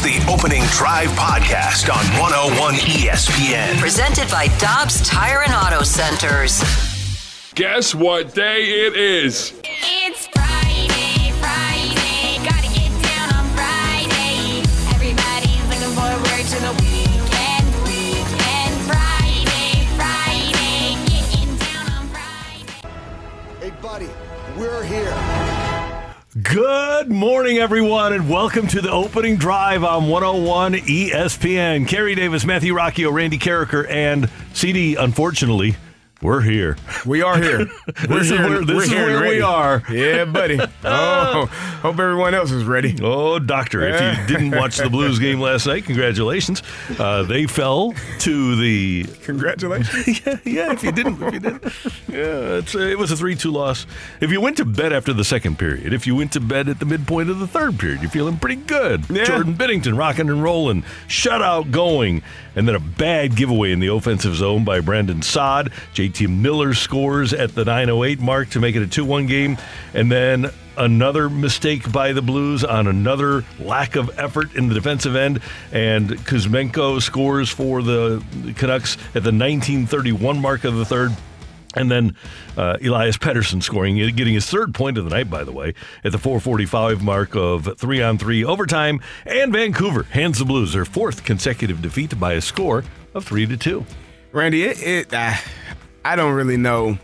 Is the Opening Drive Podcast on 101 ESPN. Presented by Dobbs Tire and Auto Centers. Guess what day it is? It's Friday, Friday. Gotta get down on Friday. Everybody's looking forward to the weekend, weekend. Friday, Friday. Getting down on Friday. Hey, buddy, we're here. Good morning, everyone, and welcome to the opening drive on 101 ESPN. Kerry Davis, Matthew Rocchio, Randy Karraker, and CD. Unfortunately, we're here. We are here. We're This is here. where- this We're is where we are. Yeah, buddy. Oh, hope everyone else is ready. Oh, doctor! If you didn't watch the Blues game last night, congratulations. Uh, they fell to the Congratulations. yeah, yeah. If you didn't, if you didn't, yeah, it's a, it was a three-two loss. If you went to bed after the second period, if you went to bed at the midpoint of the third period, you're feeling pretty good. Yeah. Jordan Binnington rocking and rolling, shutout going, and then a bad giveaway in the offensive zone by Brandon Saad. JT Miller scores at the 9:08 mark to make it a 2-1 game, and then another mistake by the Blues on another lack of effort in the defensive end, and Kuzmenko scores for the Canucks at the 1931 mark of the third. And then uh, Elias Pettersson scoring, getting his third point of the night, by the way, at the 445 mark of three on three overtime. And Vancouver hands the Blues their fourth consecutive defeat by a score of three to two. Randy, it, it uh, I don't really know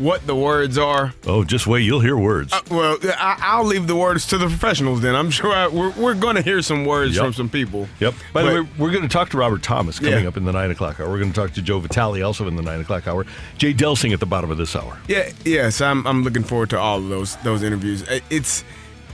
what the words are. Oh, just wait, you'll hear words. Uh, well, I, I'll leave the words to the professionals then. I'm sure I, we're, we're going to hear some words Yep. from some people. Yep. By But- the way, we're going to talk to Robert Thomas coming Yeah. up in the nine o'clock hour. We're going to talk to Joe Vitale also in the nine o'clock hour. Jay Delsing at the bottom of this hour. Yeah, yes, I'm I'm looking forward to all of those those interviews. It's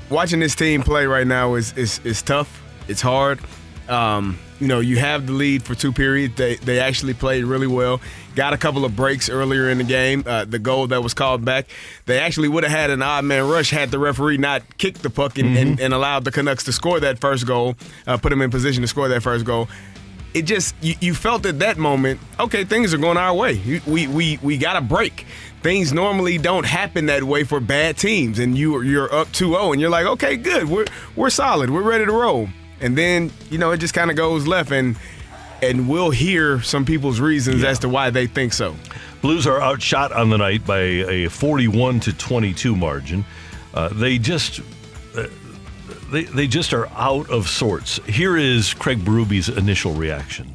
watching this team play right now is is, is tough. It's hard. Um, you know, you have the lead for two periods. They they actually played really well. Got a couple of breaks earlier in the game. Uh, the goal that was called back, they actually would have had an odd man rush had the referee not kicked the puck and, and, and allowed the Canucks to score that first goal, uh, put them in position to score that first goal it just you, you felt at that moment okay things are going our way we we we got a break things normally don't happen that way for bad teams and you you're up 2-0 and you're like okay good we're we're solid we're ready to roll and then you know it just kind of goes left and and we'll hear some people's reasons as to why they think so Blues are outshot on the night by a 41 to 22 margin. Uh, they just uh, they, they just are out of sorts. Here is Craig Berube's initial reaction.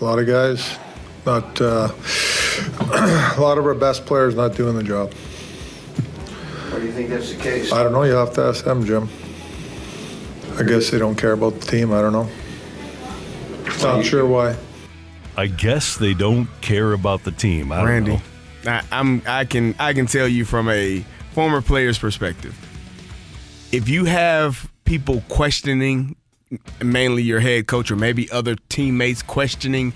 A lot of guys, not uh, a lot of our best players not doing the job. Why do you think that's the case? I don't know. You have to ask them, Jim. I guess they don't care about the team. I don't know. Not sure why. I guess they don't care about the team. I don't Randy know. I, I'm I can I can tell you from a former player's perspective. If you have people questioning, mainly your head coach or maybe other teammates questioning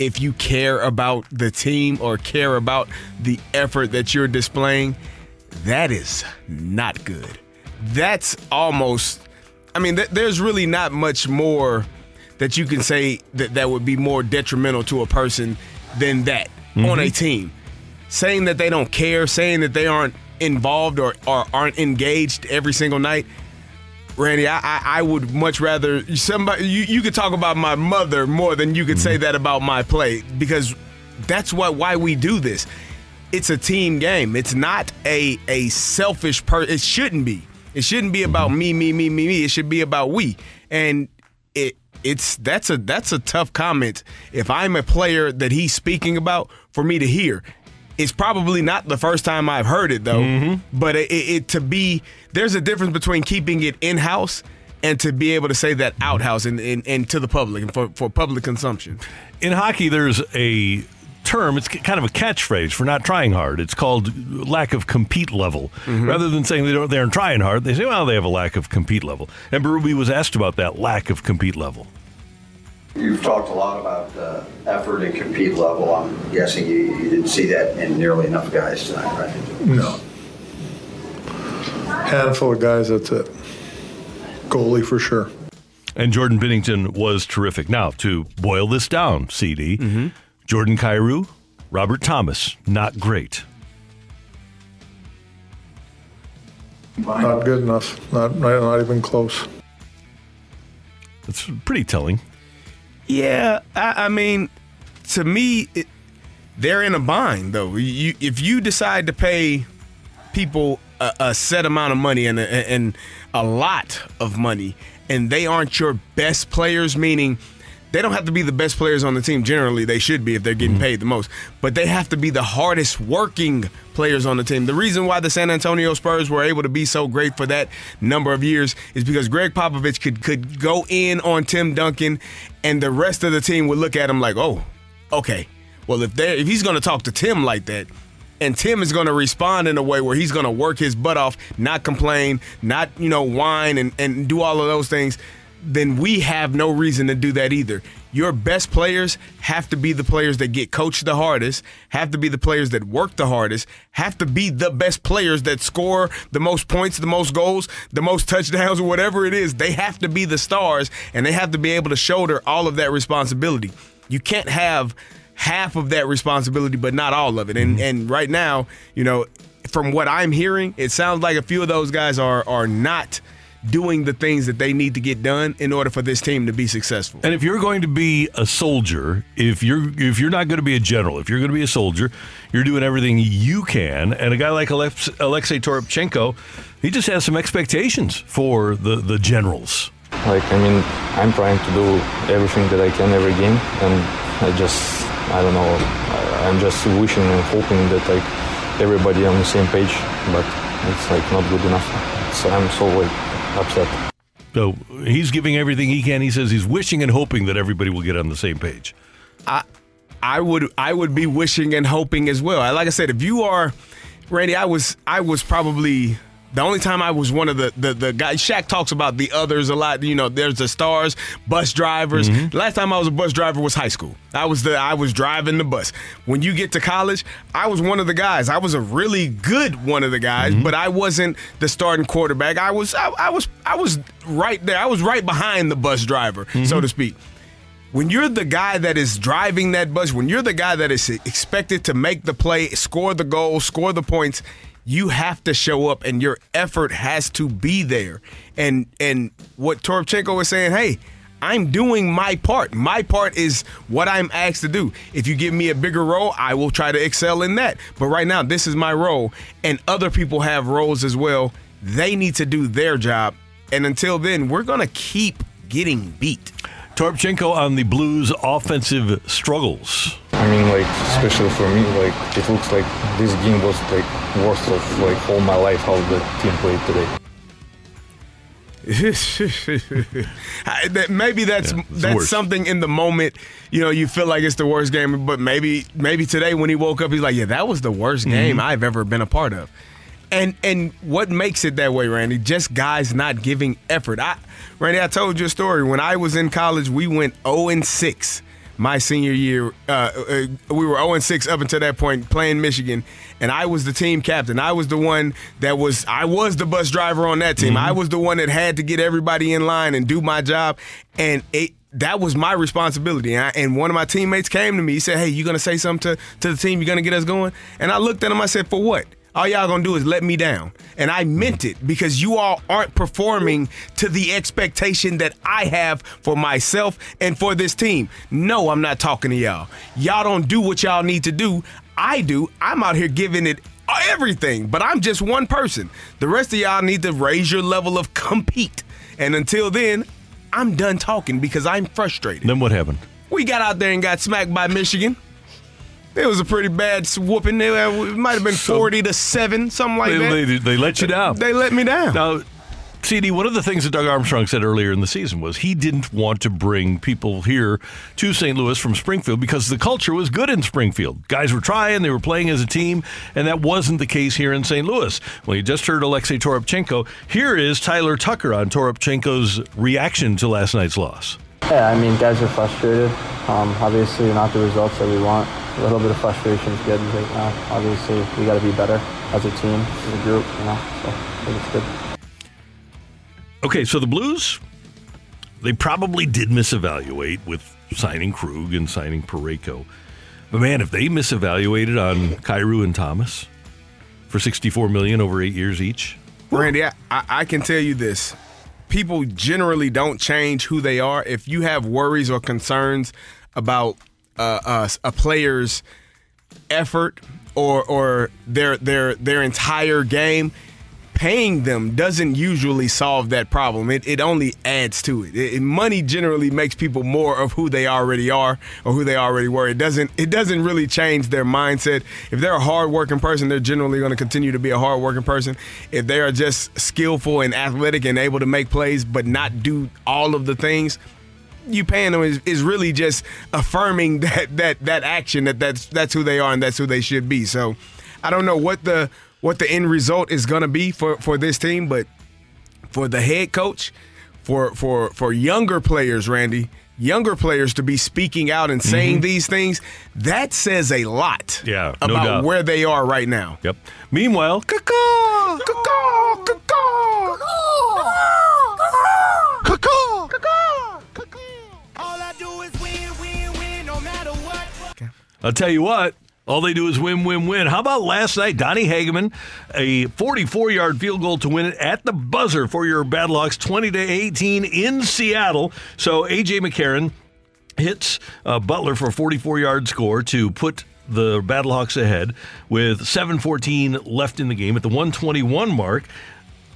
if you care about the team or care about the effort that you're displaying, that is not good. That's almost. I mean, th- there's really not much more that you can say that that would be more detrimental to a person than that on a mm-hmm. team. Saying that they don't care, saying that they aren't involved or, or aren't engaged every single night. Randy, I, I, I would much rather somebody you, you could talk about my mother more than you could say mm-hmm. that about my play because that's what why we do this. It's a team game. It's not a a selfish per. It shouldn't be. It shouldn't be about me, me, me, me, me. It should be about we. And it it's that's a that's a tough comment if I'm a player that he's speaking about for me to hear. It's probably not the first time I've heard it though. Mm-hmm. But it, it, it to be there's a difference between keeping it in house and to be able to say that outhouse and, and, and to the public and for, for public consumption. In hockey, there's a term, it's kind of a catchphrase for not trying hard. It's called lack of compete level. Mm-hmm. Rather than saying they don't, they aren't trying hard, they say, well, they have a lack of compete level. And Berube was asked about that lack of compete level. You've talked a lot about uh, effort and compete level. I'm guessing you, you didn't see that in nearly enough guys tonight, right? No. Handful of guys, that's it. Goalie for sure. And Jordan Binnington was terrific. Now, to boil this down, CD, Mm-hmm. Jordan Kyrou, Robert Thomas, not great. Not good enough. Not, not, not even close. That's pretty telling. Yeah, I, I mean, to me, it, they're in a bind though. You, if you decide to pay people a, a set amount of money and a, and a lot of money, and they aren't your best players, meaning they don't have to be the best players on the team. Generally, they should be if they're getting mm-hmm. paid the most, but they have to be the hardest working players on the team. The reason why the San Antonio Spurs were able to be so great for that number of years is because Gregg Popovich could could go in on Tim Duncan, and the rest of the team would look at him like, "Oh, okay. Well, if they if he's going to talk to Tim like that." And Tim is going to respond in a way where he's going to work his butt off, not complain, not, you know, whine and, and do all of those things then we have no reason to do that either. Your best players have to be the players that get coached the hardest, have to be the players that work the hardest, have to be the best players that score the most points, the most goals, the most touchdowns, or whatever it is. They have to be the stars and they have to be able to shoulder all of that responsibility. You can't have half of that responsibility but not all of it. And mm-hmm. and right now, you know, from what I'm hearing, it sounds like a few of those guys are are not doing the things that they need to get done in order for this team to be successful. And if you're going to be a soldier, if you're if you're not going to be a general, if you're going to be a soldier, you're doing everything you can. And a guy like Alex, Alexei Toropchenko, he just has some expectations for the the generals. Like I mean, I'm trying to do everything that I can every game, and I just I don't know. I- I'm just wishing and hoping that like everybody on the same page, but it's like not good enough. So I'm so like upset. So he's giving everything he can. He says he's wishing and hoping that everybody will get on the same page. I I would I would be wishing and hoping as well. Like I said, if you are Randy, I was I was probably the only time I was one of the the, the guys. Shaq talks about the others a lot. You know, there's the stars, bus drivers. Mm-hmm. The last time I was a bus driver was high school. I was the I was driving the bus. When you get to college, I was one of the guys. I was a really good one of the guys, mm-hmm. but I wasn't the starting quarterback. I was I, I was I was right there. I was right behind the bus driver, so mm-hmm. to speak when you're the guy that is driving that bus, when you're the guy that is expected to make the play, score the goal, score the points, you have to show up and your effort has to be there. And and what Toropchenko was saying, hey, I'm doing my part. My part is what I'm asked to do. If you give me a bigger role, I will try to excel in that. But right now, this is my role, and other people have roles as well. They need to do their job. And until then, we're going to keep getting beat. Toropchenko on the Blues' offensive struggles. I mean, like especially for me, like it looks like this game was like worst of like all my life how the team played today. Maybe that's the that's worst. something in the moment. You know, you feel like it's the worst game, but maybe maybe today when he woke up, he's like, "Yeah, that was the worst game Mhm. I've ever been a part of." And and what makes it that way, Randy? Just guys not giving effort. I, Randy, I told you a story. When I was in college, we went zero and six my senior year. Uh, uh, we were zero and six up until that point, playing Michigan, and I was the team captain. I was the one that was. I was the bus driver on that team. I was the one that had to get everybody in line and do my job, and it. That was my responsibility, and, I, and one of my teammates came to me. He said, "Hey, you gonna say something to, to the team? You gonna get us going?" And I looked at him. I said, "For what?" All y'all gonna do is let me down. And I meant it because you all aren't performing to the expectation that I have for myself and for this team. No, I'm not talking to y'all. Y'all don't do what y'all need to do. I do. I'm out here giving it everything, but I'm just one person. The rest of y'all need to raise your level of compete. And until then, I'm done talking because I'm frustrated. Then what happened? We got out there and got smacked by Michigan. It was a pretty bad whooping. It uh, it might have been forty to seven, something like they, that. they, they let you down. They let me down. Now, CD, one of the things that Doug Armstrong said earlier in the season was he didn't want to bring people here to St. Louis from Springfield because the culture was good in Springfield. Guys were trying, they were playing as a team, and that wasn't the case here in St. Louis. Well, you just heard Alexei Toropchenko. Here is Tyler Tucker on Toropchenko's reaction to last night's loss. Yeah, I mean, guys are frustrated. Um, obviously, not the results that we want. A little bit of frustration is good right now. Obviously, we got to be better as a team, as a group, you know. So I think it's good. Okay, so the Blues, they probably did misevaluate with signing Krug and signing Parayko. But man, if they misevaluated on Kyrou and Thomas for 64 million over eight years each, Randy, I, I I can tell you this. People generally don't change who they are. If you have worries or concerns about uh, uh, a player's effort or or their their their entire game, paying them doesn't usually solve that problem. It, it only adds to it. It- Money generally makes people more of who they already are or who they already were. It doesn't it doesn't really change their mindset. If they're a hardworking person, they're generally going to continue to be a hardworking person. If they are just skillful and athletic and able to make plays but not do all of the things, you paying them is, is really just affirming that that that action that that's that's who they are and that's who they should be. So I don't know what the what the end result is going to be for for this team, but for the head coach, for for for younger players, Randy, younger players to be speaking out and saying Mhm. these things, that says a lot yeah, no about doubt. where they are right now. Yep. Meanwhile, I'll tell you what. All they do is win, win, win. How about last night? Donny Hageman, a 44 yard field goal to win it at the buzzer for your Battlehawks, 20 to 18 in Seattle. So AJ McCarron hits uh, Butler for a 44 yard score to put the Battlehawks ahead with 7:14 left in the game at the 121 mark.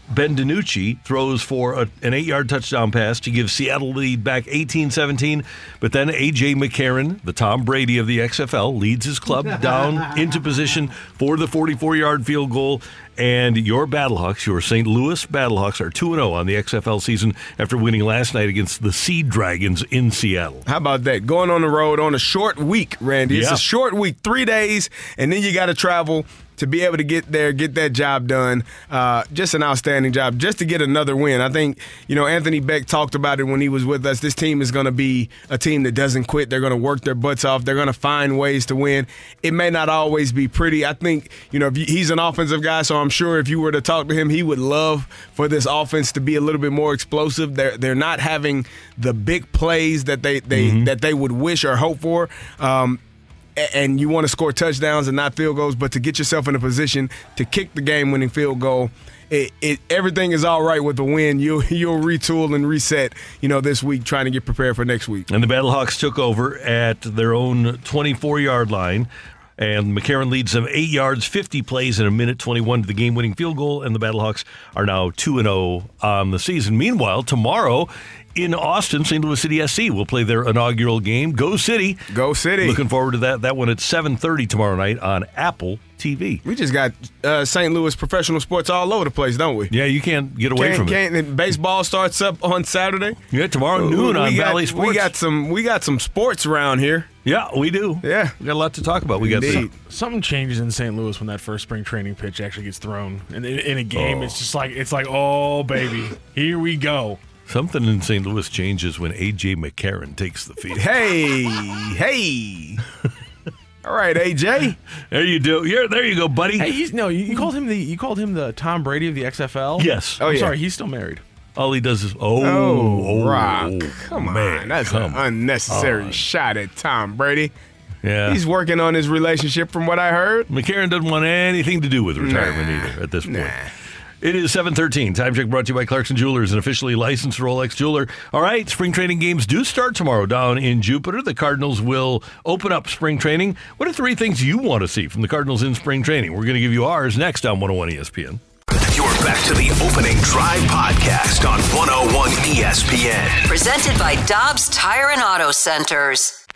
Ben DiNucci throws for a, an eight yard touchdown pass to give Seattle the lead back 18 17. But then A.J. McCarron, the Tom Brady of the XFL, leads his club down into position for the 44 yard field goal. And your Battlehawks, your St. Louis Battlehawks, are 2 0 on the XFL season after winning last night against the Sea Dragons in Seattle. How about that? Going on the road on a short week, Randy. It's a short week, three days, and then you got to travel to be able to get there, get that job done. Uh, just an outstanding job, just to get another win. I think, you know, Anthony Becht talked about it when he was with us. This team is going to be a team that doesn't quit. They're going to work their butts off. They're going to find ways to win. It may not always be pretty. I think, you know, if you, he's an offensive guy, so I'm sure if you were to talk to him, he would love for this offense to be a little bit more explosive. They're they're not having the big plays that they they that they would wish or hope for. Um, and you want to score touchdowns and not field goals, but to get yourself in a position to kick the game-winning field goal, it, it everything is all right with the win. You'll you'll retool and reset, you know, this week trying to get prepared for next week. And the Battlehawks took over at their own 24 yard line. And McCarron leads them eight yards, 50 plays in a minute 21 to the game winning field goal. And the Battlehawks are now 2 0 on the season. Meanwhile, tomorrow in Austin, St. Louis City SC will play their inaugural game. Go City. Go City. Looking forward to that. That one at 7.30 tomorrow night on Apple TV. We just got uh, St. Louis professional sports all over the place, don't we? Yeah, you can't get away Can't- from it. can't- and Baseball starts up on Saturday. Yeah, tomorrow noon We on got- Bally Sports. We got some. We got some sports around here. Yeah, we do. Yeah, we got a lot to talk about. We got Some- something changes in St. Louis when that first spring training pitch actually gets thrown, and in, in a game, Oh. it's just like it's like, oh baby, here we go. Something in St. Louis changes when A.J. McCarron takes the field. Hey, hey. All right, AJ. There you do. Here, there you go, buddy. Hey, he's no, you, you called him the you called him the Tom Brady of the XFL. Yes. Oh, I'm Oh, yeah. sorry, he's still married. All he does is oh, Oh, oh, Rock. oh, Come man, on. That's come an unnecessary on. shot at Tom Brady. Yeah. He's working on his relationship from what I heard. McCarron doesn't want anything to do with retirement Nah, either at this point. It is 713. Time check brought to you by Clarkson Jewelers, an officially licensed Rolex jeweler. All right, spring training games do start tomorrow down in Jupiter. The Cardinals will open up spring training. What are three things you want to see from the Cardinals in spring training? We're going to give you ours next on 101 ESPN. You're back to the opening drive podcast on 101 ESPN. Presented by Dobbs Tire and Auto Centers.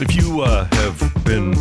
If you uh, have been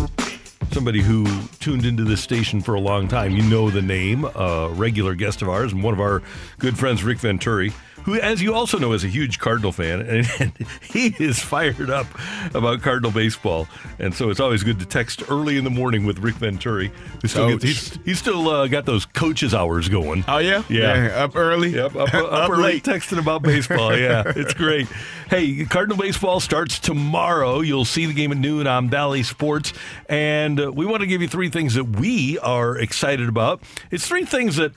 somebody who tuned into this station for a long time, you know the name, a regular guest of ours, and one of our good friends, Rick Venturi, who, as you also know, is a huge Cardinal fan, and, and he is fired up about Cardinal baseball. And so it's always good to text early in the morning with Rick Venturi. Who still gets, he's, he's still uh, got those coaches hours going. Oh yeah, Yeah. up early. Yep, up, up, Up early late. texting about baseball. Yeah, it's great. Hey, Cardinal baseball starts tomorrow. You'll see the game at noon on Bally Sports, and uh, we want to give you three things that we are excited about. It's three things that.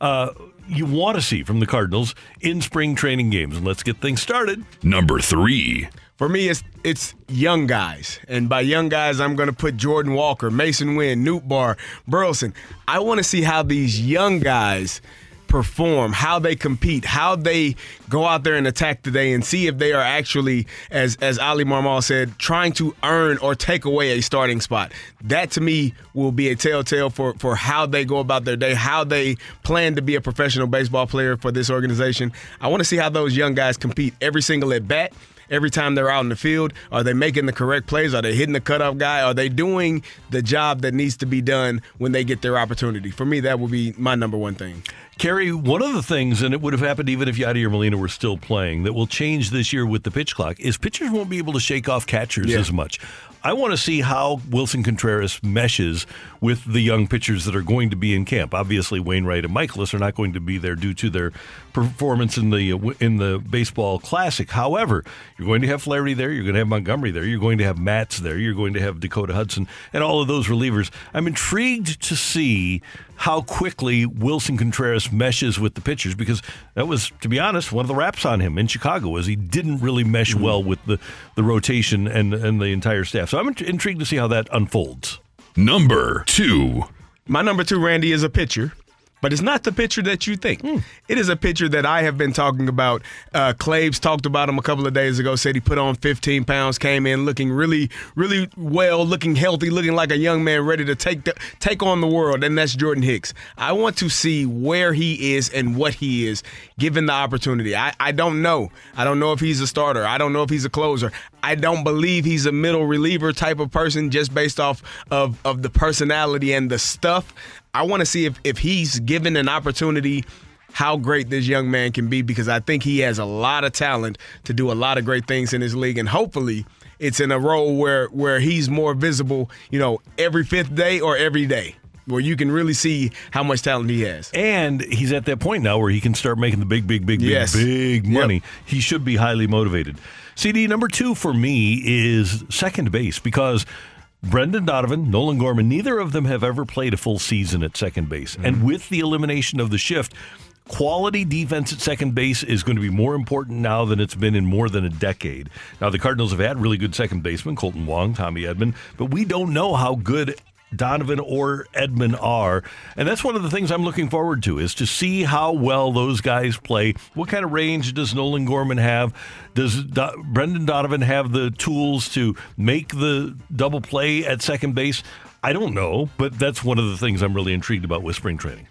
Uh, you want to see from the Cardinals in spring training games. And let's get things started. Number three. For me, it's it's young guys, and by young guys, I'm going to put Jordan Walker, Masyn Winn, Newt Bar, Burleson. I want to see how these young guys perform, how they compete, how they go out there and attack today, and see if they are actually, as as Oli Marmol said, trying to earn or take away a starting spot. That to me will be a telltale for for how they go about their day, how they plan to be a professional baseball player for this organization. I want to see how those young guys compete every single at bat every time they're out in the field? Are they making the correct plays? Are they hitting the cutoff guy? Are they doing the job that needs to be done when they get their opportunity? For me, that will be my number one thing. Kerry, one of the things, and it would have happened even if Yadier Molina were still playing, that will change this year with the pitch clock is pitchers won't be able to shake off catchers Yeah. as much. I want to see how Willson Contreras meshes with the young pitchers that are going to be in camp. Obviously, Wainwright and Mikolas are not going to be there due to their performance in the in the baseball classic. However, you're going to have Flaherty there, you're going to have Montgomery there, you're going to have Matz there, you're going to have Dakota Hudson, and all of those relievers. I'm intrigued to see how quickly Willson Contreras meshes with the pitchers because that was, to be honest, one of the raps on him in Chicago was he didn't really mesh mm-hmm. well with the, the rotation and and the entire staff. So I'm intrigued to see how that unfolds. Number two. My number two, Randy, is a pitcher. But it's not the pitcher that you think. It is a pitcher that I have been talking about. Uh, Claves talked about him a couple of days ago. Said he put on 15 pounds, came in looking really, really well, looking healthy, looking like a young man ready to take the, take on the world. And that's Jordan Hicks. I want to see where he is and what he is given the opportunity. I, I don't know. I don't know if he's a starter. I don't know if he's a closer. I don't believe he's a middle reliever type of person just based off of, of the personality and the stuff. I want to see if, if he's given an opportunity how great this young man can be because I think he has a lot of talent to do a lot of great things in his league and hopefully it's in a role where where he's more visible, you know, every fifth day or every day where you can really see how much talent he has. And he's at that point now where he can start making the big, big, big, big, Yes. big money. Yep. He should be highly motivated. CD number two for me is second base because Brendan Donovan, Nolan Gorman, neither of them have ever played a full season at second base. And mm-hmm. with the elimination of the shift, quality defense at second base is going to be more important now than it's been in more than a decade. Now, the Cardinals have had really good second basemen, Kolten Wong, Tommy Edman, but we don't know how good Donovan or Edman are. And that's one of the things I'm looking forward to is to see how well those guys play. What kind of range does Nolan Gorman have? Does Do- Brendan Donovan have the tools to make the double play at second base? I don't know, but that's one of the things I'm really intrigued about with spring training.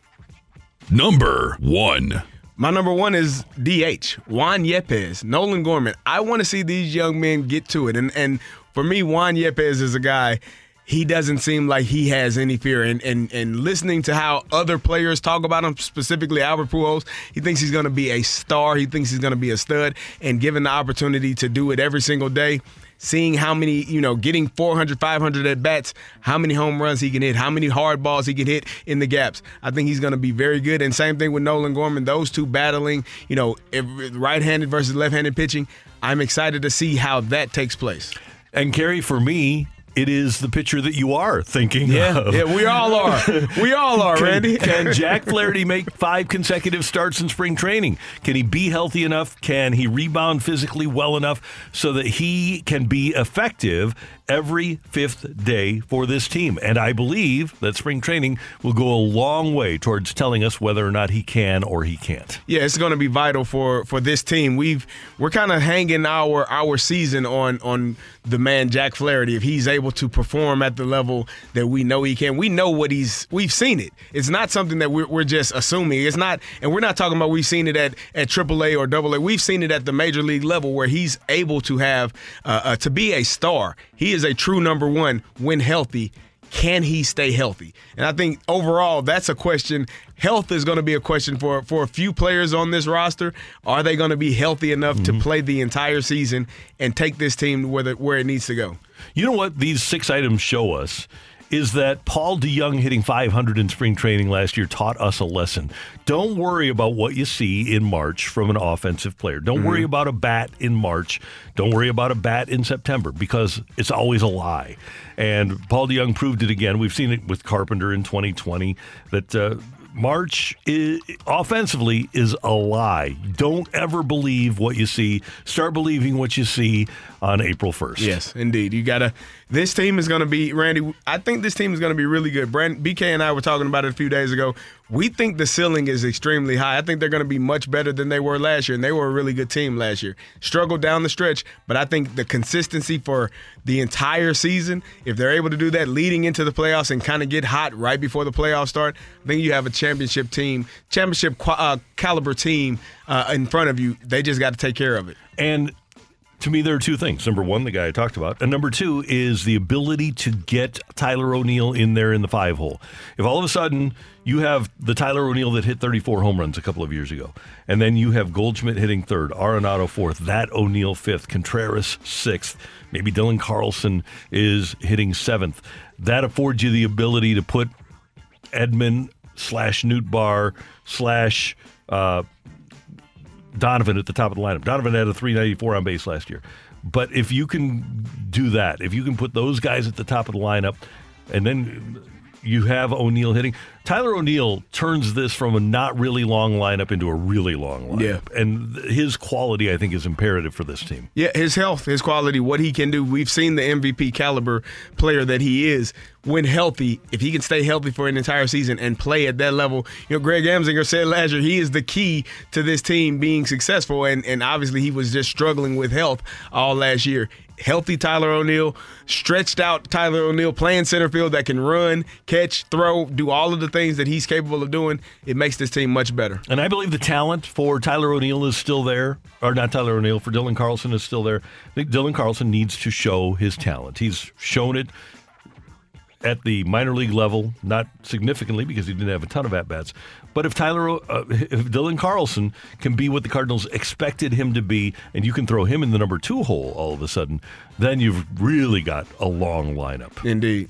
Number one. My number one is DH, Juan Yepez, Nolan Gorman. I want to see these young men get to it. And and for me, Juan Yepez is a guy, he doesn't seem like he has any fear. And and, and listening to how other players talk about him, specifically Albert Pujols, he thinks he's going to be a star. He thinks he's going to be a stud. And given the opportunity to do it every single day, seeing how many, you know, getting 400, 500 at bats, how many home runs he can hit, how many hard balls he can hit in the gaps. I think he's going to be very good. And same thing with Nolan Gorman, those two battling, you know, right handed versus left handed pitching. I'm excited to see how that takes place. And Kerry, for me, it is the pitcher that you are thinking Yeah, of. yeah, we all are. We all are, Can- Randy. Can Jack Flaherty make five consecutive starts in spring training? Can he be healthy enough? Can he rebound physically well enough so that he can be effective every fifth day for this team. And I believe that spring training will go a long way towards telling us whether or not he can or he can't. Yeah, it's going to be vital for for this team. We've we're kind of hanging our our season on on the man Jack Flaherty if he's able to perform at the level that we know he can. We know what he's we've seen it. It's not something that we're, we're just assuming. It's not, and we're not talking about we've seen it at at AAA or AA. We've seen it at the major league level where he's able to have uh, uh, to be a star. He is a true number one when healthy. Can he stay healthy? And I think overall, that's a question. Health is going to be a question for for a few players on this roster. Are they going to be healthy enough to mm-hmm. play the entire season and take this team where the, where it needs to go? You know what these six items show us is that Paul DeJong hitting 500 in spring training last year taught us a lesson. Don't worry about what you see in March from an offensive player. Don't worry about a bat in March. Don't worry about a bat in September because it's always a lie. And Paul DeJong proved it again. We've seen it with Carpenter in 2020 that uh, March is, offensively is a lie. Don't ever believe what you see. Start believing what you see on April 1st. Yes, indeed. You gotta. This team is gonna be Randy. I think this team is gonna be really good. Brand BK and I were talking about it a few days ago. We think the ceiling is extremely high. I think they're gonna be much better than they were last year, and they were a really good team last year. Struggled down the stretch, but I think the consistency for the entire season, if they're able to do that leading into the playoffs and kind of get hot right before the playoffs start, I think you have a championship team, championship uh, caliber team uh, in front of you. They just got to take care of it. And to me, there are two things. Number one, the guy I talked about. And number two is the ability to get Tyler O'Neill in there in the five hole. If all of a sudden you have the Tyler O'Neill that hit 34 home runs a couple of years ago, and then you have Goldschmidt hitting third, Arenado fourth, that O'Neill fifth, Contreras sixth, maybe Dylan Carlson is hitting seventh, that affords you the ability to put Edman slash Nootbaar slash uh, Donovan at the top of the lineup. Donovan had a 394 on base last year. But if you can do that, if you can put those guys at the top of the lineup, and then you have O'Neill hitting, Tyler O'Neill turns this from a not really long lineup into a really long lineup. Yeah. And his quality, I think, is imperative for this team. Yeah, his health, his quality, what he can do. We've seen the MVP caliber player that he is when healthy. If he can stay healthy for an entire season and play at that level, you know, Greg Amsinger said last year he is the key to this team being successful. And and obviously he was just struggling with health all last year. Healthy Tyler O'Neill, stretched out Tyler O'Neill, playing center field that can run, catch, throw, do all of the things that he's capable of doing. It makes this team much better. And I believe the talent for Tyler O'Neill is still there, or not Tyler O'Neill, for Dylan Carlson is still there. I think Dylan Carlson needs to show his talent. He's shown it at the minor league level, not significantly because he didn't have a ton of at bats. But if Tyler, uh, if Dylan Carlson can be what the Cardinals expected him to be, and you can throw him in the number two hole all of a sudden, then you've really got a long lineup. Indeed.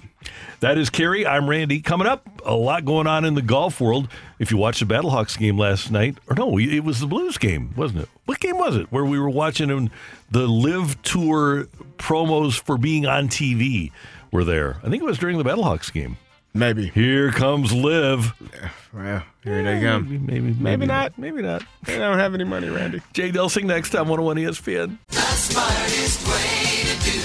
That is Kerry. I'm Randy. Coming up, a lot going on in the golf world. If you watched the Battlehawks game last night, or no, it was the Blues game, wasn't it? What game was it? Where we were watching them, the LIV Tour promos for being on TV were there. I think it was during the Battlehawks game. Maybe. Here comes Live. Well, here they eh, come. Maybe, maybe, maybe, Maybe not. Maybe not. They don't have any money, Randy. Jay Delsing next time, 101 ESPN. The smartest way to do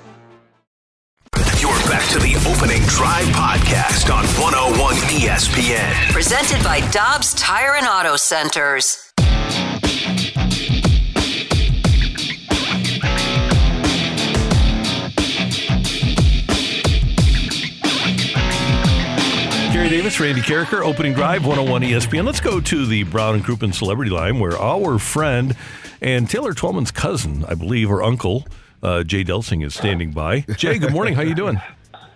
You're back to the opening drive podcast on 101 ESPN. Presented by Dobbs Tire and Auto Centers. Kerry Davis, Randy Karraker, opening drive, 101 ESPN. Let's go to the Brown and Crouppen Celebrity Line where our friend and Taylor Twellman's cousin, I believe, or uncle, uh, Jay Delsing, is standing by. Jay, good morning. How you doing?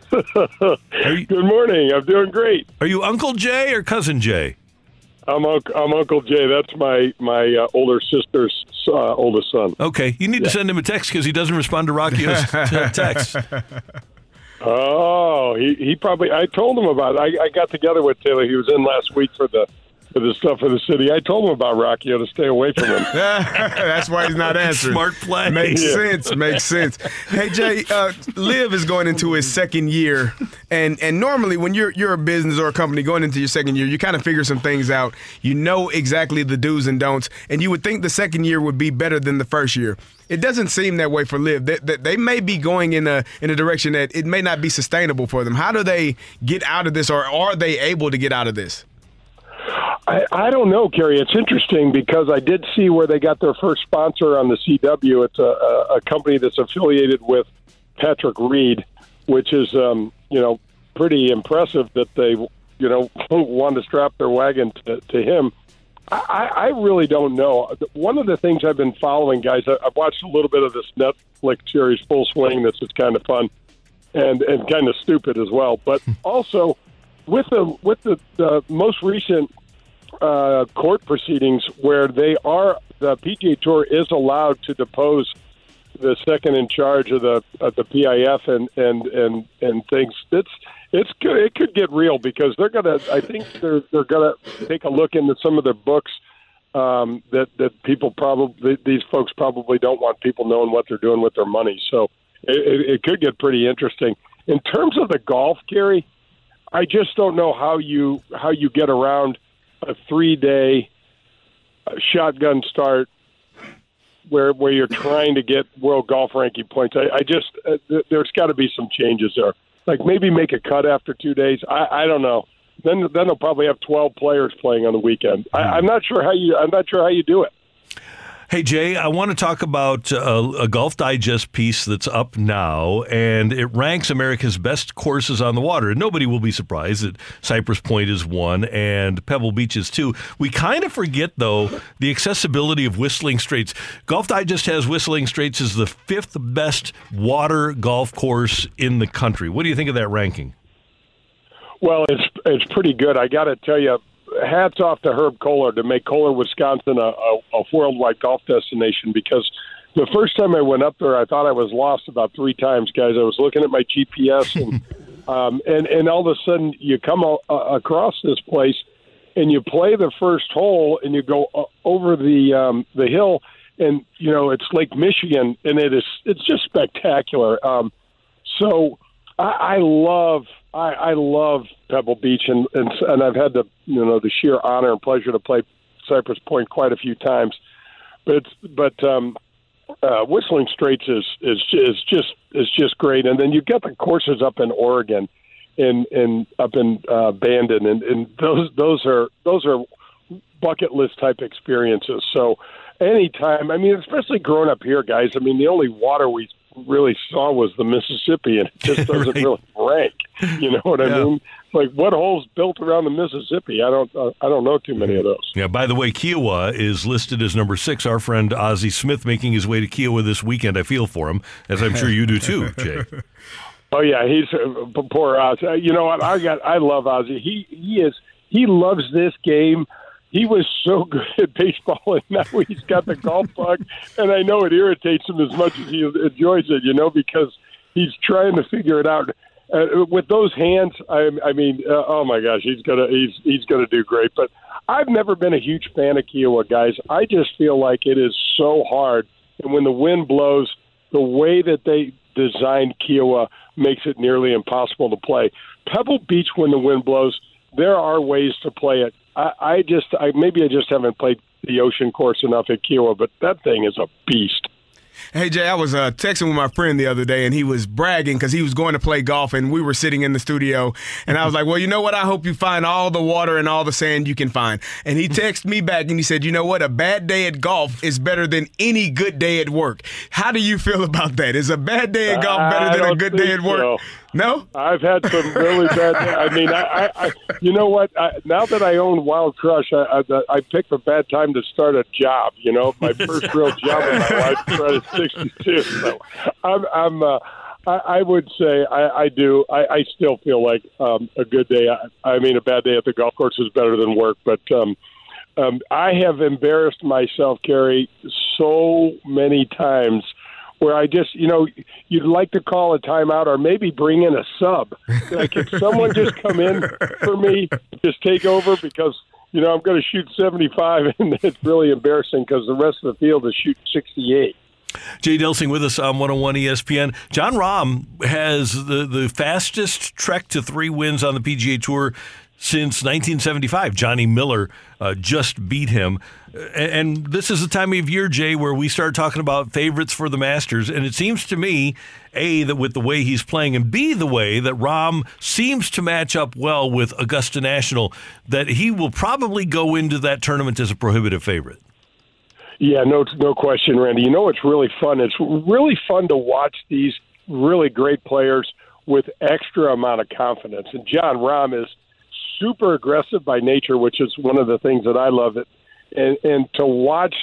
Good morning. I'm doing great. Are you Uncle Jay or Cousin Jay? I'm I'm Uncle Jay. That's my my uh, older sister's uh, oldest son. Okay, you need to send him a text because he doesn't respond to t- text. Oh, he, he probably. I told him about. It. I, I got together with Taylor. He was in last week for the for the stuff for the city. I told him about Rocchio to stay away from him. That's why he's not answering. Smart play. Makes Yeah. sense. Makes sense. Hey Jay, uh, Liv is going into his second year, and and normally when you're you're a business or a company going into your second year, you kind of figure some things out. You know exactly the do's and don'ts, and you would think the second year would be better than the first year. It doesn't seem that way for Liv. They, they, they may be going in a in a direction that it may not be sustainable for them. How do they get out of this, or are they able to get out of this? I, I don't know, Kerry. It's interesting because I did see where they got their first sponsor on the CW. It's a, a, a company that's affiliated with Patrick Reed, which is, um, you know, pretty impressive that they, you know, want to strap their wagon to, to him. I, I really don't know. One of the things I've been following, guys, I- I've watched a little bit of this Netflix series, Full Swing. This is kind of fun and and kind of stupid as well. But also with the with the, the most recent uh, court proceedings, where they are the PGA Tour is allowed to depose the second in charge of the of the PIF and and and and things. It's it's good. It could get real because they're gonna. I think they're they're gonna take a look into some of their books. Um, that that people probably these folks probably don't want people knowing what they're doing with their money. So it, it, it could get pretty interesting. In terms of the golf, Gary, I just don't know how you how you get around a three day shotgun start where where you're trying to get world golf ranking points. I, I just uh, th- there's got to be some changes there. Like maybe make a cut after two days. I, I don't know. Then then they'll probably have 12 players playing on the weekend. I, I'm not sure how you I'm not sure how you do it. Hey, Jay, I want to talk about uh, a Golf Digest piece that's up now, and it ranks America's best courses on the water. And nobody will be surprised that Cypress Point is one and Pebble Beach is two. We kind of forget, though, the accessibility of Whistling Straits. Golf Digest has Whistling Straits as the fifth best water golf course in the country. What do you think of that ranking? Well, it's it's pretty good. I got to tell you, hats off to Herb Kohler to make Kohler, Wisconsin, a, a, a worldwide golf destination. Because the first time I went up there, I thought I was lost about three times, guys. I was looking at my GPS, and um, and and all of a sudden you come a, a, across this place, and you play the first hole, and you go uh, over the um, the hill, and you know it's Lake Michigan, and it is it's just spectacular. Um, so I, I love I, I love Pebble Beach, and, and and I've had the you know the sheer honor and pleasure to play Cypress Point quite a few times. But it's but um, uh, Whistling Straits is is is just is just great, and then you get the courses up in Oregon, and and up in uh, Bandon, and, and those those are those are bucket list type experiences. So anytime, I mean, especially growing up here, guys. I mean, the only water we really saw was the Mississippi, and it just doesn't Right. really rank. You know what I mean? Like what holes built around the Mississippi? I don't uh, I don't know too many of those. Yeah, by the way, Kiawah is listed as number six. Our friend Ozzie Smith making his way to Kiawah this weekend. I feel for him, as I'm sure you do too, Jay. Oh yeah, he's uh, poor Oz. Uh, you know what? I got I love Ozzie. He he is he loves this game. He was so good at baseball, and now he's got the golf bug. And I know it irritates him as much as he enjoys it. You know, because he's trying to figure it out. Uh, with those hands, I, I mean, uh, oh my gosh, he's gonna he's he's gonna do great. But I've never been a huge fan of Kiawah, guys. I just feel like it is so hard, and when the wind blows, the way that they designed Kiawah makes it nearly impossible to play. Pebble Beach, when the wind blows, there are ways to play it. I, I just, I maybe I just haven't played the ocean course enough at Kiawah, but that thing is a beast. Hey Jay, I was uh, texting with my friend the other day, and he was bragging because he was going to play golf, and we were sitting in the studio, and I was like, "Well, you know what? I hope you find all the water and all the sand you can find." And he texted me back, and he said, "You know what? A bad day at golf is better than any good day at work." How do you feel about that? Is a bad day at golf better than a good day at work? so. No, I've had some really bad. I mean, I, I, I you know what? I, now that I own Wild Crush, I, I, I picked a bad time to start a job. You know, my first real job in my life started at 62. So, I'm, I'm. Uh, I, I would say I, I do. I, I still feel like um, a good day. I, I mean, a bad day at the golf course is better than work, but. Um, um, I have embarrassed myself, Kerry, so many times where I just, you know, you'd like to call a timeout or maybe bring in a sub. Like, can someone just come in for me, just take over because, you know, I'm going to shoot 75 and it's really embarrassing because the rest of the field is shooting 68. Jay Delsing with us on 101 ESPN. Jon Rahm has the, the fastest trek to three wins on the PGA Tour since 1975. Johnny Miller uh, just beat him. And, this is the time of year, Jay, where we start talking about favorites for the Masters. And it seems to me, A, that with the way he's playing, and B, the way that Rahm seems to match up well with Augusta National, that he will probably go into that tournament as a prohibitive favorite. Yeah, no, no question, Randy. You know what's really fun? It's really fun to watch these really great players with extra amount of confidence. And Jon Rahm is super aggressive by nature, which is one of the things that I love. It and and to watch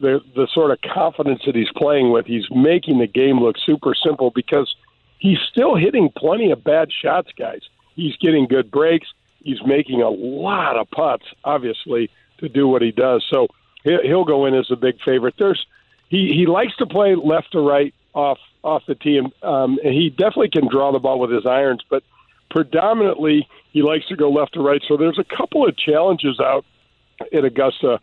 the the sort of confidence that he's playing with, he's making the game look super simple because he's still hitting plenty of bad shots, guys. He's getting good breaks. He's making a lot of putts, obviously, to do what he does. So he- he'll go in as a big favorite. There's he he likes to play left to right off off the tee, and, um, and he definitely can draw the ball with his irons, but predominantly he likes to go left to right. So there's a couple of challenges out at Augusta,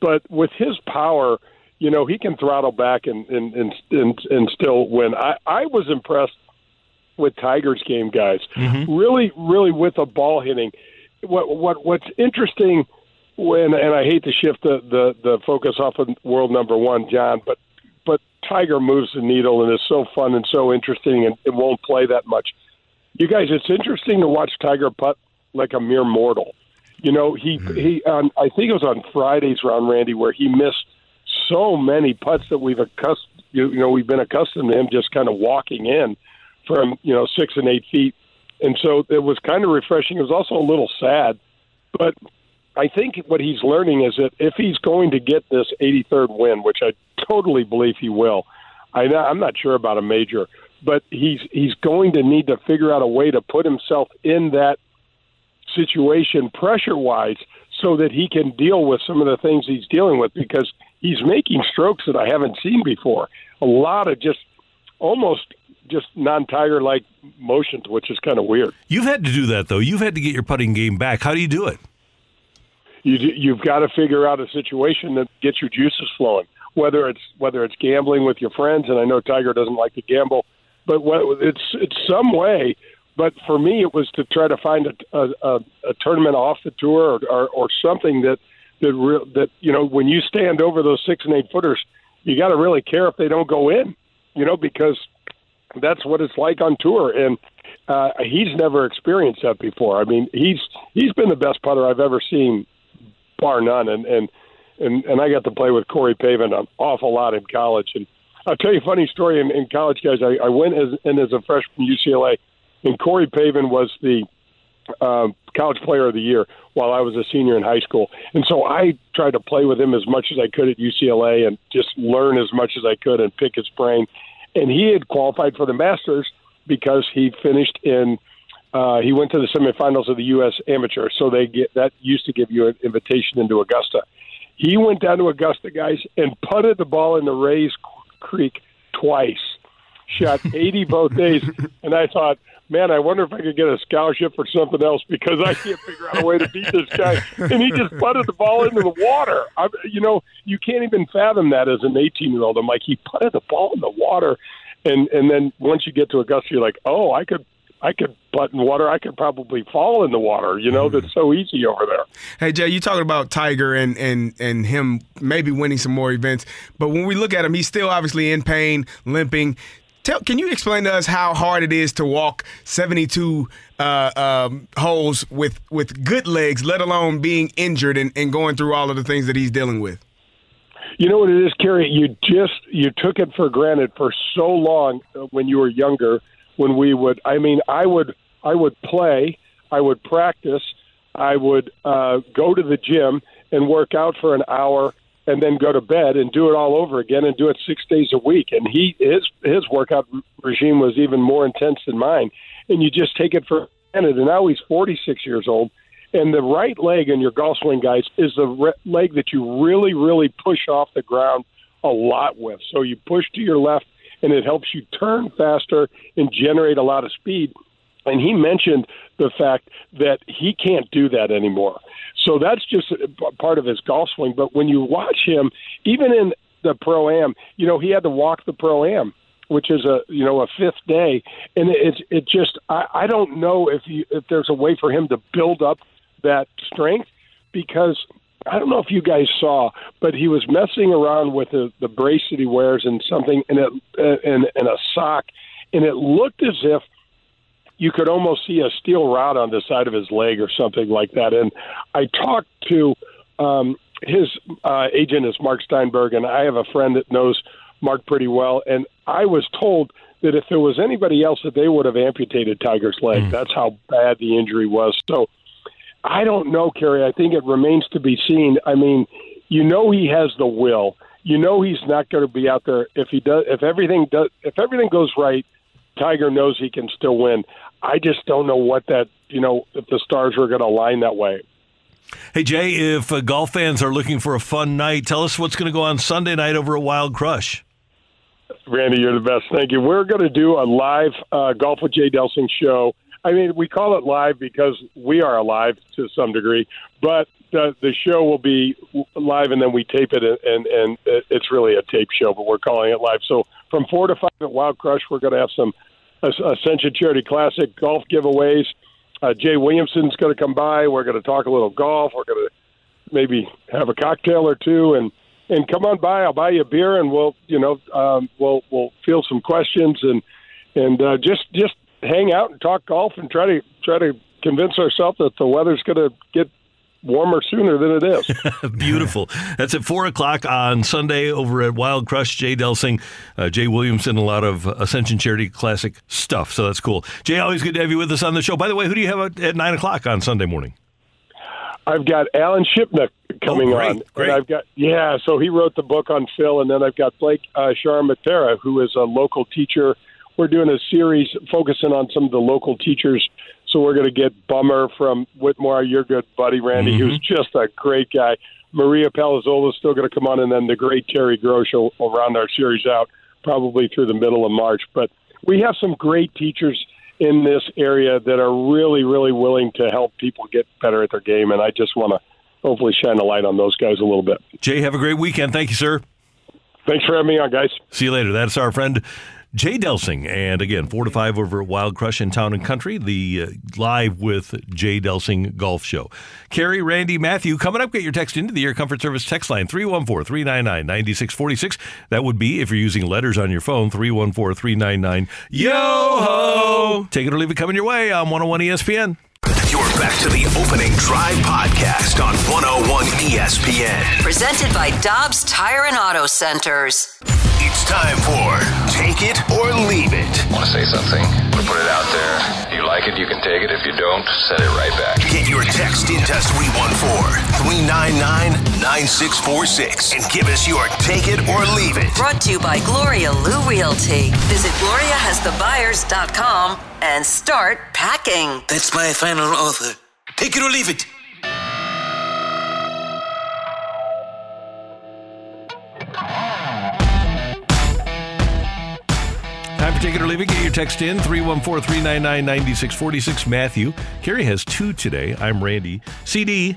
but with his power, you know, he can throttle back and and and and, and still win. I I was impressed with Tiger's game, guys. Mm-hmm. Really, really with the ball hitting. What what what's interesting when and I hate to shift the the the focus off of world number one, Jon, but but Tiger moves the needle and is so fun and so interesting and it won't play that much. You guys, it's interesting to watch Tiger putt like a mere mortal. You know, he he. Um, I think it was on Friday's round, Randy, where he missed so many putts that we've accustomed. You, you know, we've been accustomed to him just kind of walking in from you know six and eight feet, and so it was kind of refreshing. It was also a little sad, but I think what he's learning is that if he's going to get this 83rd win, which I totally believe he will, I, I'm not sure about a major, but he's he's going to need to figure out a way to put himself in that situation pressure wise so that he can deal with some of the things he's dealing with because he's making strokes that I haven't seen before. A lot of just almost just non tiger like motions, which is kind of weird. You've had to do that, though. You've had to get your putting game back. How do you do it? you you've got to figure out a situation that gets your juices flowing. Whether it's whether it's gambling with your friends, and I know Tiger doesn't like to gamble, but what, it's it's some way. But for me, it was to try to find a a, a, a tournament off the tour or, or, or something that that re- that you know when you stand over those six and eight footers, you got to really care if they don't go in, you know, because that's what it's like on tour and. Uh, he's never experienced that before. I mean, he's he's been the best putter I've ever seen bar none. And and and, and I got to play with Corey Pavin an awful lot in college. And I'll tell you a funny story. In, in college, guys, I, I went as as a freshman UCLA, and Corey Pavin was the um, college player of the year while I was a senior in high school. And so I tried to play with him as much as I could at UCLA and just learn as much as I could and pick his brain. And he had qualified for the Masters because he finished in uh, he went to the semifinals of the U.S. Amateur, so they get that used to give you an invitation into Augusta. He went down to Augusta, guys, and putted the ball in the Rae's Creek twice. shot 80 both days, and I thought, man, I wonder if I could get a scholarship for something else because I can't figure out a way to beat this guy. And he just putted the ball into the water. I, you know, you can't even fathom that as an 18 year old. I'm like, he putted the ball in the water, and and then once you get to Augusta, you're like, oh, I could. I could butt in water. I could probably fall in the water. You know, that's so easy over there. Hey Jay, you talking about Tiger and and and him maybe winning some more events, but when we look at him, he's still obviously in pain, limping. Tell, can you explain to us how hard it is to walk 72 uh, um, holes with with good legs, let alone being injured and, and going through all of the things that he's dealing with? You know what it is, Kerry? You just you took it for granted for so long uh, when you were younger. When we would, I mean, I would I would play, I would practice, I would uh, go to the gym and work out for an hour, and then go to bed and do it all over again and do it six days a week. And he his his workout regime was even more intense than mine. And you just take it for granted. And now he's 46 years old. And the right leg in your golf swing, guys, is the re- leg that you really, really push off the ground a lot with. So you push to your left, and it helps you turn faster and generate a lot of speed. And he mentioned the fact that he can't do that anymore. So that's just part of his golf swing. But when you watch him, even in the pro am, you know, he had to walk the pro am, which is a you know a fifth day, and it's it just I, I don't know if you if there's a way for him to build up that strength because I don't know if you guys saw, but he was messing around with the, the brace that he wears and something and it and, and a sock, and it looked as if you could almost see a steel rod on the side of his leg or something like that. And I talked to um, his uh, agent is Mark Steinberg, and I have a friend that knows Mark pretty well, and I was told that if there was anybody else, that they would have amputated Tiger's leg. That's how bad the injury was. So I don't know, Kerry. I think it remains to be seen. I mean, you know he has the will. You know he's not going to be out there if he does. If everything does, if everything goes right, Tiger knows he can still win. I just don't know what that. You know, if the stars were going to align that way. Hey, Jay, if uh, golf fans are looking for a fun night, tell us what's going to go on Sunday night over at Wild Crush. Randy, you're the best. Thank you. We're going to do a live uh, Golf with Jay Delsing show. I mean, we call it live because we are alive to some degree, but the the show will be live and then we tape it and and, and it's really a tape show, but we're calling it live. So from four to five at Wild Crush, we're going to have some Ascension Charity Classic golf giveaways. Uh, Jay Williamson's going to come by. We're going to talk a little golf. We're going to maybe have a cocktail or two and and come on by. I'll buy you a beer and we'll you know um, we'll we'll field some questions and and uh, just just hang out and talk golf and try to try to convince ourselves that the weather's going to get warmer sooner than it is. Beautiful. That's at 4 o'clock on Sunday over at Wild Crush. Jay Delsing, uh, Jay Williamson, a lot of Ascension Charity Classic stuff. So that's cool. Jay, always good to have you with us on the show. By the way, who do you have at, at 9 o'clock on Sunday morning? I've got Alan Shipnuck coming Oh, great, on. great. And I've got yeah, so he wrote the book on Phil, and then I've got Blake uh, Sharmatera, who is a local teacher. We're doing a series focusing on some of the local teachers. So we're going to get Bummer from Whitmore, your good buddy Randy, who's mm-hmm. just a great guy. Maria Palozola is still going to come on, and then the great Terry Grosh will, will round our series out probably through the middle of March. But we have some great teachers in this area that are really, really willing to help people get better at their game, and I just want to hopefully shine a light on those guys a little bit. Jay, have a great weekend. Thank you, sir. Thanks for having me on, guys. See you later. That's our friend Jay Delsing. And again, 4 to 5 over at Wild Crush in Town and Country, the uh, live with Jay Delsing golf show. Kerry, Randy, Matthew, coming up, get your text into the Air Comfort Service text line 314 399 9646. That would be, if you're using letters on your phone, 314 399 Yo ho! Take it or leave it coming your way on 101 ESPN. You're back to the opening drive podcast on 101 ESPN. Presented by Dobbs Tire and Auto Centers. It's time for Take It or Leave It. Want to say something? Want to put it out there? You like it, you can take it. If you don't, set it right back. Get your text into 314 399 9646 and give us your Take It or Leave It. Brought to you by Gloria Lou Realty. Visit GloriaHasTheBuyers.com and start packing. That's my final offer. Take it or leave it. Time for Take it or leave it. Get your text in 314 399 9646. Matthew. Kerry has two today. I'm Randy. CD.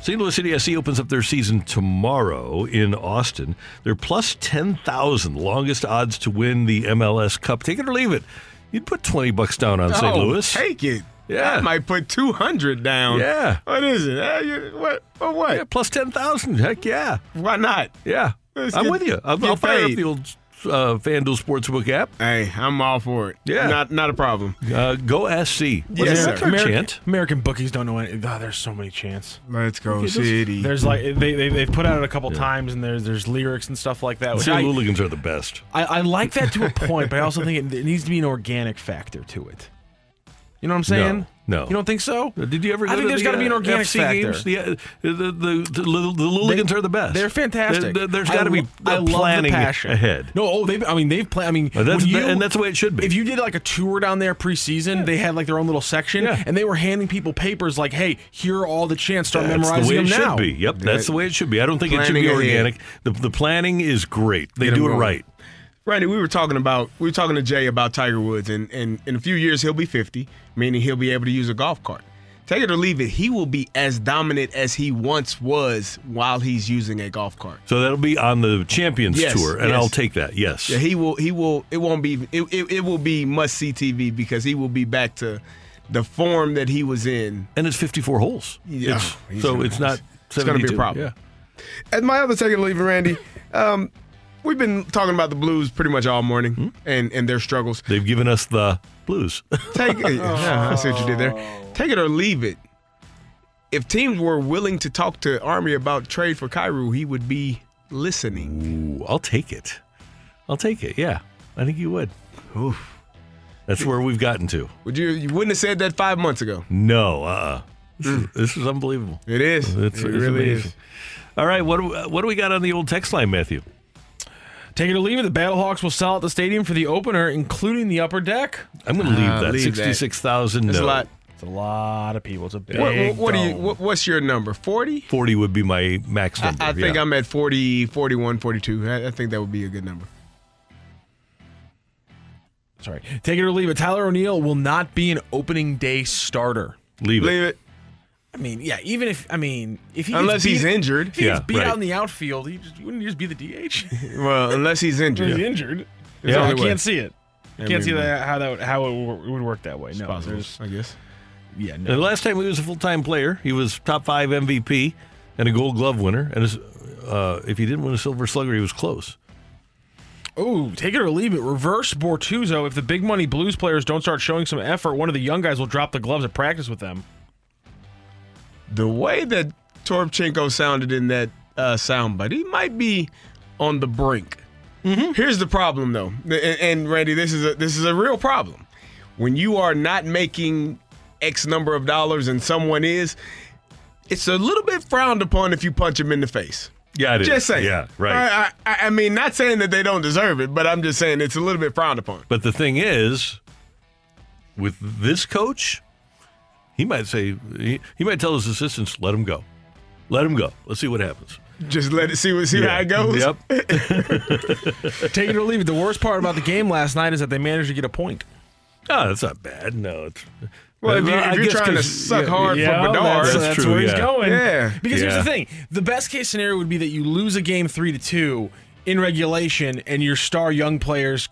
St. Louis City SC opens up their season tomorrow in Austin. They're plus 10,000, longest odds to win the MLS Cup. Take it or leave it. You'd put 20 bucks down on St. Oh, Louis. Take it. Yeah. I might put 200 down. Yeah. What is it? Uh, you- what? For what? Yeah, plus 10,000. Heck yeah. Why not? Yeah. Let's I'm get- with you. I'll, I'll fire up the old uh, FanDuel Sportsbook app. Hey, I'm all for it. Yeah. Not not a problem. Uh, go SC. Yes, What's sir. American. American bookies don't know any. Oh, there's so many chants. Let's go, Okay, those- City. There's like they they they've put out it a couple times, and there's there's lyrics and stuff like that. Which St. I, Hooligans are the best. I, I like that to a point, but I also think it, it needs to be an organic factor to it. You know what I'm saying? No. No, you don't think so? Did you ever? Go I think to there's the, got to be an uh, organic FC factor. Games? The, the, the, the, the, Lil- the are the best. They're fantastic. There- there- there's I got to be lo- I love the planning passion. ahead. No, oh, they. I mean, they've played. I mean, Uh, that's you, and that's the way it should be. If you did like a tour down there preseason, they had like their own little section, Yeah. and they were handing people papers like, "Hey, here are all the chants. Start That's memorizing the way it them now." should be. Yep, that's the way it should be. I don't think it should be organic. The, the planning is great. They Get 'em do it right. Randy, we were talking about we were talking to Jay about Tiger Woods, and, and in a few years he'll be 50, meaning he'll be able to use a golf cart. Take it or leave it, he will be as dominant as he once was while he's using a golf cart. So that'll be on the Champions Yes, Tour, and yes. I'll take that. Yes. Yeah, he will. He will. It won't be. It, it, it will be must see TV because he will be back to the form that he was in. and it's 54 holes. Yeah, It's- he's so gonna- it's not. It's going to be a problem. Yeah. And my other take it or leave it, Randy. Um, we've been talking about the Blues pretty much all morning Hmm? and and their struggles. They've given us the blues. Take it. Yeah, I see what you did there. Take it or leave it. If teams were willing to talk to Army about trade for Kyrou, he would be listening. Ooh, I'll take it. I'll take it. Yeah, I think you would. That's where we've gotten to. Would you? You wouldn't have said that five months ago. No, uh, this, is, this is unbelievable. It is. It's, it it's really amazing. is. All right, what do, what do we got on the old text line, Matthew? Take it or leave it. The Battlehawks will sell out the stadium for the opener, including the upper deck. I'm going to leave Ah, that leave that. sixty-six thousand. That's a lot. It's a lot of people. It's a big. What, what, what do you? dome. What, what's your number? Forty? forty would be my max I, number. I think yeah. I'm at 40, 41, 42. I, I think that would be a good number. Sorry. Take it or leave it. Tyler O'Neill will not be an opening day starter. leave it. Leave it. I mean, yeah. Even if I mean, if he gets Unless he's beat- injured. if he gets Yeah, beat right. out in the outfield, he just, wouldn't he just be the DH? Well, unless he's injured. He's injured. There's Yeah, I can't see it. Yeah, can't see that how that how it wo- would work that way. No, Possible, there's I guess. yeah, And no. the last time he was a full-time player, he was top five MVP and a Gold Glove winner. And his, uh, if he didn't win a Silver Slugger, he was close. Oh, take it or leave it. Reverse Bortuzzo. If the big money Blues players don't start showing some effort, one of the young guys will drop the gloves at practice with them. The way that Toropchenko sounded in that uh, soundbite, he might be on the brink. Here's the problem, though, and, and Randy, this is a this is a real problem. When you are not making X number of dollars and someone is, it's a little bit frowned upon if you punch him in the face. Yeah, it is. Just saying. Yeah, right. I, I, I mean, not saying that they don't deserve it, but I'm just saying it's a little bit frowned upon. But the thing is, with this coach, he might say he, he might tell his assistants, "Let him go, let him go. Let's see what happens." Just let it see what see Yeah. how it goes. Yep. Take it or leave it. The worst part about the game last night is that they managed to get a point. Oh, that's not bad. No, it's Well, if, you, if you're guess trying to suck yeah, hard Yeah, for Bedard, that's, That's that's true, where he's yeah. going. Yeah. Because here's the thing: the best case scenario would be that you lose a game three to two in regulation, and your star young players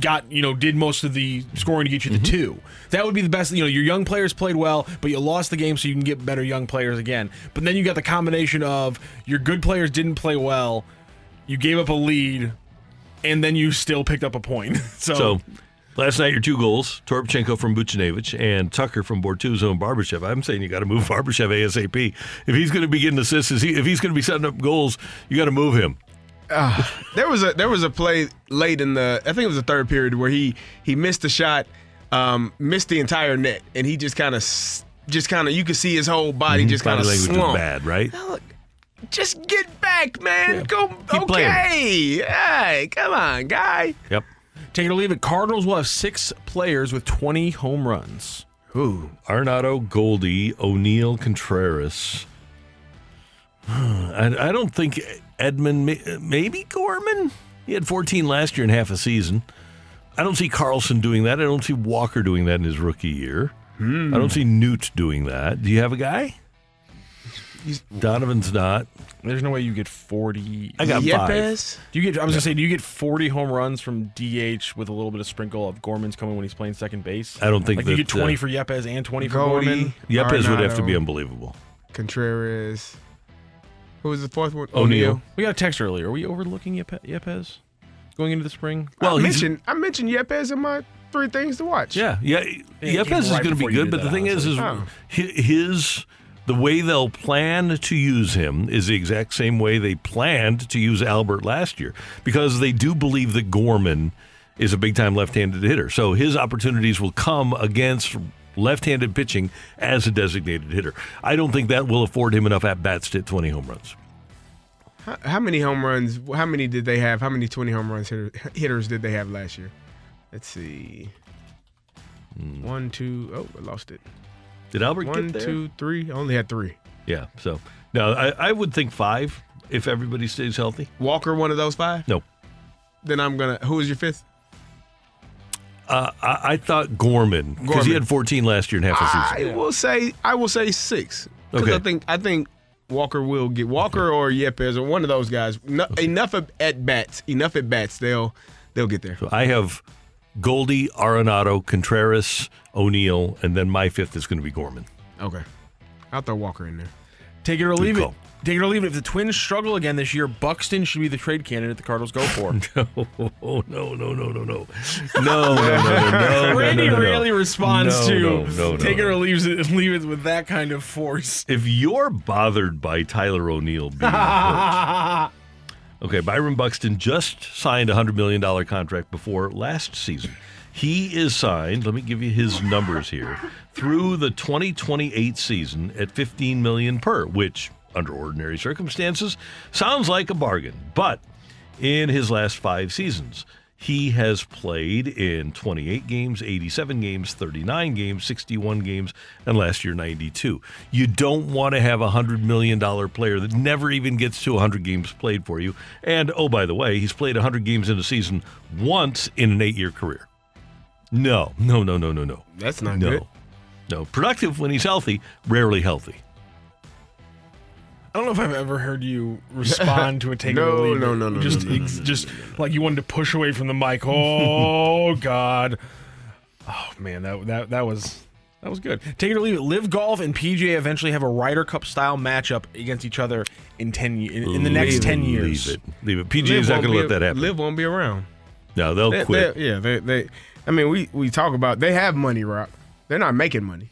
got you know did most of the scoring to get you the mm-hmm. two. That would be the best. You know, your young players played well, but you lost the game, so you can get better young players again. But then you got the combination of your good players didn't play well, you gave up a lead, and then you still picked up a point. so. So last night, your two goals, Toropchenko from Buchnevich and Tucker from Bortuzzo and Barbashev. I'm saying you got to move Barbashev ASAP. If he's going to be getting assists, if he's going to be setting up goals, you got to move him. there was a there was a play late in the I think it was the third period where he he missed the shot, um, missed the entire net, and he just kind of just kind of you could see his whole body just kind of language slump. is bad, right? Just get back, man. Go keep playing. okay. Hey, come on, guy. Yep. Take it or leave it. Cardinals will have six players with 20 home runs. Who? Arenado, Goldie, O'Neill, Contreras. I, I don't think Edman, maybe Gorman. He had 14 last year in half a season. I don't see Carlson doing that. I don't see Walker doing that in his rookie year. Hmm. I don't see Newt doing that. Do you have a guy? Donovan's not. There's no way you get 40. I got five. Yepez? Do you get? I was gonna say, do you get 40 home runs from DH with a little bit of sprinkle of Gorman's coming when he's playing second base? I don't think like you get 20 uh, for Yepez and 20 for Goldie, Gorman. Yepez would have to be unbelievable. Contreras. Who was the fourth one? O'Neill. We got a text earlier. Are we overlooking Yepe- Yepez going into the spring? Well, I he's- mentioned I mentioned Yepez in my three things to watch. Yeah, yeah. Yeah, it Yepez is right going to before be you good, did but the that, thing is, is honestly. hi- his the way they'll plan to use him is the exact same way they planned to use Albert last year, because they do believe that Gorman is a big time left-handed hitter. So his opportunities will come against left-handed pitching as a designated hitter. I don't think that will afford him enough at bats to hit 20 home runs. How, how many home runs? How many did they have? How many twenty home runs hitter, hitters did they have last year? Let's see. Hmm. One, two. Oh, I lost it. Did Albert One, get there? two, three. I only had three. Yeah. So no, I, I would think five if everybody stays healthy. Walker, one of those five. No. Then I'm gonna. Who was your fifth? Uh, I, I thought Gorman because he had 14 last year in half a season. I will say. I will say six. Because Okay. I think. I think Walker will get Walker or Yepez or one of those guys. No, enough of, at bats. Enough at bats. They'll they'll get there. So I have Goldie, Arenado, Contreras, O'Neill, and then my fifth is going to be Gorman. Okay. I'll throw Walker in there. Take it or Good leave call. it. Take it or leave it. If the Twins struggle again this year, Buxton should be the trade candidate the Cardinals go for. Oh no no no no no no no no no no! Randy no, no, no. really responds No, to no, no, take no. it or leave it, leave it with that kind of force. If you're bothered by Tyler O'Neill being hurt, okay, Byron Buxton just signed a hundred million dollar contract before last season. He is signed. Let me give you his numbers here through the 2028 season at 15 million per, which under ordinary circumstances sounds like a bargain. But in his last five seasons, he has played in 28 games, 87 games, 39 games, 61 games, and last year 92. You don't want to have a $100 million player that never even gets to 100 games played for you. And oh, by the way, he's played 100 games in a season once in an eight year career. No, no, no, no, no, no. That's not no. good. No. Productive when he's healthy, rarely healthy. I don't know if I've ever heard you respond to a take it No, or leave no, it. no, no, Just, no, no, no, ex- just like you wanted to push away from the mic. Oh God. Oh man, that that that was that was good. Take it or leave it. LIV Golf and PGA eventually have a Ryder Cup style matchup against each other in ten ye- in, in the next Leave ten years. Leave it. Leave it. PGA's not won't going to let that happen. LIV won't be around. No, they'll They- quit. they- yeah, they, they. I mean, we we talk about they have money, Rock. They're not making money.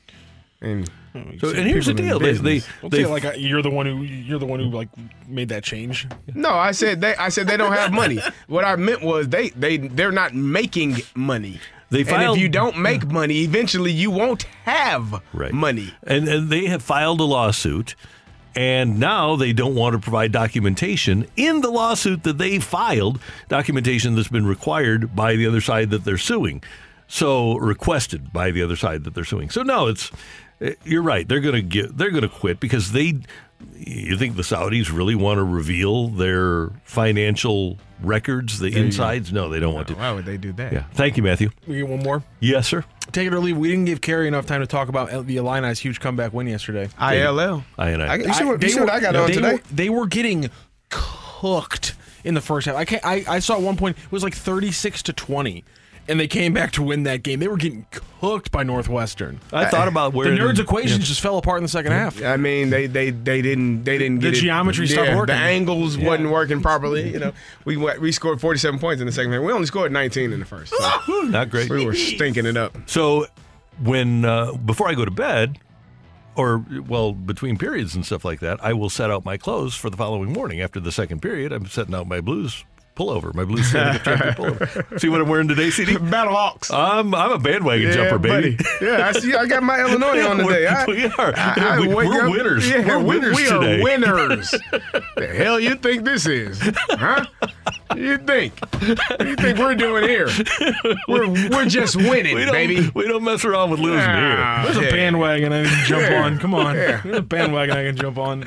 And So, and here's the deal: they, they, Don't they say like uh, you're the one who you're the one who like made that change. no, I said they. I said they don't have money. what I meant was they they they're not making money. They and if you don't make money, eventually you won't have right. money. and and they have filed a lawsuit, and now they don't want to provide documentation in the lawsuit that they filed, documentation that's been required by the other side that they're suing, so requested by the other side that they're suing. So no, it's you're right. They're gonna get they're gonna quit because they. You think the Saudis really want to reveal their financial records, the There insides? No, they don't want to. Why would they do that? Yeah. Thank you, Matthew. We get one more. Yes, sir. Take it or leave. We didn't give Kerry enough time to talk about the Illini's huge comeback win yesterday. ILL. I and I. I- you see what- you see what I got on they today? Were, they were getting cooked in the first half. I can't, I, I saw at one point it was like thirty six to twenty, and they came back to win that game. They were getting cooked by Northwestern. I thought about where the where nerds equations just fell apart in the second half. I mean, they they they didn't they didn't The get it- geometry stopped yeah, working. The angles Yeah. wasn't working properly. You know, we went- we scored 47 points in the second half. We only scored 19 in the first. So Not great. we were stinking it up. So when uh, before I go to bed, or well between periods and stuff like that, I will set out my clothes for the following morning. After the second period, I'm setting out my blues pullover, my blues Stanley Cup pullover. See what I'm wearing today, CD? Battle Hawks. I'm I'm a bandwagon Yeah, jumper, baby. buddy. Yeah, I see. I got my Illinois on today. I, we are. I, I we, we're up- winners. Yeah, We're we- winners we, today. are winners. the hell you think this is, huh? you think? What you think we're doing here? We're we're just winning, we baby. We don't mess around with losing Ah, There's a bandwagon I can jump Yeah. on. Come on. Yeah. There's a bandwagon I can jump on.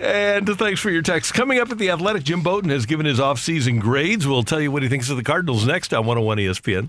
And thanks for your text. Coming up at the Athletic, Jim Bowden has given his offseason grades. We'll tell you what he thinks of the Cardinals next on 101 ESPN.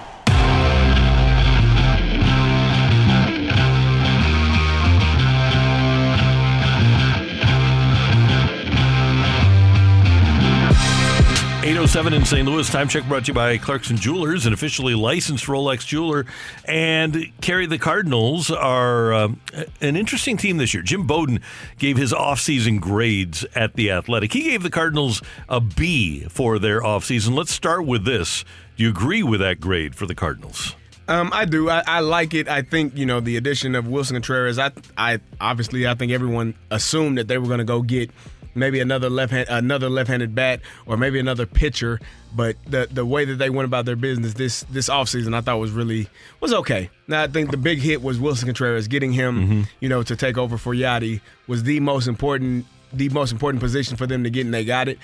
Eight oh seven in St. Louis. Time check brought to you by Clarkson Jewelers, an officially licensed Rolex jeweler. And Kerry, the Cardinals are um, an interesting team this year. Jim Bowden gave his offseason grades at the Athletic. He gave the Cardinals a B for their offseason. Let's start with this. Do you agree with that grade for the Cardinals? Um, I do. I, I like it. I think you know the addition of Willson Contreras. I, I obviously I think everyone assumed that they were going to go get maybe another left hand, another left-handed bat, or maybe another pitcher. But the the way that they went about their business this this offseason, I thought was really was okay. Now I think the big hit was Willson Contreras getting him, mm-hmm. you know, to take over for Yadi was the most important the most important position for them to get, and they got it.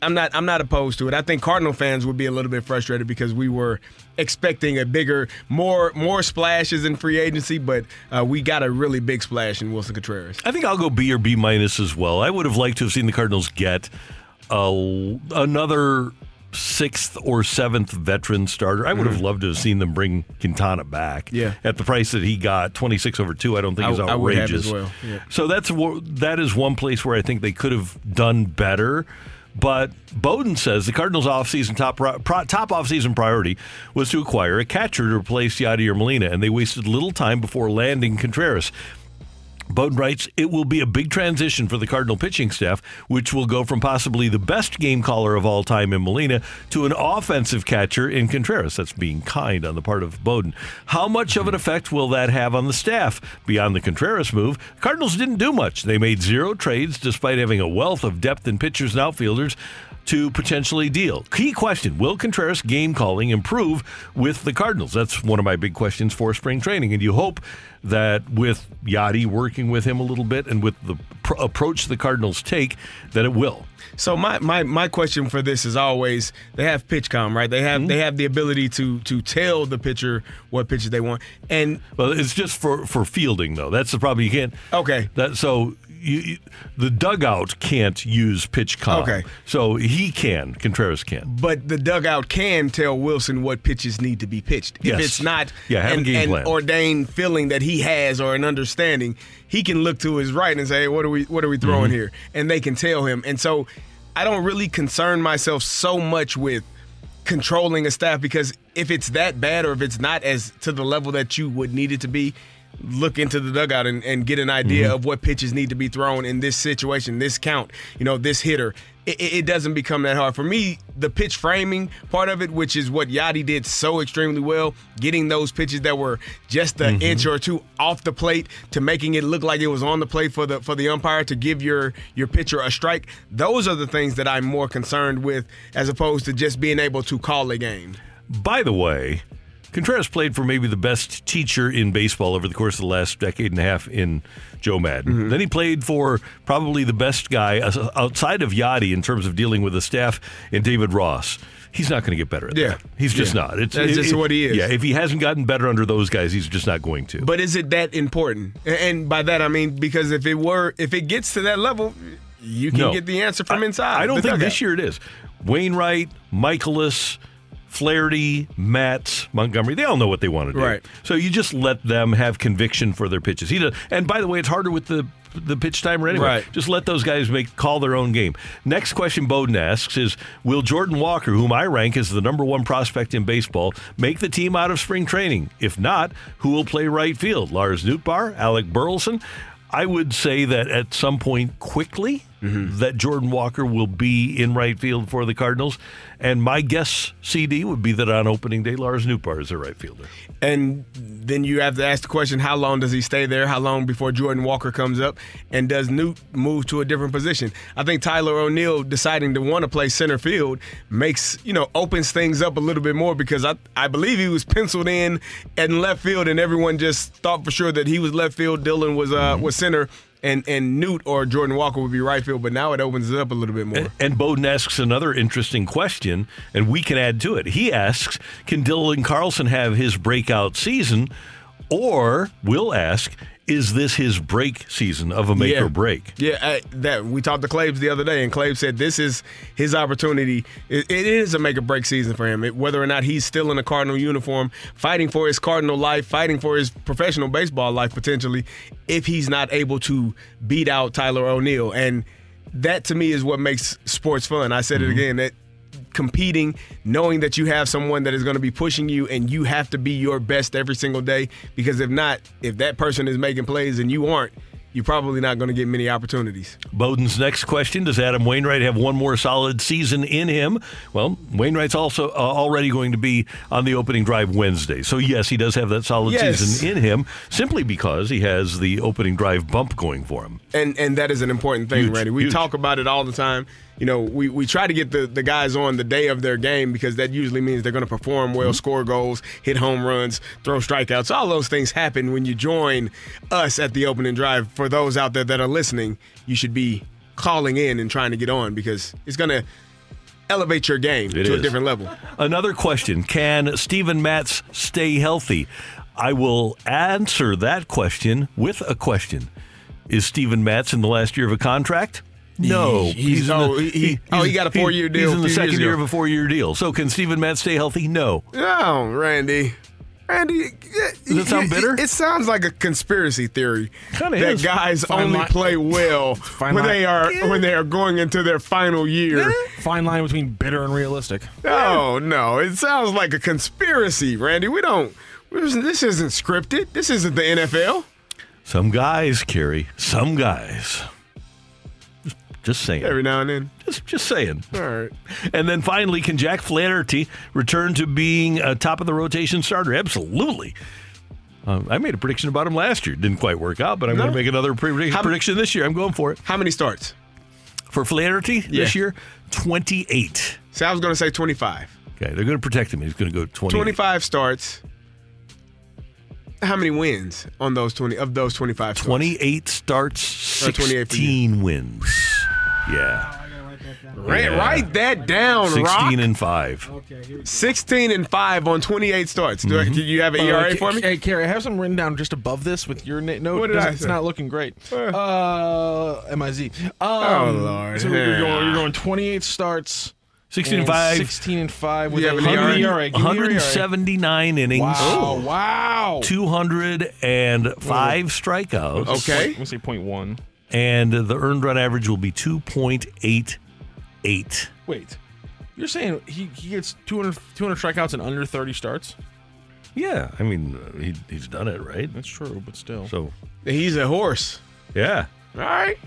I'm not I'm not opposed to it. I think Cardinal fans would be a little bit frustrated because we were expecting a bigger, more more splashes in free agency, but uh, we got a really big splash in Willson Contreras. I think I'll go B or B minus as well. I would have liked to have seen the Cardinals get a, another sixth or seventh veteran starter. I would have Mhm. loved to have seen them bring Quintana back. Yeah. At the price that he got, 26 over 2, I don't think I- is I would have outrageous. as well, yeah. So that's that is one place where I think they could have done better. But Bowden says the Cardinals' offseason top pro, top offseason priority was to acquire a catcher to replace Yadier Molina, and they wasted little time before landing Contreras. Bowden writes, it will be a big transition for the Cardinal pitching staff, which will go from possibly the best game caller of all time in Molina to an offensive catcher in Contreras. That's being kind on the part of Bowden. How much of an effect will that have on the staff? Beyond the Contreras move, Cardinals didn't do much. They made zero trades despite having a wealth of depth in pitchers and outfielders to potentially deal. Key question Will Contreras' game calling improve with the Cardinals? That's one of my big questions for spring training. And you hope that with Yadi working with him a little bit and with the pr- approach the Cardinals take, that it will. So my, my my question for this is always they have PitchCom, right? They have mm-hmm. they have the ability to to tell the pitcher what pitches they want. And well, it's just for for fielding though. That's the problem. You can't. Okay. That so. You, the dugout can't use pitch com. Okay. So he can. Contreras can. But the dugout can tell Willson what pitches need to be pitched. Yes. If it's not Yeah, have a an, game an plan. ordained feeling that he has or an understanding, he can look to his right and say, hey, "What are we? What are we throwing Mhm. here?" And they can tell him. And so, I don't really concern myself so much with controlling a staff because if it's that bad or if it's not as to the level that you would need it to be, look into the dugout and, and get an idea Mhm. of what pitches need to be thrown in this situation, this count, you know, this hitter. It, it doesn't become that hard. For me, the pitch framing part of it, which is what Yadi did so extremely well, getting those pitches that were just an inch or two off the plate to making it look like it was on the plate for the for the umpire to give your your pitcher a strike. Those are the things that I'm more concerned with as opposed to just being able to call a game. By the way, Contreras played for maybe the best teacher in baseball over the course of the last decade and a half in Joe Maddon. Mm-hmm. Then he played for probably the best guy outside of Yadi in terms of dealing with the staff in David Ross. He's not going to get better at Yeah. that. He's just Yeah. not. It's, That's just what he is. Yeah, if he hasn't gotten better under those guys, he's just not going to. But is it that important? And by that I mean because if it were, if it gets to that level, you can No. get the answer from inside. I don't think dugout. this year it is. Wainwright, Mikolas, Flaherty, Matz, Montgomery, they all know what they want to do. Right. So you just let them have conviction for their pitches. He does, and by the way, it's harder with the the pitch timer anyway. Right. Just let those guys make call their own game. Next question Bowden asks is Will Jordan Walker, whom I rank as the number one prospect in baseball, make the team out of spring training? If not, who will play right field? Lars Nootbaar, Alec Burleson? I would say that at some point quickly mm-hmm. that Jordan Walker will be in right field for the Cardinals. And my guess, CD, would be that on opening day, Lars Nootbaar is a right fielder. And then you have to ask the question: How long does he stay there? How long before Jordan Walker comes up? And does Newt move to a different position? I think Tyler O'Neill deciding to want to play center field makes you know opens things up a little bit more because I I believe he was penciled in in left field, and everyone just thought for sure that he was left field. Dylan was uh was center. And, and Newt or Jordan Walker would be right field, but now it opens it up a little bit more. And Bowden asks another interesting question, and we can add to it. He asks, can Dylan Carlson have his breakout season? Or we'll ask, is this his break season of a make Yeah. or break? Yeah, uh, that we talked to Claves the other day, and Claves said this is his opportunity. It, it is a make or break season for him. It, whether or not he's still in a Cardinal uniform, fighting for his Cardinal life, fighting for his professional baseball life potentially, if he's not able to beat out Tyler O'Neill, and that to me is what makes sports fun. I said it again that competing, knowing that you have someone that is going to be pushing you and you have to be your best every single day. Because if not, if that person is making plays and you aren't, you're probably not going to get many opportunities. Bowden's next question Does Adam Wainwright have one more solid season in him? Well, Wainwright's also uh, already going to be on the opening drive Wednesday. So, yes, he does have that solid Yes. season in him simply because he has the opening drive bump going for him. And and that is an important thing, Huge, Randy. We huge. talk about it all the time. You know, we, we try to get the, the guys on the day of their game because that usually means they're going to perform well, mm-hmm. score goals, hit home runs, throw strikeouts. All those things happen when you join us at the opening drive. For those out there that are listening, you should be calling in and trying to get on because it's going to elevate your game It to is. a different level. Another question Can Stephen Matz stay healthy? I will answer that question with a question. Is Stephen Matz in the last year of a contract? No, He- he's- in oh, he- he- oh, he got a four-year deal He's in the second year of a four-year deal. So can Stephen Matz stay healthy? No. No, Randy. Randy, Does it sound bitter? It sounds like a conspiracy theory Kinda that is. guys Fine only line- play well Fine when line. they are when they are going into their final year. Fine line between bitter and realistic. Oh no, it sounds like a conspiracy, Randy. We don't. This isn't scripted. This isn't the NFL. Some guys, Kerry. Some guys. Just, saying. Every now and then. Just, just saying. All right. And then finally, can Jack Flaherty return to being a top of the rotation starter? Absolutely. Uh, I made a prediction about him last year. Didn't quite work out, but I'm No. going to make another pre- How- prediction this year. I'm going for it. How many starts? For Flaherty this year, 28. See, I was going to say 25. Okay, they're going to protect him. He's going to go 20. 25 starts. How many wins on those 20 of those 25 starts? 28 starts, Or 28 16 wins. Yeah. Write, Yeah. write that down, 16 Rock. and 5. 16 and 5 on 28 starts. Do, Mm-hmm. do you have an ERA Uh, for me? Hey, Kerry, I have some written down just above this with your na- note. What did It's- I It's say? not looking great. Uh, MIZ. Um, Oh, Lord. So you're going, you're going 28 starts. 16 and and 5. 16 and 5 with You have a an ERA? 100 ERA. Give me your ERA. 179 innings. Wow. Wow. 205 strikeouts. Okay. Let me say point one. And the earned run average will be 2.88. Wait. You're saying he, he gets 200, 200 strikeouts in under 30 starts? Yeah, I mean, uh, he, he's done it, right? That's true, but still. So, He's a horse. yeah. All right.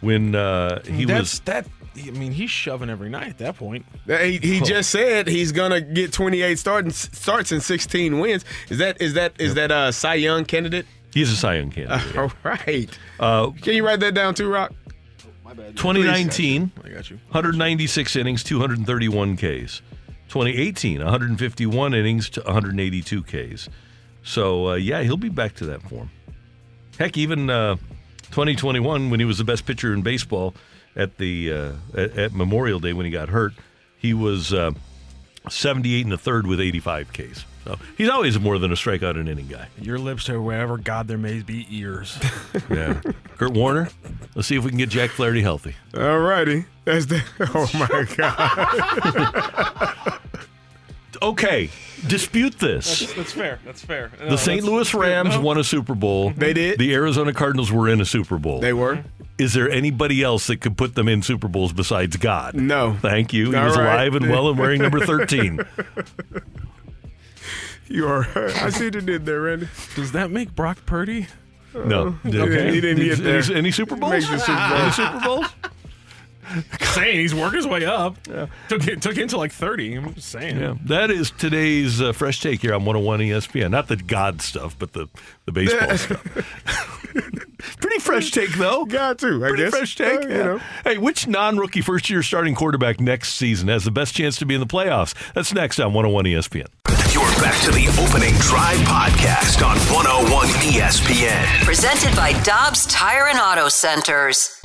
When uh, he That's was. that. I mean, he's shoving every night at that point. He, he just said he's gonna get 28 starting starts and 16 wins. Is that is that is that a Cy Young candidate? He's a Cy Young candidate. All right. Uh, Can you write that down too, Rock? 2019, I got you. 196 innings, 231 Ks. 2018, 151 innings to 182 Ks. So, uh, yeah, he'll be back to that form. Heck, even uh, 2021, when he was the best pitcher in baseball at the uh, at, at Memorial Day when he got hurt, he was uh, 78 and a third with 85 Ks. So he's always more than a strikeout an inning guy. Your lips are wherever God there may be ears. Yeah. Kurt Warner, let's see if we can get Jack Flaherty healthy. All righty. That's the. Oh my God. Okay, dispute this. That's, that's fair. That's fair. No, The St. Louis. Rams No. won a Super Bowl. They did. The Arizona Cardinals were in a Super Bowl. They were. Mm-hmm. Is there anybody else that could put them in Super Bowls besides God? No. Thank you. He All was right. alive and well and wearing number 13. You are. I see what you did there, Randy. Does that make Brock Purdy? No. He didn't- he didn't get there. Any, any Super Bowls? Makes the Super Bowl. Any Super Bowls? saying he's working his way up. Yeah. Took it took him to like thirty. I'm just saying. Yeah, that is today's uh, fresh take here on 101 ESPN. Not the God stuff, but the, the baseball stuff. Pretty fresh take, though. Got to, I Pretty guess. fresh take. Uh, you yeah. know. Hey, which non rookie first year starting quarterback next season has the best chance to be in the playoffs? That's next on 101 ESPN. You're back to the opening drive podcast on 101 ESPN. Presented by Dobbs Tire and Auto Centers.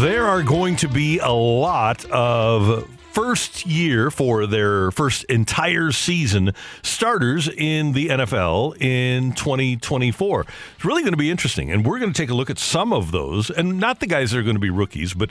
There are going to be a lot of first year for their first entire season starters in the NFL in 2024. It's really going to be interesting. And we're going to take a look at some of those, and not the guys that are going to be rookies, but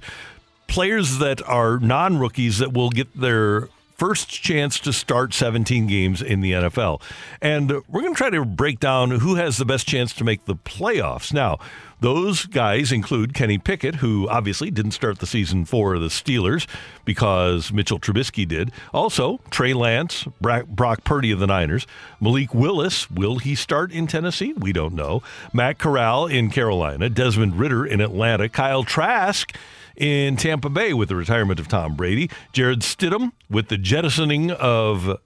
players that are non rookies that will get their first chance to start 17 games in the NFL. And we're going to try to break down who has the best chance to make the playoffs. Now, those guys include Kenny Pickett, who obviously didn't start the season for the Steelers because Mitchell Trubisky did. Also, Trey Lance, Brock Purdy of the Niners, Malik Willis. Will he start in Tennessee? We don't know. Matt Corral in Carolina, Desmond Ridder in Atlanta, Kyle Trask in Tampa Bay with the retirement of Tom Brady, Jarrett Stidham with the jettisoning of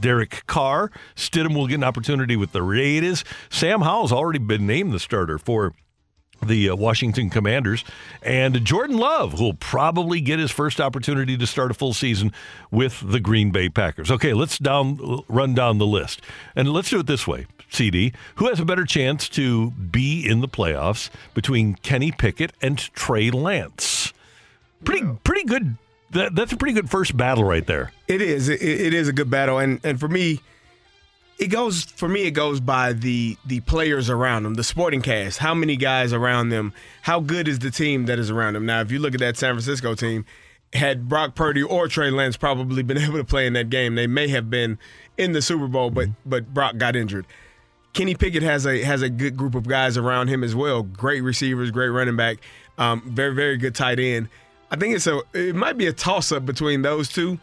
Derek Carr. Stidham will get an opportunity with the Raiders. Sam Howell's already been named the starter for the uh, Washington Commanders, and Jordan Love, who will probably get his first opportunity to start a full season with the Green Bay Packers. Okay, let's down run down the list, and let's do it this way. CD, who has a better chance to be in the playoffs between Kenny Pickett and Trey Lance? Pretty, pretty good. That, that's a pretty good first battle right there. It is. It, it is a good battle, and and for me, it goes for me. It goes by the the players around them, the sporting cast. How many guys around them? How good is the team that is around them? Now, if you look at that San Francisco team, had Brock Purdy or Trey Lance probably been able to play in that game, they may have been in the Super Bowl, but but Brock got injured. Kenny Pickett has a has a good group of guys around him as well. Great receivers, great running back, um, very very good tight end. I think it's a it might be a toss up between those two.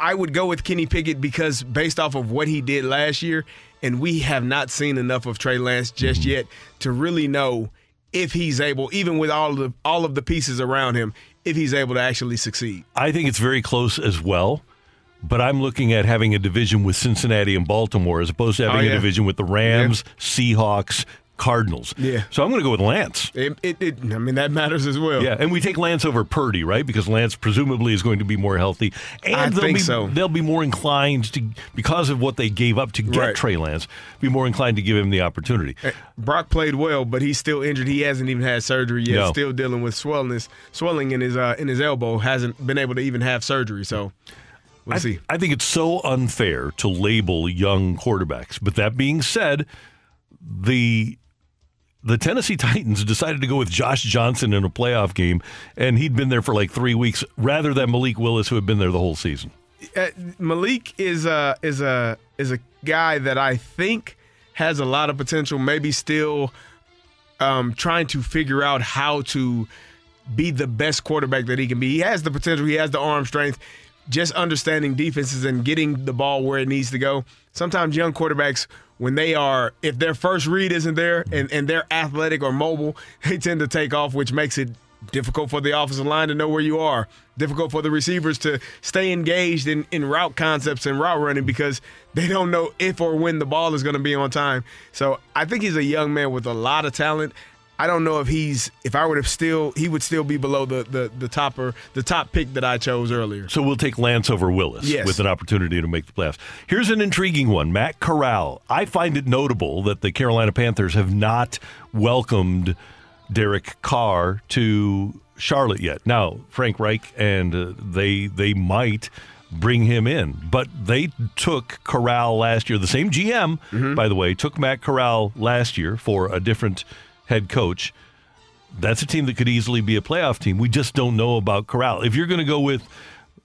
I would go with Kenny Pickett because based off of what he did last year, and we have not seen enough of Trey Lance just mm-hmm. yet to really know if he's able, even with all of the all of the pieces around him, if he's able to actually succeed. I think it's very close as well. But I'm looking at having a division with Cincinnati and Baltimore as opposed to having Oh, yeah. a division with the Rams, Seahawks, Cardinals. Yeah. So I'm going to go with Lance. It, it, it, I mean, that matters as well. Yeah, and we take Lance over Purdy, right? Because Lance presumably is going to be more healthy, and I they'll think be, so. They'll be more inclined to, because of what they gave up to get Right. Trey Lance, be more inclined to give him the opportunity. Eh, Brock played well, but he's still injured. He hasn't even had surgery yet. No. Still dealing with swellness, swelling in his uh, in his elbow. Hasn't been able to even have surgery. So we'll I, see. I think it's so unfair to label young quarterbacks. But that being said, the the Tennessee Titans decided to go with Josh Johnson in a playoff game, and he'd been there for like three weeks, rather than Malik Willis, who had been there the whole season. uh, Malik is a is a is a guy that I think has a lot of potential. Maybe still um, trying to figure out how to be the best quarterback that he can be. He has the potential. He has the arm strength. Just understanding defenses and getting the ball where it needs to go. Sometimes young quarterbacks, when they are, if their first read isn't there and, and they're athletic or mobile, they tend to take off, which makes it difficult for the offensive line to know where you are. Difficult for the receivers to stay engaged in, in route concepts and route running because they don't know if or when the ball is going to be on time. So I think he's a young man with a lot of talent. I don't know if he's if I would have still he would still be below the the the topper the top pick that I chose earlier. So we'll take Lance over Willis Yes. with an opportunity to make the playoffs. Here's an intriguing one Matt Corral. I find it notable that the Carolina Panthers have not welcomed Derek Carr to Charlotte yet. Now, Frank Reich and uh, they they might bring him in, but they took Corral last year. The same GM, Mm-hmm. by the way, took Matt Corral last year for a different head coach. That's a team that could easily be a playoff team. We just don't know about Corral. If you're going to go with,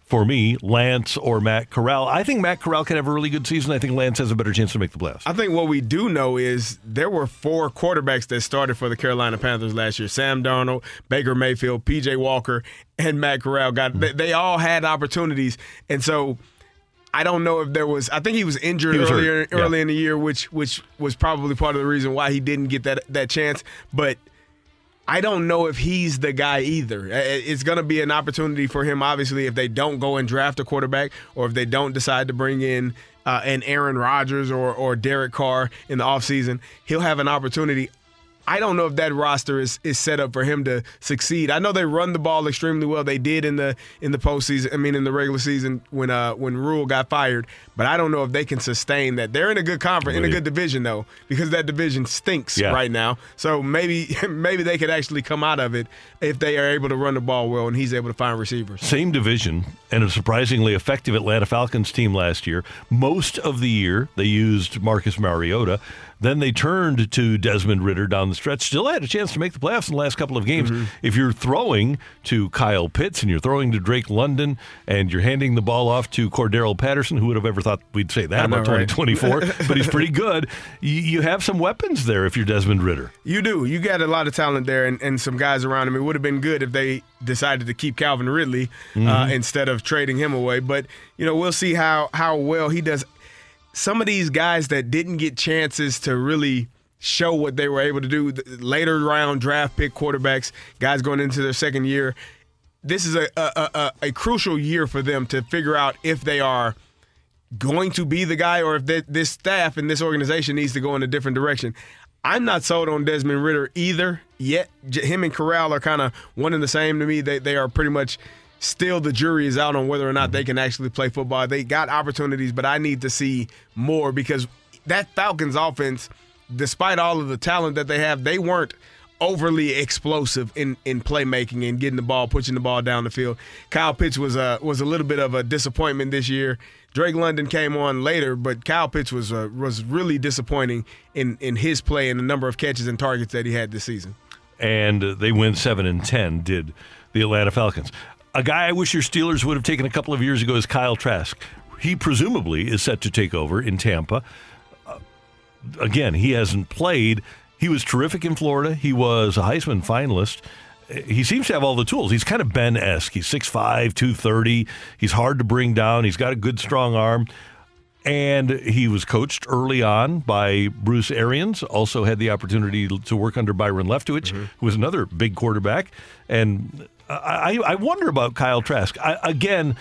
for me, Lance or Matt Corral, I think Matt Corral can have a really good season. I think Lance has a better chance to make the playoffs. I think what we do know is there were four quarterbacks that started for the Carolina Panthers last year: Sam Darnold, Baker Mayfield, P.J. Walker, and Matt Corral. Got they, they all had opportunities, and so I don't know if there was. I think he was injured He was hurt, earlier yeah. early in the year, which which was probably part of the reason why he didn't get that that chance. But I don't know if he's the guy either. It's going to be an opportunity for him, obviously, if they don't go and draft a quarterback or if they don't decide to bring in uh, an Aaron Rodgers or, or Derek Carr in the offseason. He'll have an opportunity. I don't know if that roster is, is set up for him to succeed. I know they run the ball extremely well. They did in the in the postseason. I mean, in the regular season when uh, when Rhule got fired. But I don't know if they can sustain that. They're in a good conference, in a good division though, because that division stinks Yeah. right now. So maybe maybe they could actually come out of it if they are able to run the ball well and he's able to find receivers. Same division and a surprisingly effective Atlanta Falcons team last year. Most of the year they used Marcus Mariota. Then they turned to Desmond Ridder down the stretch. Still had a chance to make the playoffs in the last couple of games. Mm-hmm. If you're throwing to Kyle Pitts and you're throwing to Drake London and you're handing the ball off to Cordarrelle Patterson, who would have ever thought we'd say that I know, about right? 2024? but he's pretty good. You, you have some weapons there if you're Desmond Ridder. You do. You got a lot of talent there and, and some guys around him. It would have been good if they decided to keep Calvin Ridley uh, Mhm. instead of trading him away. But, you know, we'll see how, how well he does. Some of these guys that didn't get chances to really show what they were able to do, later round draft pick quarterbacks, guys going into their second year, this is a, a, a, a- crucial year for them to figure out if they are going to be the guy or if th- this staff and this organization needs to go in a different direction. I'm not sold on Desmond Ridder either yet. Him and Corral are kind of one and the same to me. They, they are pretty much still the jury is out on whether or not they can actually play football. They got opportunities, but I need to see more because that Falcons offense, despite all of the talent that they have, they weren't overly explosive in, in playmaking and getting the ball, pushing the ball down the field. Kyle Pitts was a was a little bit of a disappointment this year. Drake London came on later, but Kyle Pitts was uh, was really disappointing in in his play and the number of catches and targets that he had this season. and they win seven and ten. Did the Atlanta Falcons? A guy I wish your Steelers would have taken a couple of years ago is Kyle Trask. He presumably is set to take over in Tampa. Uh, again, he hasn't played. He was terrific in Florida. He was a Heisman finalist. He seems to have all the tools. He's kind of Ben esque. He's 6'5, 230. He's hard to bring down. He's got a good, strong arm. And he was coached early on by Bruce Arians. Also had the opportunity to work under Byron Leftwich, who was another big quarterback. And I, I wonder about Kyle Trask. I, again,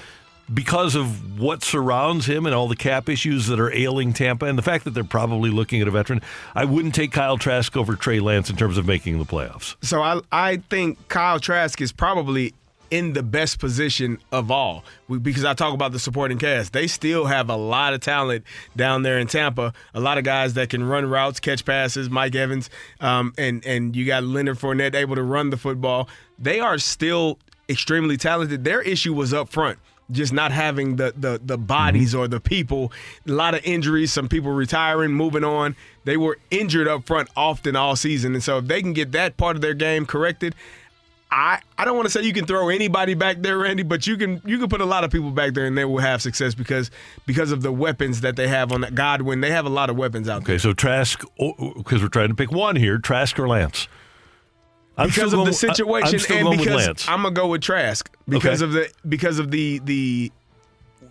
because of what surrounds him and all the cap issues that are ailing Tampa, and the fact that they're probably looking at a veteran, I wouldn't take Kyle Trask over Trey Lance in terms of making the playoffs. So I I think Kyle Trask is probably in the best position of all We- because I talk about the supporting cast. They still have a lot of talent down there in Tampa. A lot of guys that can run routes, catch passes. Mike Evans, um, and and you got Leonard Fournette able to run the football. They are still extremely talented. Their issue was up front. Just not having the, the the bodies or the people, a lot of injuries, some people retiring, moving on. They were injured up front often all season. And so if they can get that part of their game corrected, I, I don't want to say you can throw anybody back there, Randy, but you can you can put a lot of people back there and they will have success because because of the weapons that they have on that Godwin. They have a lot of weapons out there. Okay, so Trask, oh, because we're trying to pick one here, Trask or Lance? I'm because of the going- I- situation I'm and because Lance. I'm gonna go with Trask because Okay. of the because of the the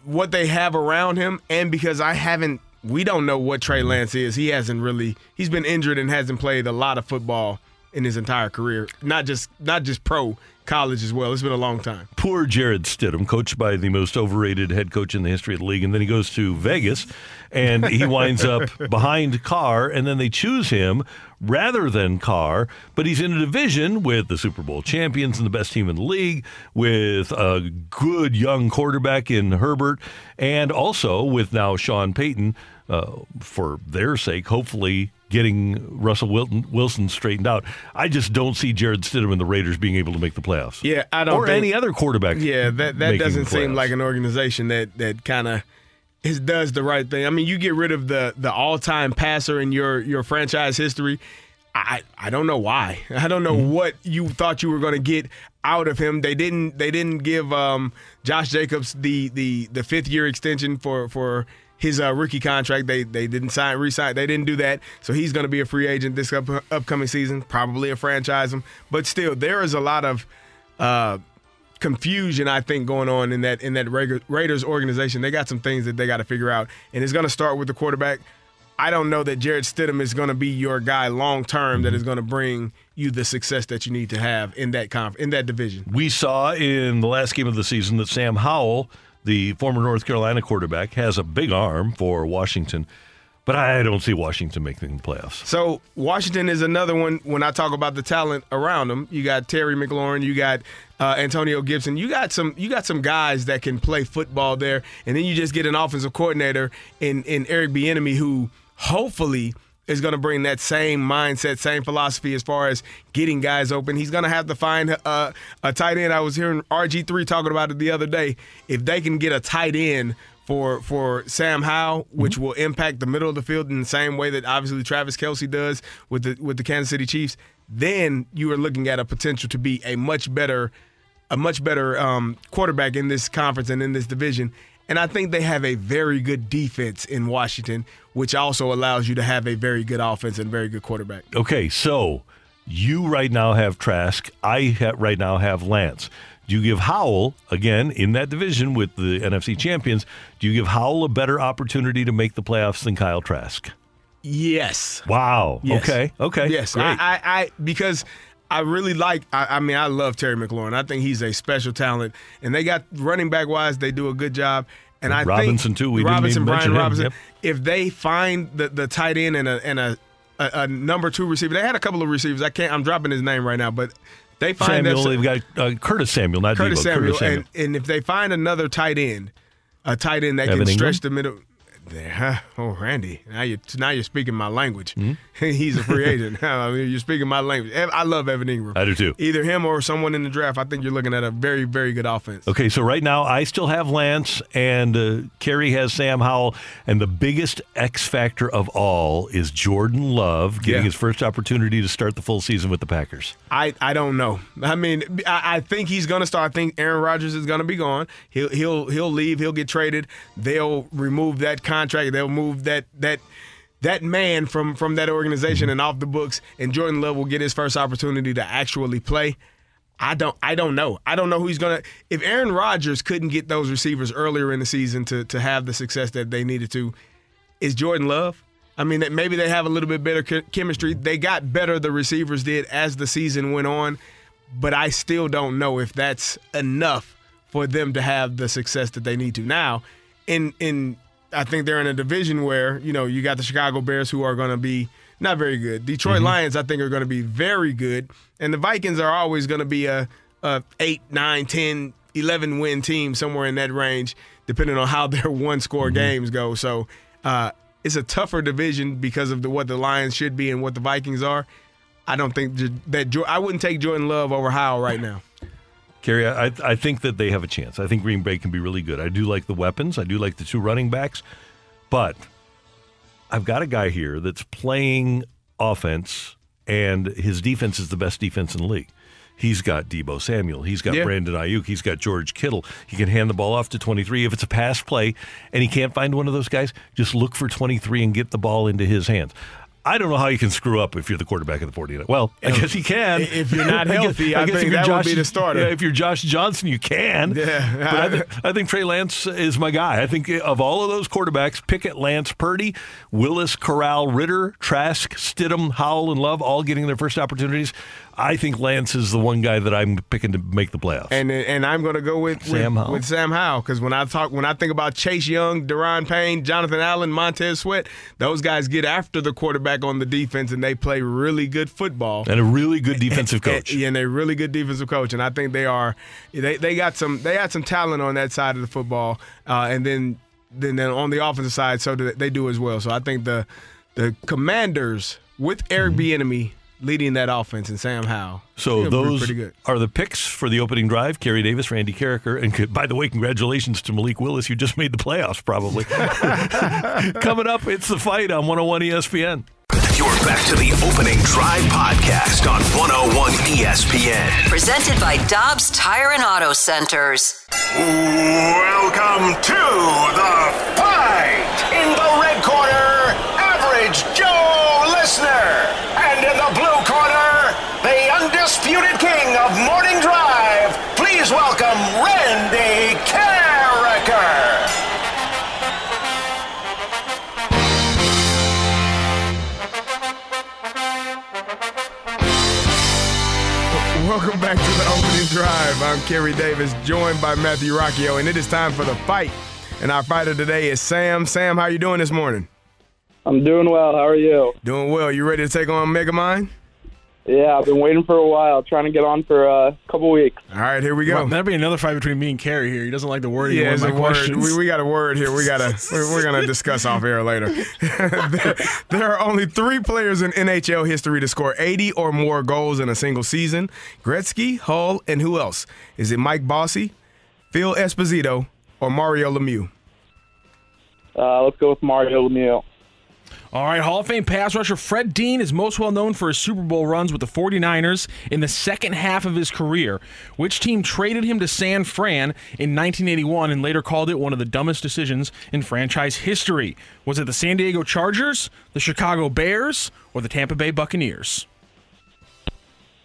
what they have around him and because I haven't we don't know what Trey Lance is. He hasn't really he's been injured and hasn't played a lot of football in his entire career, not just not just pro college as well. It's been a long time. Poor Jarrett Stidham, coached by the most overrated head coach in the history of the league, and then he goes to Vegas, and he winds up behind Carr, and then they choose him rather than Carr. But he's in a division with the Super Bowl champions and the best team in the league, with a good young quarterback in Herbert, and also with now Sean Payton. Uh, for their sake, hopefully getting Russell Wilson, Wilson straightened out. I just don't see Jarrett Stidham and the Raiders being able to make the playoffs. Yeah, I don't. Or think- any other quarterback. Yeah, that that doesn't seem like an organization that that kind of is does the right thing. I mean, you get rid of the the all time passer in your your franchise history. I I don't know why. I don't know Mm-hmm. what you thought you were going to get out of him. They didn't they didn't give um, Josh Jacobs the the the fifth year extension for for his uh, rookie contract. They they didn't sign resign. They didn't do that. So he's going to be a free agent this up, upcoming season. Probably a franchise him. But still, there is a lot of uh, confusion I think going on in that in that Raiders organization. They got some things that they got to figure out, and it's going to start with the quarterback. I don't know that Jarrett Stidham is going to be your guy long term that is going to bring you the success that you need to have in that conf- in that division. We saw in the last game of the season that Sam Howell, the former North Carolina quarterback, has a big arm for Washington, but I don't see Washington making the playoffs. So Washington is another one. When I talk about the talent around them, you got Terry McLaurin, you got uh, Antonio Gibson, you got some you got some guys that can play football there, and then you just get an offensive coordinator in in Eric Bieniemy who hopefully is going to bring that same mindset, same philosophy as far as getting guys open. He's going to have to find uh, a tight end. I was hearing RG3 talking about it the other day. If they can get a tight end for for Sam Howell, which will impact the middle of the field in the same way that obviously Travis Kelce does with the with the Kansas City Chiefs, then you are looking at a potential to be a much better a much better um, quarterback in this conference and in this division. And I think they have a very good defense in Washington, which also allows you to have a very good offense and very good quarterback. Okay, so you right now have Trask. I ha- right now have Lance. Do you give Howell, again, in that division with the NFC champions, do you give Howell a better opportunity to make the playoffs than Kyle Trask? Yes. Wow. Yes. Okay. Okay. Yes. I, I, I because I really like. I, I mean, I love Terry McLaurin. I think he's a special talent, and they got running back wise, they do a good job. And I Robinson, think too. We didn't Robinson, Brian mention him. Robinson. Yep. If they find the the tight end and a and a, a, a number two receiver, they had a couple of receivers. I can't. I'm dropping his name right now, but they find Samuel, that- they've got uh, Curtis Samuel, not Curtis Deebo, Samuel, Curtis Samuel. And, and if they find another tight end, a tight end that Evan can Engram? stretch the middle. There, huh? Oh, Randy, now you now you're speaking my language. Hmm? He's a free agent. I mean, you're speaking my language. I love Evan Engram. I do too. Either him or someone in the draft. I think you're looking at a very very good offense. Okay, so right now I still have Lance, and uh, Kerry has Sam Howell, and the biggest X factor of all is Jordan Love getting Yeah. his first opportunity to start the full season with the Packers. I, I don't know. I mean, I, I think he's gonna start. I think Aaron Rodgers is gonna be gone. He'll he'll he'll leave. He'll get traded. They'll remove that contract. They'll move that that that man from from that organization and off the books. And Jordan Love will get his first opportunity to actually play. I don't I don't know. I don't know who he's gonna. If Aaron Rodgers couldn't get those receivers earlier in the season to to have the success that they needed to, is Jordan Love. I mean, maybe they have a little bit better chemistry. They got better, the receivers did as the season went on, but I still don't know if that's enough for them to have the success that they need to. Now, in in I think they're in a division where you know you got the Chicago Bears who are going to be not very good. Detroit Lions I think are going to be very good, and the Vikings are always going to be a, a 8, 9, 10, 11 win team somewhere in that range, depending on how their one score games go. So uh, it's a tougher division because of the, what the Lions should be and what the Vikings are. I don't think that I wouldn't take Jordan Love over Howell right now. Kerry, I, I think that they have a chance. I think Green Bay can be really good. I do like the weapons. I do like the two running backs, but I've got a guy here that's playing offense, and his defense is the best defense in the league. He's got Deebo Samuel. He's got Yeah. Brandon Aiyuk. He's got George Kittle. He can hand the ball off to 23. If it's a pass play and he can't find one of those guys, just look for 23 and get the ball into his hands. I don't know how you can screw up if you're the quarterback of the 49ers. Well, I guess you can. If you're not I guess- healthy, I guess think if you're that would Josh- be the starter. Yeah, if you're Josh Johnson, you can. Yeah. But I, thi- I think Trey Lance is my guy. I think of all of those quarterbacks, Pickett, Lance, Purdy, Willis, Corral, Ridder, Trask, Stidham, Howell, and Love all getting their first opportunities. I think Lance is the one guy that I'm picking to make the playoffs. And and I'm going to go with Sam with, Howell. with Sam Howell because when I talk when I think about Chase Young, Daron Payne, Jonathan Allen, Montez Sweat, those guys get after the quarterback on the defense and they play really good football. and a really good defensive coach. Yeah, and they're really good defensive coach, and I think they are. They they got some they had some talent on that side of the football, uh, and then then then on the offensive side, so they do as well. So I think the the Commanders with Eric Bieniemy leading that offense and Sam Howell. So those are the picks for the opening drive. Kerry Davis, Randy Karraker, and c- by the way, congratulations to Malik Willis. You just made the playoffs, probably. Coming up, it's the fight on 101 ESPN. You're back to the opening drive podcast on 101 ESPN. Presented by Dobbs Tire and Auto Centers. Welcome to the fight. In the red corner, average Joe Listener. Undisputed king of morning drive. Please welcome Randy Karraker. Welcome back to the opening drive. I'm Kerry Davis, joined by Matthew Rocchio, and it is time for the fight. And our fighter today is Sam. Sam, how you doing this morning? I'm doing well. How are you? Doing well. You ready to take on Megamind? Yeah, I've been waiting for a while, trying to get on for a couple weeks. All right, here we go. Well, that'd be another fight between me and Kerry here. He doesn't like the wording Yeah, of one of my word. questions. We, we got a word here. We gotta. We're, we're gonna discuss off air later. there, there are only three players in NHL history to score 80 or more goals in a single season: Gretzky, Hull, and who else? Is it Mike Bossy, Phil Esposito, or Mario Lemieux? Uh, let's go with Mario Lemieux. All right, Hall of Fame pass rusher Fred Dean is most well known for his Super Bowl runs with the 49ers in the second half of his career. Which team traded him to San Fran in 1981 and later called it one of the dumbest decisions in franchise history? Was it the San Diego Chargers, the Chicago Bears, or the Tampa Bay Buccaneers?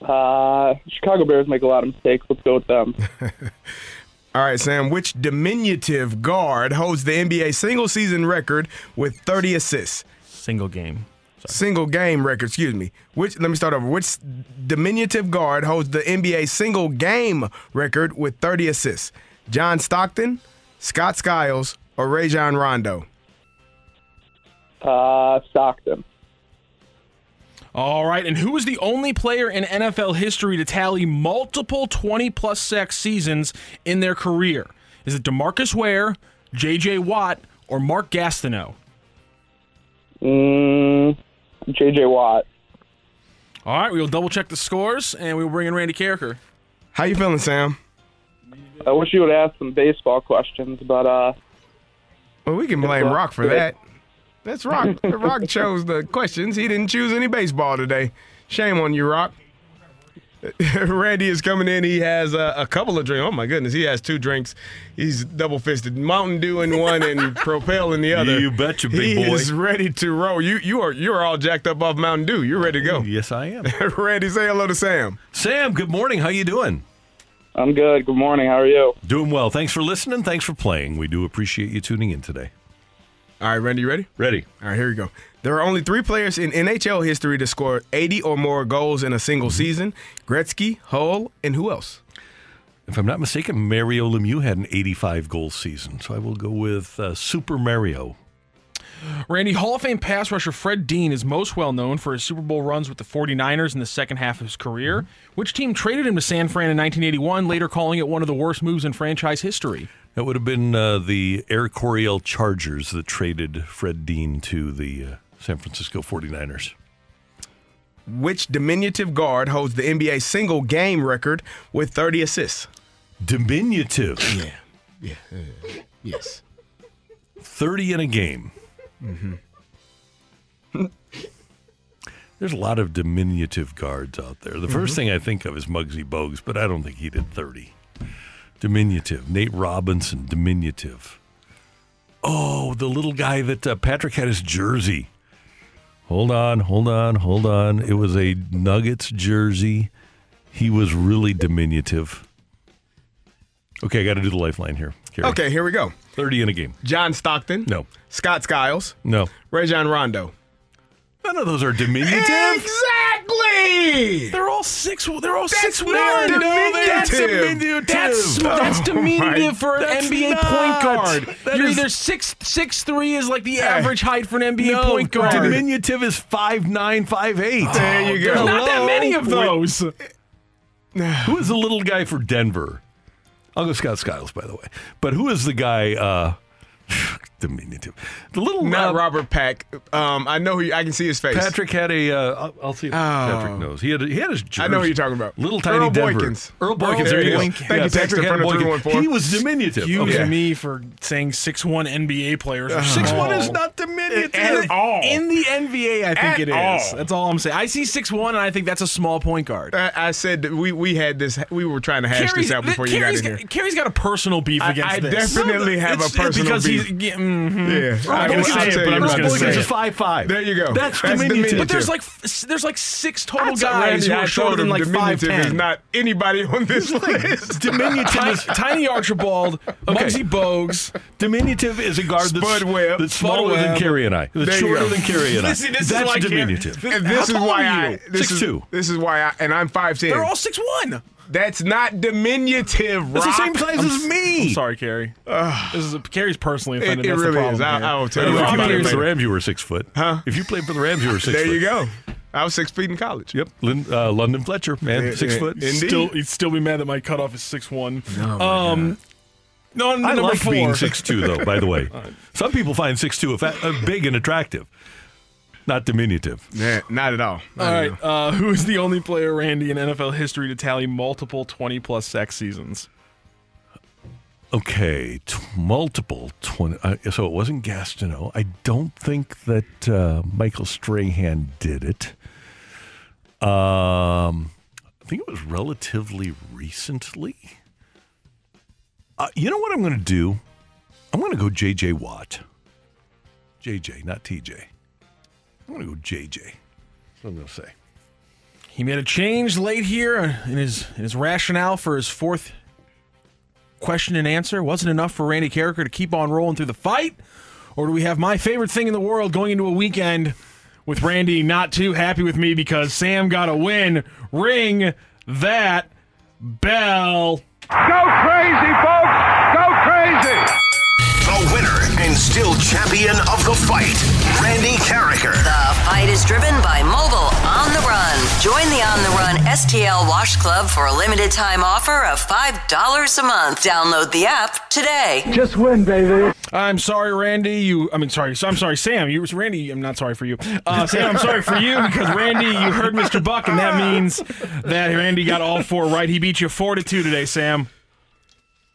Uh, Chicago Bears make a lot of mistakes. Let's go with them. All right, Sam. Which diminutive guard holds the NBA single season record with 30 assists? Single game. Single game record, excuse me. Which let me start over. Which diminutive guard holds the NBA single game record with 30 assists? John Stockton, Scott Skiles, or Rajon Rondo? Uh, Stockton. All right, and who is the only player in NFL history to tally multiple 20 plus sack seasons in their career? Is it DeMarcus Ware, J.J. Watt, or Mark Gastineau? Mm, J.J. Watt. All right, we will double check the scores, and we will bring in Randy Karraker. How you feeling, Sam? I wish you would ask some baseball questions, but uh. Well, we can blame Rock for that. That's Rock. Rock chose the questions. He didn't choose any baseball today. Shame on you, Rock. Randy is coming in. He has a, a couple of drinks. Oh my goodness, he has two drinks. He's double fisted. Mountain Dew in one and Propel in the other. You betcha, big he boy. is ready to roll. You you are you are all jacked up off Mountain Dew. You're ready to go. Yes, I am. Randy, say hello to Sam. Sam, good morning. How you doing? I'm good. Good morning. How are you? Doing well. Thanks for listening. Thanks for playing. We do appreciate you tuning in today. All right, Randy, you ready? Ready. All right, here we go. There are only three players in NHL history to score 80 or more goals in a single season Gretzky, Hull, and who else? If I'm not mistaken, Mario Lemieux had an 85 goal season, so I will go with uh, Super Mario. Randy, Hall of Fame pass rusher Fred Dean is most well known for his Super Bowl runs with the 49ers in the second half of his career. Which team traded him to San Fran in 1981, later calling it one of the worst moves in franchise history? That would have been uh, the Air Coryell Chargers that traded Fred Dean to the uh, San Francisco 49ers. Which diminutive guard holds the NBA single game record with 30 assists? Diminutive. Yeah. Yeah. uh, yes. 30 in a game. Mm-hmm. There's a lot of diminutive guards out there. The 1st Mhm. thing I think of is Muggsy Bogues, but I don't think he did 30. Diminutive. Nate Robinson, diminutive. Oh, the little guy that uh, Patrick had his jersey. Hold on, hold on, hold on. It was a Nuggets jersey. He was really diminutive. Okay, I got to do the lifeline here. Kerry. Okay, here we go. 30 in a game. John Stockton. No. Scott Skiles. No. Rajon Rondo. None of those are diminutive. Exactly. They're all six. They're all That's six one. diminutive. That's diminutive. That's, that's Oh diminutive my- for an That's NBA not. point guard. That You're is- either six six three is like the average height for an NBA no, point guard. diminutive is five nine, five eight. There you go. There's not that many of those. Who is the little guy for Denver? I'll go Scott Skiles, by the way. But who is the guy? Uh, diminutive. The little Not uh, Robert Pack. Um, I know who. I can see his face. Patrick had a. Uh, I'll, I'll see if Patrick knows. He had. A, he had his. Jersey. I know who you're talking about. Little tiny Earl Denver. Boykins. Earl Boykins. Earl there you go. Boykins. Thank you, Yeah, Texter, Patrick had from Boykins. 314. He was diminutive. Excuse Okay. me for saying six one NBA players. Are Six one small. is not diminutive. At all. In the NBA, I think At it is. all. That's all I'm saying. I see six one, and I think that's a small point guard. I, I said that we we had this. We were trying to hash this out before you got in here. Kerry's got a personal beef I- against I this. I definitely have a It's- personal because beef. He's, yeah, mhm. Yeah, I'm gonna say it, but I'm just gonna Boykins say it. five five. There you go. That's, That's diminutive. But there's like there's like six total guys who are shorter than like five diminutive is not anybody on this list. Diminutive Tiny, Archibald. Muggsy Bogues. Diminutive is a guard that's, smaller than Webb. Kerry and I. That's There shorter than Kerry and I. Listen, this is that's why diminutive. And this is why are I. you? This is 6'2". this is why I. And I'm five ten. They're all six one. That's not diminutive. That's the same Rock. size as me. I'm sorry, Kerry. this is a. Kerry's personally offended. it That's really the problem. is. I. I'll tell If you you all about played for the. Rams, you were six foot. Huh? If you played for the Rams, you were six There foot. you go. I was six feet in college. Yep. Lin, uh, London Fletcher, man, Yeah, six yeah. foot. Indeed. Still, he'd still be mad that my cutoff is six one. Oh, my um, no, I number like four. being six two, though. By the way, some people find six two uh, big and attractive, not diminutive. Yeah, not at all. Not all right, all. Uh, who is the only player, Randy, in NFL history to tally multiple 20 plus sack seasons? Okay, t- multiple twenty. Uh, so it wasn't Gastineau. I don't think that uh, Michael Strahan did it. Um, I think it was relatively recently. Uh, you know what I'm going to do? I'm going to go J.J. Watt. J.J., not T.J. I'm going to go J.J. That's what I'm going to say. He made a change late here in his in his rationale for his fourth question and answer. Wasn't enough for Randy Karraker to keep on rolling through the fight, or do we have my favorite thing in the world going into a weekend with Randy not too happy with me because Sam got a win? Ring that bell. Go crazy, folks! Go crazy! The winner and still champion of the fight, Randy Karraker. The fight is driven by Mobile On the Run. Join the On the Run STL Wash Club for a limited time offer of $5 a month. Download the app today. Just win, baby. I'm sorry, Randy. You, I mean, sorry. So I'm sorry, Sam. You, Randy. I'm not sorry for you. Uh, Sam, I'm sorry for you because Randy, you heard Mr. Buck, and that means that Randy got all four right. He beat you four to two today, Sam.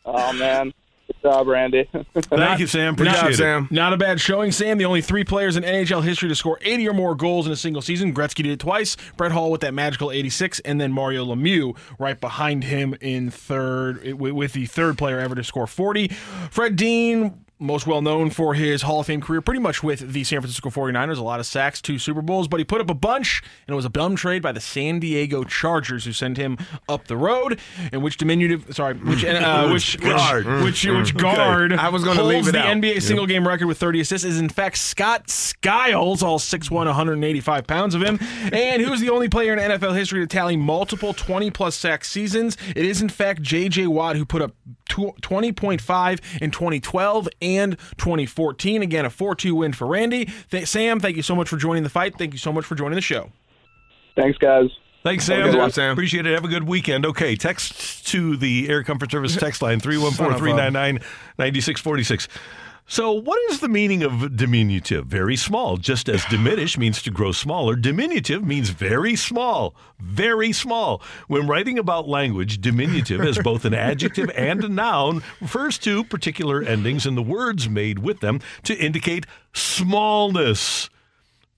Oh man, good job, Randy. Thank you, Sam. Appreciate it. Not a bad showing, Sam. The only three players in NHL history to score 80 or more goals in a single season. Gretzky did it twice. Brett Hull with that magical 86, and then Mario Lemieux right behind him in third, with with the third player ever to score 40. Fred Dean. Most well known for his Hall of Fame career, pretty much with the San Francisco 49ers, a lot of sacks, two Super Bowls, but he put up a bunch, and it was a bum trade by the San Diego Chargers who sent him up the road. And which diminutive, sorry, which uh, which Guard. which which, which Okay. guard I was gonna holds leave it the out. NBA single game record with 30 assists is in fact Scott Skiles, all 6'1", 185 pounds of him. And who's the only player in NFL history to tally multiple 20 plus sack seasons? It is in fact J.J. Watt who put up 20.5 in 2012 and 2014. Again, a 4-2 win for Randy. Th- Sam, thank you so much for joining the fight. Thank you so much for joining the show. Thanks, guys. Thanks, Sam. good one. Sam. Appreciate it. Have a good weekend. Okay, text to the Air Comfort Service text line 314 399 9646. So, what is the meaning of diminutive? Very small. Just as diminish means to grow smaller, diminutive means very small. Very small. When writing about language, diminutive as both an adjective and a noun refers to particular endings in the words made with them to indicate smallness.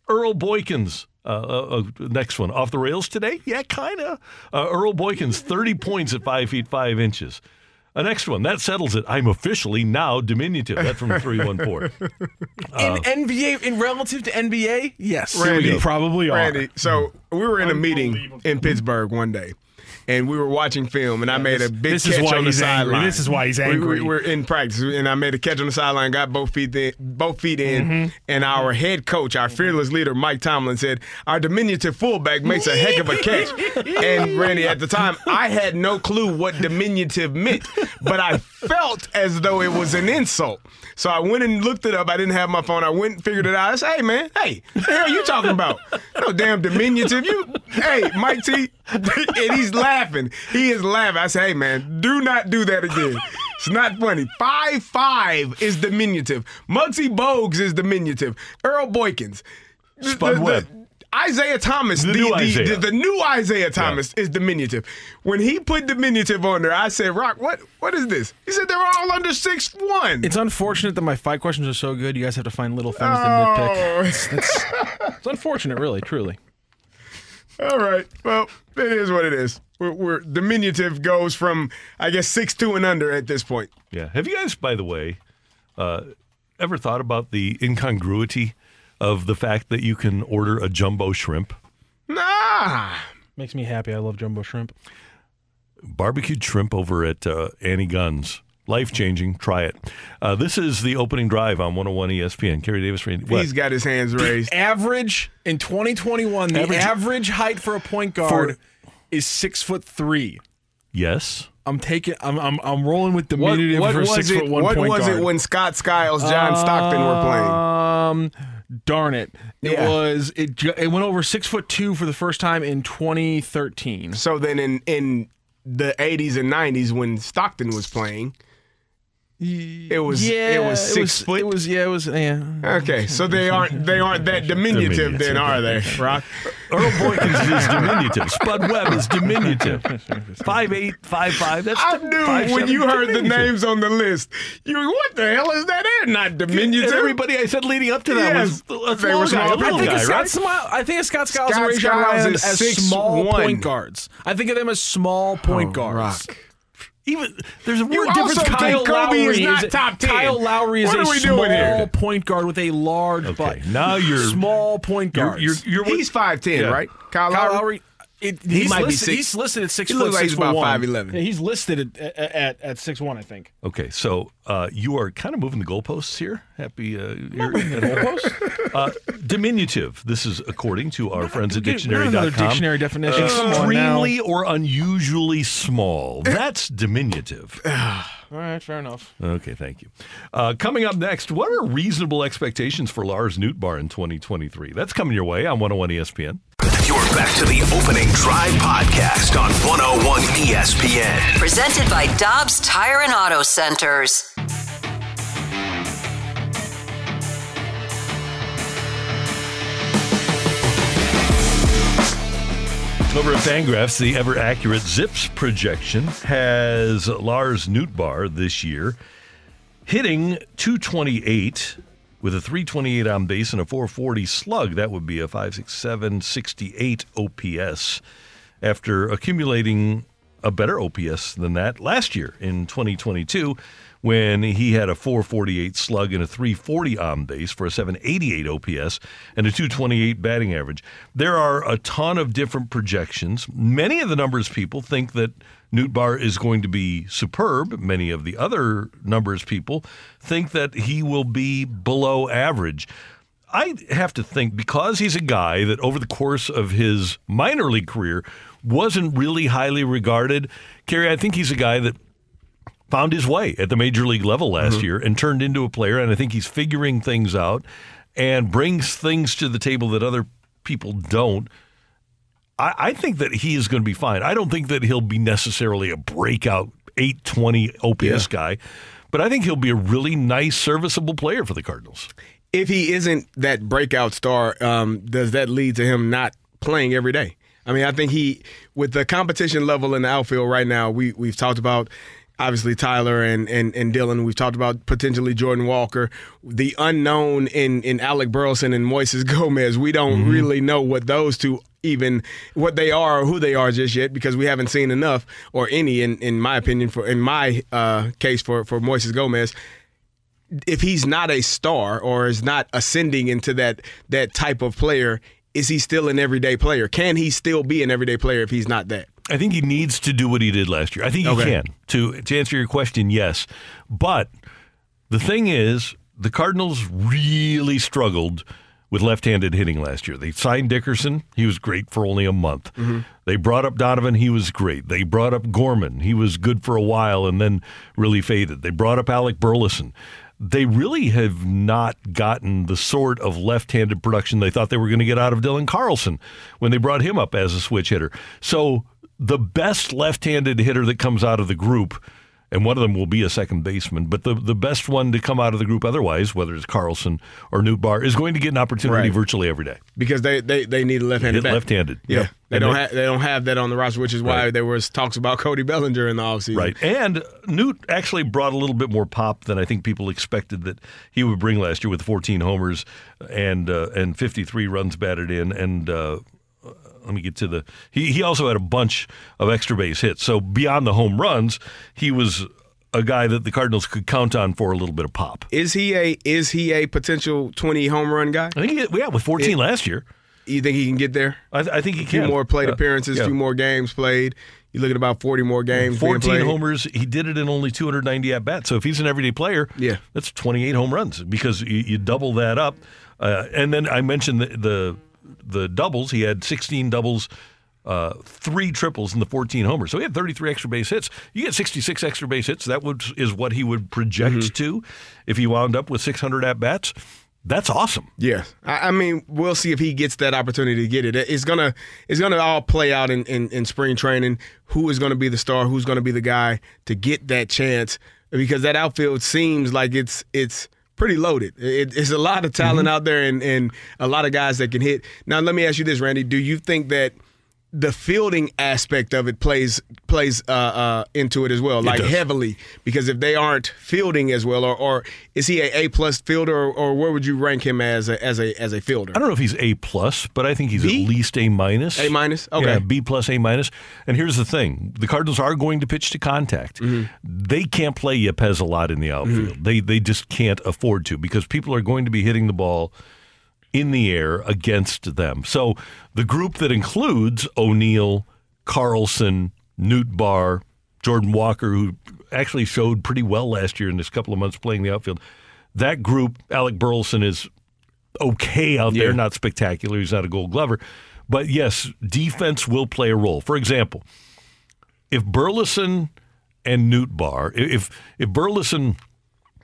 Earl Boykins. Uh, uh, uh, next one. Off the rails today? Yeah, kind of. Uh, Earl Boykins, 30 points at 5 feet 5 inches. A next one. That settles it. I'm officially now diminutive. That's from 314. Uh, in NBA, in relative to NBA, yes, Randy, you probably are. Randy, so we were in a meeting in Pittsburgh one day. And we were watching film, and I made a big this is catch why on the he's angry. sideline. This is why he's We- angry. We, were in practice, and I made a catch on the sideline, got both feet in, both feet in, Mhm. and our head coach, our fearless leader, Mike Tomlin, said, "Our diminutive fullback makes a heck of a catch." and Randy, at the time, I had no clue what diminutive meant, but I felt as though it was an insult. So I went and looked it up. I didn't have my phone. I went and figured it out. I said, "Hey, man, hey, what the hell you talking about? No damn diminutive. You, hey, Mike T." and he's laughing. He is laughing. I say, "Hey, man, do not do that again. It's not funny. Five five is diminutive. Muggsy Bogues is diminutive. Earl Boykins, The- Spud the- Webb. Isaiah Thomas, The the, new the, Isaiah. the- the new Isaiah Thomas is diminutive. When he put diminutive on there, I said, "Rock, what? What is this?" He said they're all under six one. It's unfortunate that my fight questions are so good. You guys have to find little things to Oh. nitpick. It's, it's, it's unfortunate, really, truly. All right. Well, it is what it is. We're, we're diminutive goes from I guess six two and under at this point. Yeah. Have you guys, by the way, uh, ever thought about the incongruity of the fact that you can order a jumbo shrimp? Nah. Makes me happy. I love jumbo shrimp. Barbecued shrimp over at uh, Annie Gunn's. Life changing. Try it. Uh, this is the opening drive on 101 ESPN. Kerry Davis. What? He's got his hands raised. Average in 2021, the Average- average, height for a point guard is six foot three. Yes. I'm taking. I'm. I'm. I'm rolling with What, diminutive what for a six it? foot one what was guard. it when Scott Skiles, John Stockton were playing? Um, darn it! It Yeah. was. It. It went over six foot two for the first time in 2013. So then in in the 80s and 90s when Stockton was playing, it was yeah, it was six was, foot. It was. Yeah, it was. Yeah. Okay, so they aren't they aren't that diminutive, then, are they, Rock? Earl Boykins is diminutive. Spud Webb is diminutive. Five eight, five five. That's I knew five, when seven, you heard the names on the list, you were, what the hell is that? They're not diminutive. Everybody I said leading up to that Yes, was uh, a they were small guy, a little I think guy, Scott right? Smile. I think it's Scott Skiles Scott and Rajon Skiles is as 6'1". small point guards. I think of them as small point oh, guards. Rock. Even there's a You word difference. Kyle Kobe Lowry is not top 10. Kyle Lowry is What a are we small doing here? point guard with a large butt. now you're- small point you're- guard. you're- you're He's 5'10", Yeah. right? Kyle, Kyle Lowry? Lowry. It, He he's might be six- He's listed at six he foot looks like six he's about 5'11". Yeah, he's listed at, at, at six one, I think. Okay, so uh, you are kind of moving the goalposts here. Happy uh, you're, goalposts. uh, diminutive. This is according to our friends at Get- dictionary.com. another dictionary definition. Come on now. Extremely or unusually small. That's diminutive. All right, fair enough. Okay, thank you. Uh, coming up next, what are reasonable expectations for Lars Nootbaar in 2023? That's coming your way on 101 ESPN. You're back to the opening drive podcast on 101 ESPN. Presented by Dobbs Tire and Auto Centers. Over at Fangraphs, the ever accurate Zips projection has Lars Nootbaar this year hitting 228 with a 328 on base and a 440 slug. That would be a 567 68 OPS after accumulating a better OPS than that last year in 2022 when he had a 448 slug and a 340 on base for a 788 OPS and a 228 batting average. There are a ton of different projections. Many of the numbers people think that Nootbaar is going to be superb. Many of the other numbers people think that he will be below average. I have to think because he's a guy that over the course of his minor league career wasn't really highly regarded. Kerry, I think he's a guy that found his way at the major league level last year and turned into a player. And I think he's figuring things out and brings things to the table that other people don't. I, I think that he is going to be fine. I don't think that he'll be necessarily a breakout 820 OPS Yeah. guy, but I think he'll be a really nice, serviceable player for the Cardinals. If he isn't that breakout star, um, does that lead to him not playing every day? I mean, I think he, with the competition level in the outfield right now, we we've talked about obviously Tyler and, and, and Dylan. We've talked about potentially Jordan Walker, the unknown in, in Alec Burleson and Moises Gomez. We don't really know what those two even what they are or who they are just yet because we haven't seen enough or any, in, in my opinion, for in my uh, case for for Moises Gomez. If he's not a star or is not ascending into that that type of player, is he still an everyday player? Can he still be an everyday player if he's not that? I think he needs to do what he did last year. I think he Okay. can. To to answer your question, yes. But the thing is, the Cardinals really struggled with left-handed hitting last year. They signed Dickerson. He was great for only a month. Mm-hmm. They brought up Donovan. He was great. They brought up Gorman. He was good for a while and then really faded. They brought up Alec Burleson. They really have not gotten the sort of left-handed production they thought they were going to get out of Dylan Carlson when they brought him up as a switch hitter. So the best left-handed hitter that comes out of the group and one of them will be a second baseman. But the, the best one to come out of the group otherwise, whether it's Carlson or Nootbaar, is going to get an opportunity Right. virtually every day. because they they, they need a left-handed Hit left-handed. Yeah, Yep. they And don't they- have they don't have that on the roster, which is why Right. there was talks about Cody Bellinger in the offseason. Right. And Newt actually brought a little bit more pop than I think people expected that he would bring last year with 14 homers and uh, and 53 runs batted in. And uh, let me get to the. He, he also had a bunch of extra base hits. So beyond the home runs, he was a guy that the Cardinals could count on for a little bit of pop. Is he a is he a potential 20 home run guy? I think he, yeah, with 14 It- last year. You think he can get there? I, I think he can. few more plate Uh, appearances, a yeah. few more games played. You look at about 40 more games. being 14 played. homers. He did it in only 290 at bats. So if he's an everyday player, Yeah. that's 28 home runs because you, you double that up. Uh, and then I mentioned the, the the doubles. He had 16 doubles, uh, three triples, and the 14 homers. So he had 33 extra base hits. You get 66 extra base hits. That would, is what he would project Mm-hmm. to if he wound up with 600 at bats. That's awesome. Yeah, I, I mean, we'll see if he gets that opportunity to get it. It's gonna it's gonna all play out in, in, in spring training. Who is gonna be the star? Who's gonna be the guy to get that chance? Because that outfield seems like it's it's pretty loaded. It, it's a lot of talent mm-hmm. out there and and a lot of guys that can hit. Now, let me ask you this, Randy: Do you think that the fielding aspect of it plays plays uh, uh, into it as well, like heavily? Because if they aren't fielding as well, or, or is he a A plus fielder, or, or where would you rank him as a, as a as a fielder? I don't know if he's A plus, but I think he's B? at least A minus. A minus? Okay. Yeah, B plus, A minus. And here's the thing: the Cardinals are going to pitch to contact. Mm-hmm. They can't play Yepez a lot in the outfield. They they just can't afford to because people are going to be hitting the ball in the air against them. So the group that includes O'Neill, Carlson, Nootbaar, Jordan Walker, who actually showed pretty well last year in this couple of months playing the outfield. That group, Alec Burleson is okay out there, Yeah. not spectacular. He's not a gold glover. But yes, defense will play a role. For example, if Burleson and Nootbaar, if if Burleson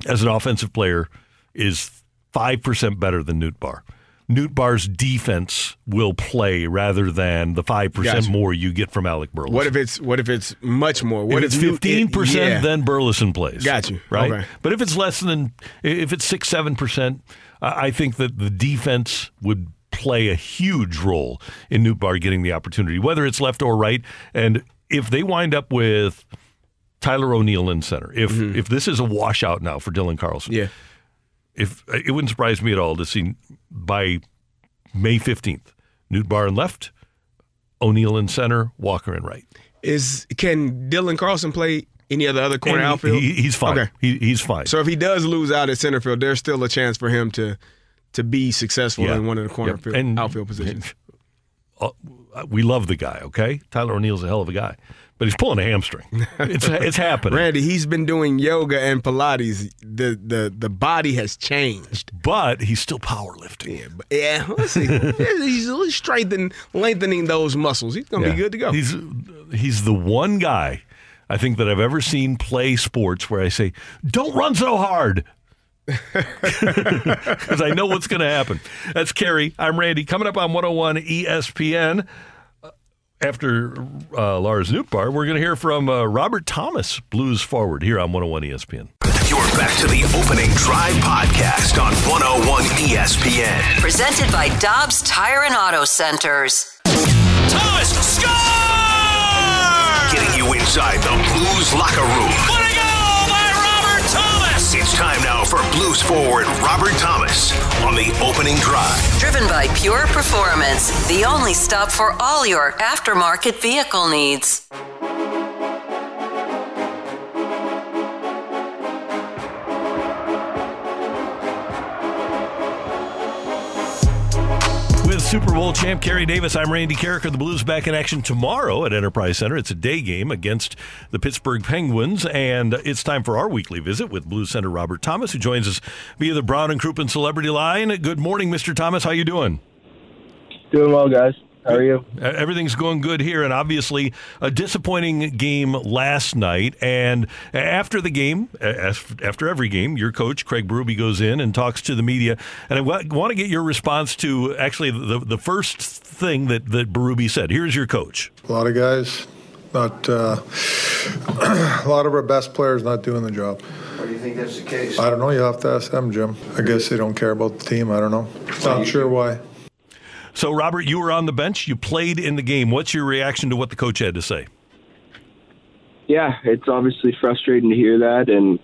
as an offensive player is five percent better than Nootbaar. Newt Bar's defense will play rather than the five percent Gotcha. more you get from Alec Burleson. What if it's what if it's much more? What if it's Newt- fifteen percent, yeah. then Burleson plays. Got you. Right. Okay. But if it's less than, if it's six, seven percent, I think that the defense would play a huge role in Nootbaar getting the opportunity, whether it's left or right. And if they wind up with Tyler O'Neill in center, if if this is a washout now for Dylan Carlson, Mm-hmm. yeah. If it wouldn't surprise me at all to see by May fifteenth, Nootbaar in left, O'Neill in center, Walker in right. Is can Dylan Carlson play any other other corner he- outfield? he- he's fine. Okay. He, he's fine. So if he does lose out at center field, there's still a chance for him to to be successful Yeah. in one of the corner Yep. field, And- outfield positions. Uh, we love the guy, okay? Tyler O'Neill's a hell of a guy, but he's pulling a hamstring. It's it's happening. Randy, he's been doing yoga and Pilates. The the the body has changed. But he's still powerlifting. Yeah, but, yeah let's see. he's strengthening, lengthening those muscles. He's gonna Yeah. be good to go. He's he's the one guy I think that I've ever seen play sports where I say, "Don't run so hard." Because I know what's going to happen. That's Kerry. I'm Randy. Coming up on 101 ESPN. Uh, After uh, Lars Nootbaar, we're going to hear from uh, Robert Thomas, Blues forward, here on 101 ESPN. You're back to the opening drive podcast on 101 ESPN. Presented by Dobbs Tire and Auto Centers. Thomas score! Getting you inside the Blues locker room. Time now for Blues forward Robert Thomas on the opening drive. Driven by Pure Performance, the only stop for all your aftermarket vehicle needs. Super Bowl champ Kerry Davis, I'm Randy Karraker. The Blues back in action tomorrow at Enterprise Center. It's a day game against the Pittsburgh Penguins, and it's time for our weekly visit with Blues Center Robert Thomas, who joins us via the Brown and Crouppen Celebrity Line. Good morning, Mr. Thomas. How you doing? Doing well, guys. How are you? Uh, Everything's going good here, and obviously a disappointing game last night. And after the game, after every game, your coach Craig Berube goes in and talks to the media. And I want to get your response to actually the the first thing that that Berube said. Here's your coach. A lot of guys, not uh, a lot of our best players not doing the job. Why do you think that's the case? I don't know. You have to ask them, Jim. I guess they don't care about the team. I don't know. Not sure why. So, Robert, you were on the bench. You played in the game. What's your reaction to what the coach had to say? Yeah, it's obviously frustrating to hear that, and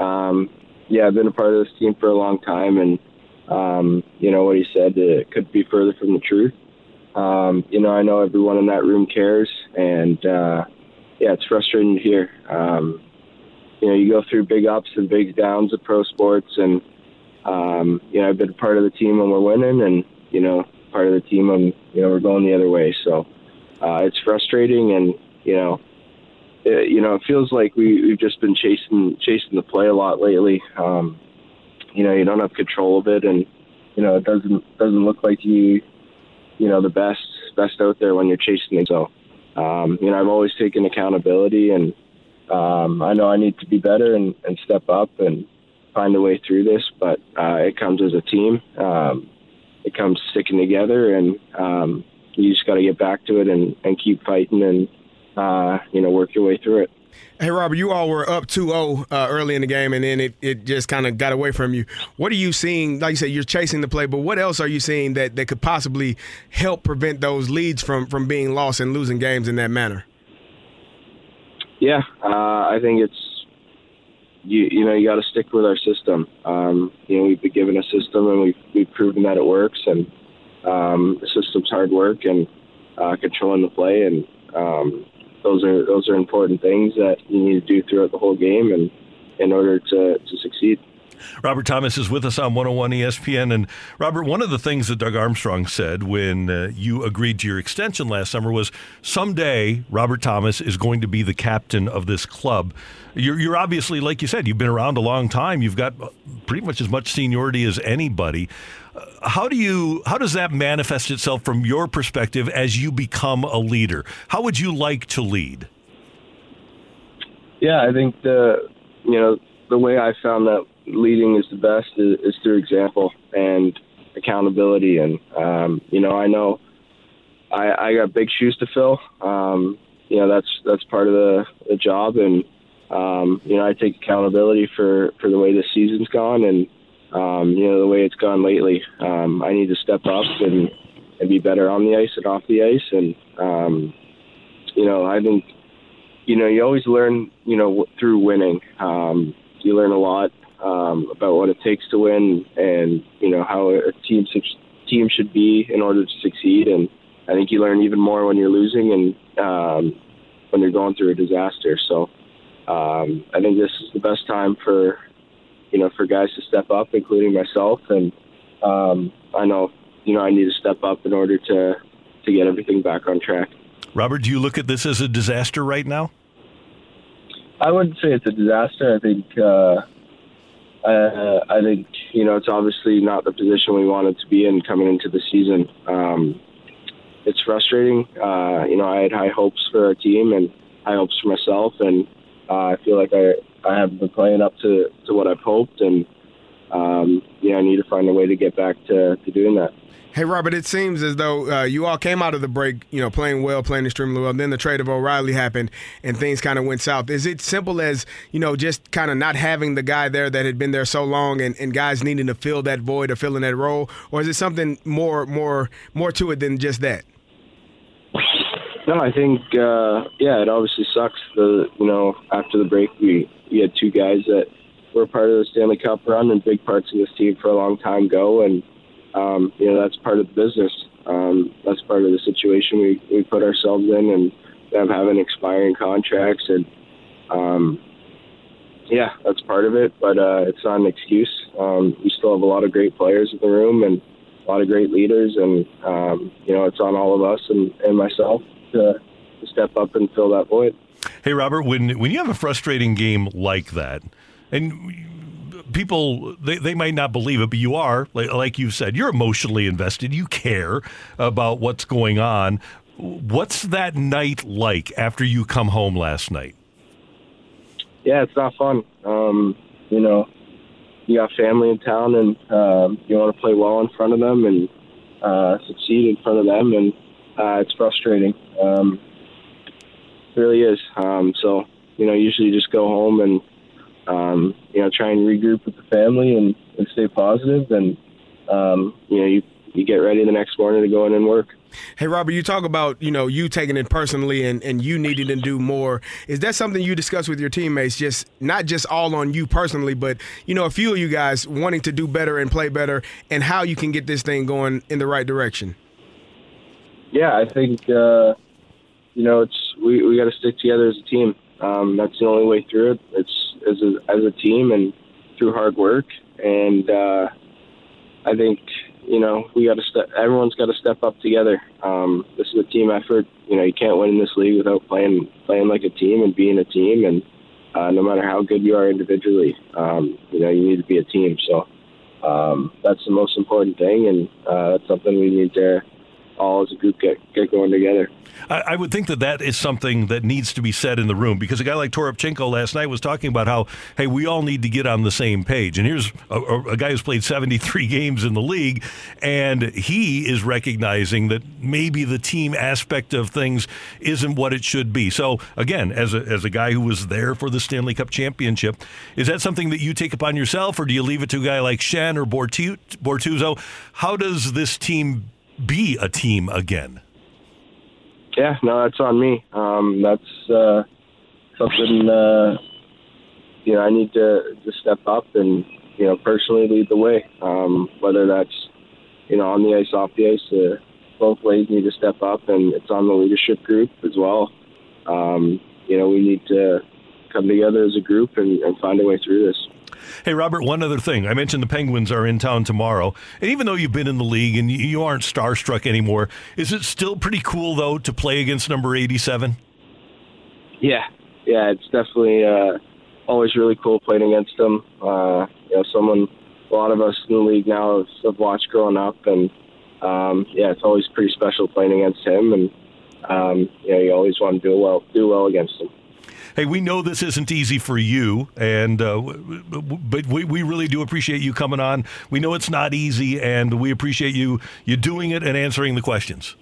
um, yeah, I've been a part of this team for a long time, and um, you know what he said uh, could be further from the truth. Um, you know, I know everyone in that room cares, and uh, yeah, it's frustrating to hear. Um, you know, you go through big ups and big downs of pro sports, and um, you know, I've been a part of the team when we're winning, and you know, part of the team when you know we're going the other way. So uh, it's frustrating, and you know, it, you know, it feels like we, we've just been chasing chasing the play a lot lately. Um, you know, you don't have control of it, and you know, it doesn't doesn't look like you, you know, the best best out there when you're chasing it. So, um, you know, I've always taken accountability, and um, I know I need to be better and, and step up and find a way through this. But uh, it comes as a team. Um, it comes sticking together, and um, you just got to get back to it and, and keep fighting and uh, you know work your way through it. Hey, Robert, you all were up 2 0 uh, early in the game, and then it, it just kind of got away from you. What are you seeing? Like you said, you're chasing the play, but what else are you seeing that, that could possibly help prevent those leads from, from being lost and losing games in that manner? Yeah, uh, I think it's you. You know, you got to stick with our system. Um, you know, we've been given a system, and we've we've proven that it works. And um, the system's hard work and uh, controlling the play, and um, those are those are important things that you need to do throughout the whole game, and in order to to succeed. Robert Thomas is with us on 101 ESPN. And Robert, one of the things that Doug Armstrong said when uh, you agreed to your extension last summer was someday Robert Thomas is going to be the captain of this club. You're, you're obviously, like you said, you've been around a long time. You've got pretty much as much seniority as anybody. Uh, How do you how does that manifest itself from your perspective as you become a leader? How would you like to lead? Yeah, I think the you know the way I found that leading is the best is, is through example and accountability, and um, you know I know I, I got big shoes to fill. Um, you know that's that's part of the, the job, and um, you know I take accountability for for the way the season's gone, and um, you know the way it's gone lately. Um, I need to step up and and be better on the ice and off the ice, and um, you know I think you know, you always learn, you know, through winning. Um, you learn a lot um, about what it takes to win, and you know how a team team should be in order to succeed. And I think you learn even more when you're losing and um, when you're going through a disaster. So um, I think this is the best time for you know for guys to step up, including myself. And um, I know you know I need to step up in order to to get everything back on track. Robert, do you look at this as a disaster right now? I wouldn't say it's a disaster. I think uh, uh, I think you know it's obviously not the position we wanted to be in coming into the season. Um, it's frustrating. Uh, you know, I had high hopes for our team and high hopes for myself, and uh, I feel like I I haven't been playing up to to what I've hoped, and um, yeah, I need to find a way to get back to to doing that. Hey, Robert, it seems as though uh, you all came out of the break, you know, playing well, playing extremely well. Then the trade of O'Reilly happened and things kind of went south. Is it simple as, you know, just kind of not having the guy there that had been there so long and, and guys needing to fill that void or fill in that role? Or is it something more, more, more to it than just that? No, I think uh, yeah, it obviously sucks. The you know after the break we we had two guys that we're part of the Stanley Cup run, and big parts of this team for a long time go, and um, you know that's part of the business. Um, that's part of the situation we, we put ourselves in, and them having expiring contracts, and um, yeah, that's part of it. But uh, it's not an excuse. Um, we still have a lot of great players in the room, and a lot of great leaders, and um, you know it's on all of us and, and myself to, to step up and fill that void. Hey, Robert, when when you have a frustrating game like that, and people they, they might not believe it, but you are like, like you said, you're emotionally invested. You care about what's going on. What's that night like after you come home last night? yeah, it's not fun. Um, you know, you got family in town, and um, you want to play well in front of them and uh, succeed in front of them, and uh, it's frustrating. Um, it really is. Um, so, you know, usually you just go home and um, you know try and regroup with the family and, and stay positive, and um, you know you you get ready the next morning to go in and work. Hey, Robert, you talk about, you know, you taking it personally and, and you needing to do more. Is that something you discuss with your teammates, just not just all on you personally, but, you know, a few of you guys wanting to do better and play better and how you can get this thing going in the right direction? Yeah, I think, uh, you know, it's we, we got to stick together as a team. Um, that's the only way through it. It's as a, as a team and through hard work. And uh, I think you know, we got to step. Everyone's got to step up together. Um, this is a team effort. You know, you can't win in this league without playing playing like a team and being a team. And uh, no matter how good you are individually, um, you know, you need to be a team. So um, that's the most important thing, and uh, that's something we need to all as a group get get going together. I, I, would think that that is something that needs to be said in the room because a guy like Toropchenko last night was talking about how, hey, we all need to get on the same page. And here's a, a guy who's played 73 games in the league, and he is recognizing that maybe the team aspect of things isn't what it should be. So, again, as a, as a guy who was there for the Stanley Cup championship, is that something that you take upon yourself, or do you leave it to a guy like Schenn or Bortuzzo? How does this team be a team again? Yeah, no, that's on me. Um, that's uh, something uh, you know I need to, to step up and you know personally lead the way. Um, whether that's you know on the ice, off the ice, uh, both ways need to step up, and it's on the leadership group as well. Um, you know, we need to come together as a group and, and find a way through this. Hey, Robert, one other thing. I mentioned the Penguins are in town tomorrow. And even though you've been in the league and you aren't starstruck anymore, is it still pretty cool, though, to play against number 87? Yeah. Yeah, it's definitely uh, always really cool playing against them. Uh, you know, someone, a lot of us in the league now have, have watched growing up. And, um, yeah, it's always pretty special playing against him. And, um, you know, you always want to do well, do well against him hey, we know this isn't easy for you, and uh, but we, we really do appreciate you coming on. We know it's not easy, and we appreciate you you doing it and answering the questions.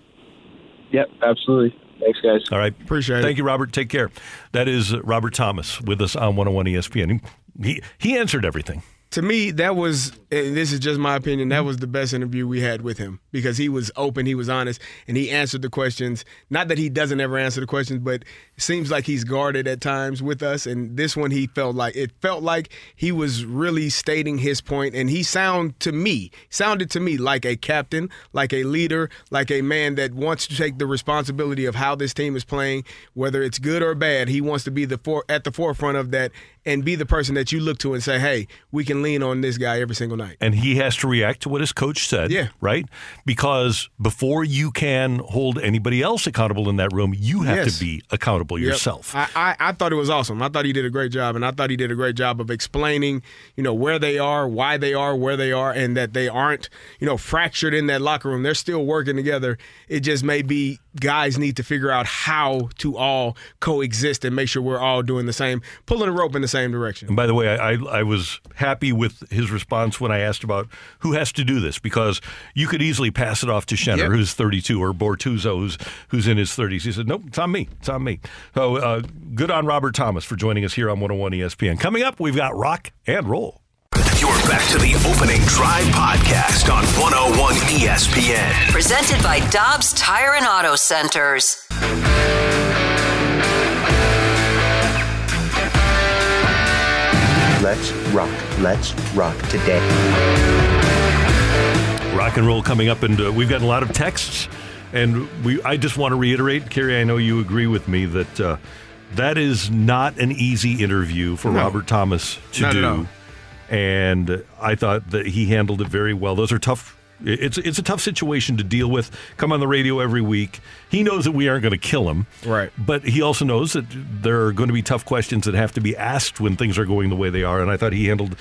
Yep, absolutely. Thanks, guys. All right. Appreciate it. Thank you, Robert. Take care. That is Robert Thomas with us on 101 ESPN. He, he answered everything to me, that was, and this is just my opinion, that mm-hmm. was the best interview we had with him because he was open, he was honest, and he answered the questions. Not that he doesn't ever answer the questions, but it seems like he's guarded at times with us. And this one, he felt like it felt like he was really stating his point, and he sound to me sounded to me like a captain, like a leader, like a man that wants to take the responsibility of how this team is playing, whether it's good or bad. He wants to be the for, at the forefront of that and be the person that you look to and say, "Hey, we can lean on this guy every single night." And he has to react to what his coach said. Yeah. Right? Because before you can hold anybody else accountable in that room, you have yes. to be accountable yep. yourself. I, I, I thought it was awesome. I thought he did a great job, and I thought he did a great job of explaining, you know, where they are, why they are where they are, and that they aren't, you know, fractured in that locker room. They're still working together. It just may be guys need to figure out how to all coexist and make sure we're all doing the same, pulling a rope in the same direction. And by the way, I, I was happy with his response when I asked about who has to do this because you could easily pass it off to Schenner, Yep. who's 32, or Bortuzzo, who's, who's in his 30s. He said, nope, it's on me. It's on me. So uh, good on Robert Thomas for joining us here on 101 ESPN. Coming up, we've got rock and roll. You're back to the opening drive podcast on 101 ESPN. Presented by Dobbs Tire and Auto Centers. Let's rock. Let's rock today. Rock and roll coming up, and uh, we've gotten a lot of texts. And we, I just want to reiterate, Kerry, I know you agree with me that uh, that is not an easy interview for No. Robert Thomas to Not at do. And I thought that he handled it very well. Those are tough. It's it's a tough situation to deal with. Come on the radio every week. He knows that we aren't going to kill him, Right. But he also knows that there are going to be tough questions that have to be asked when things are going the way they are. And I thought he handled.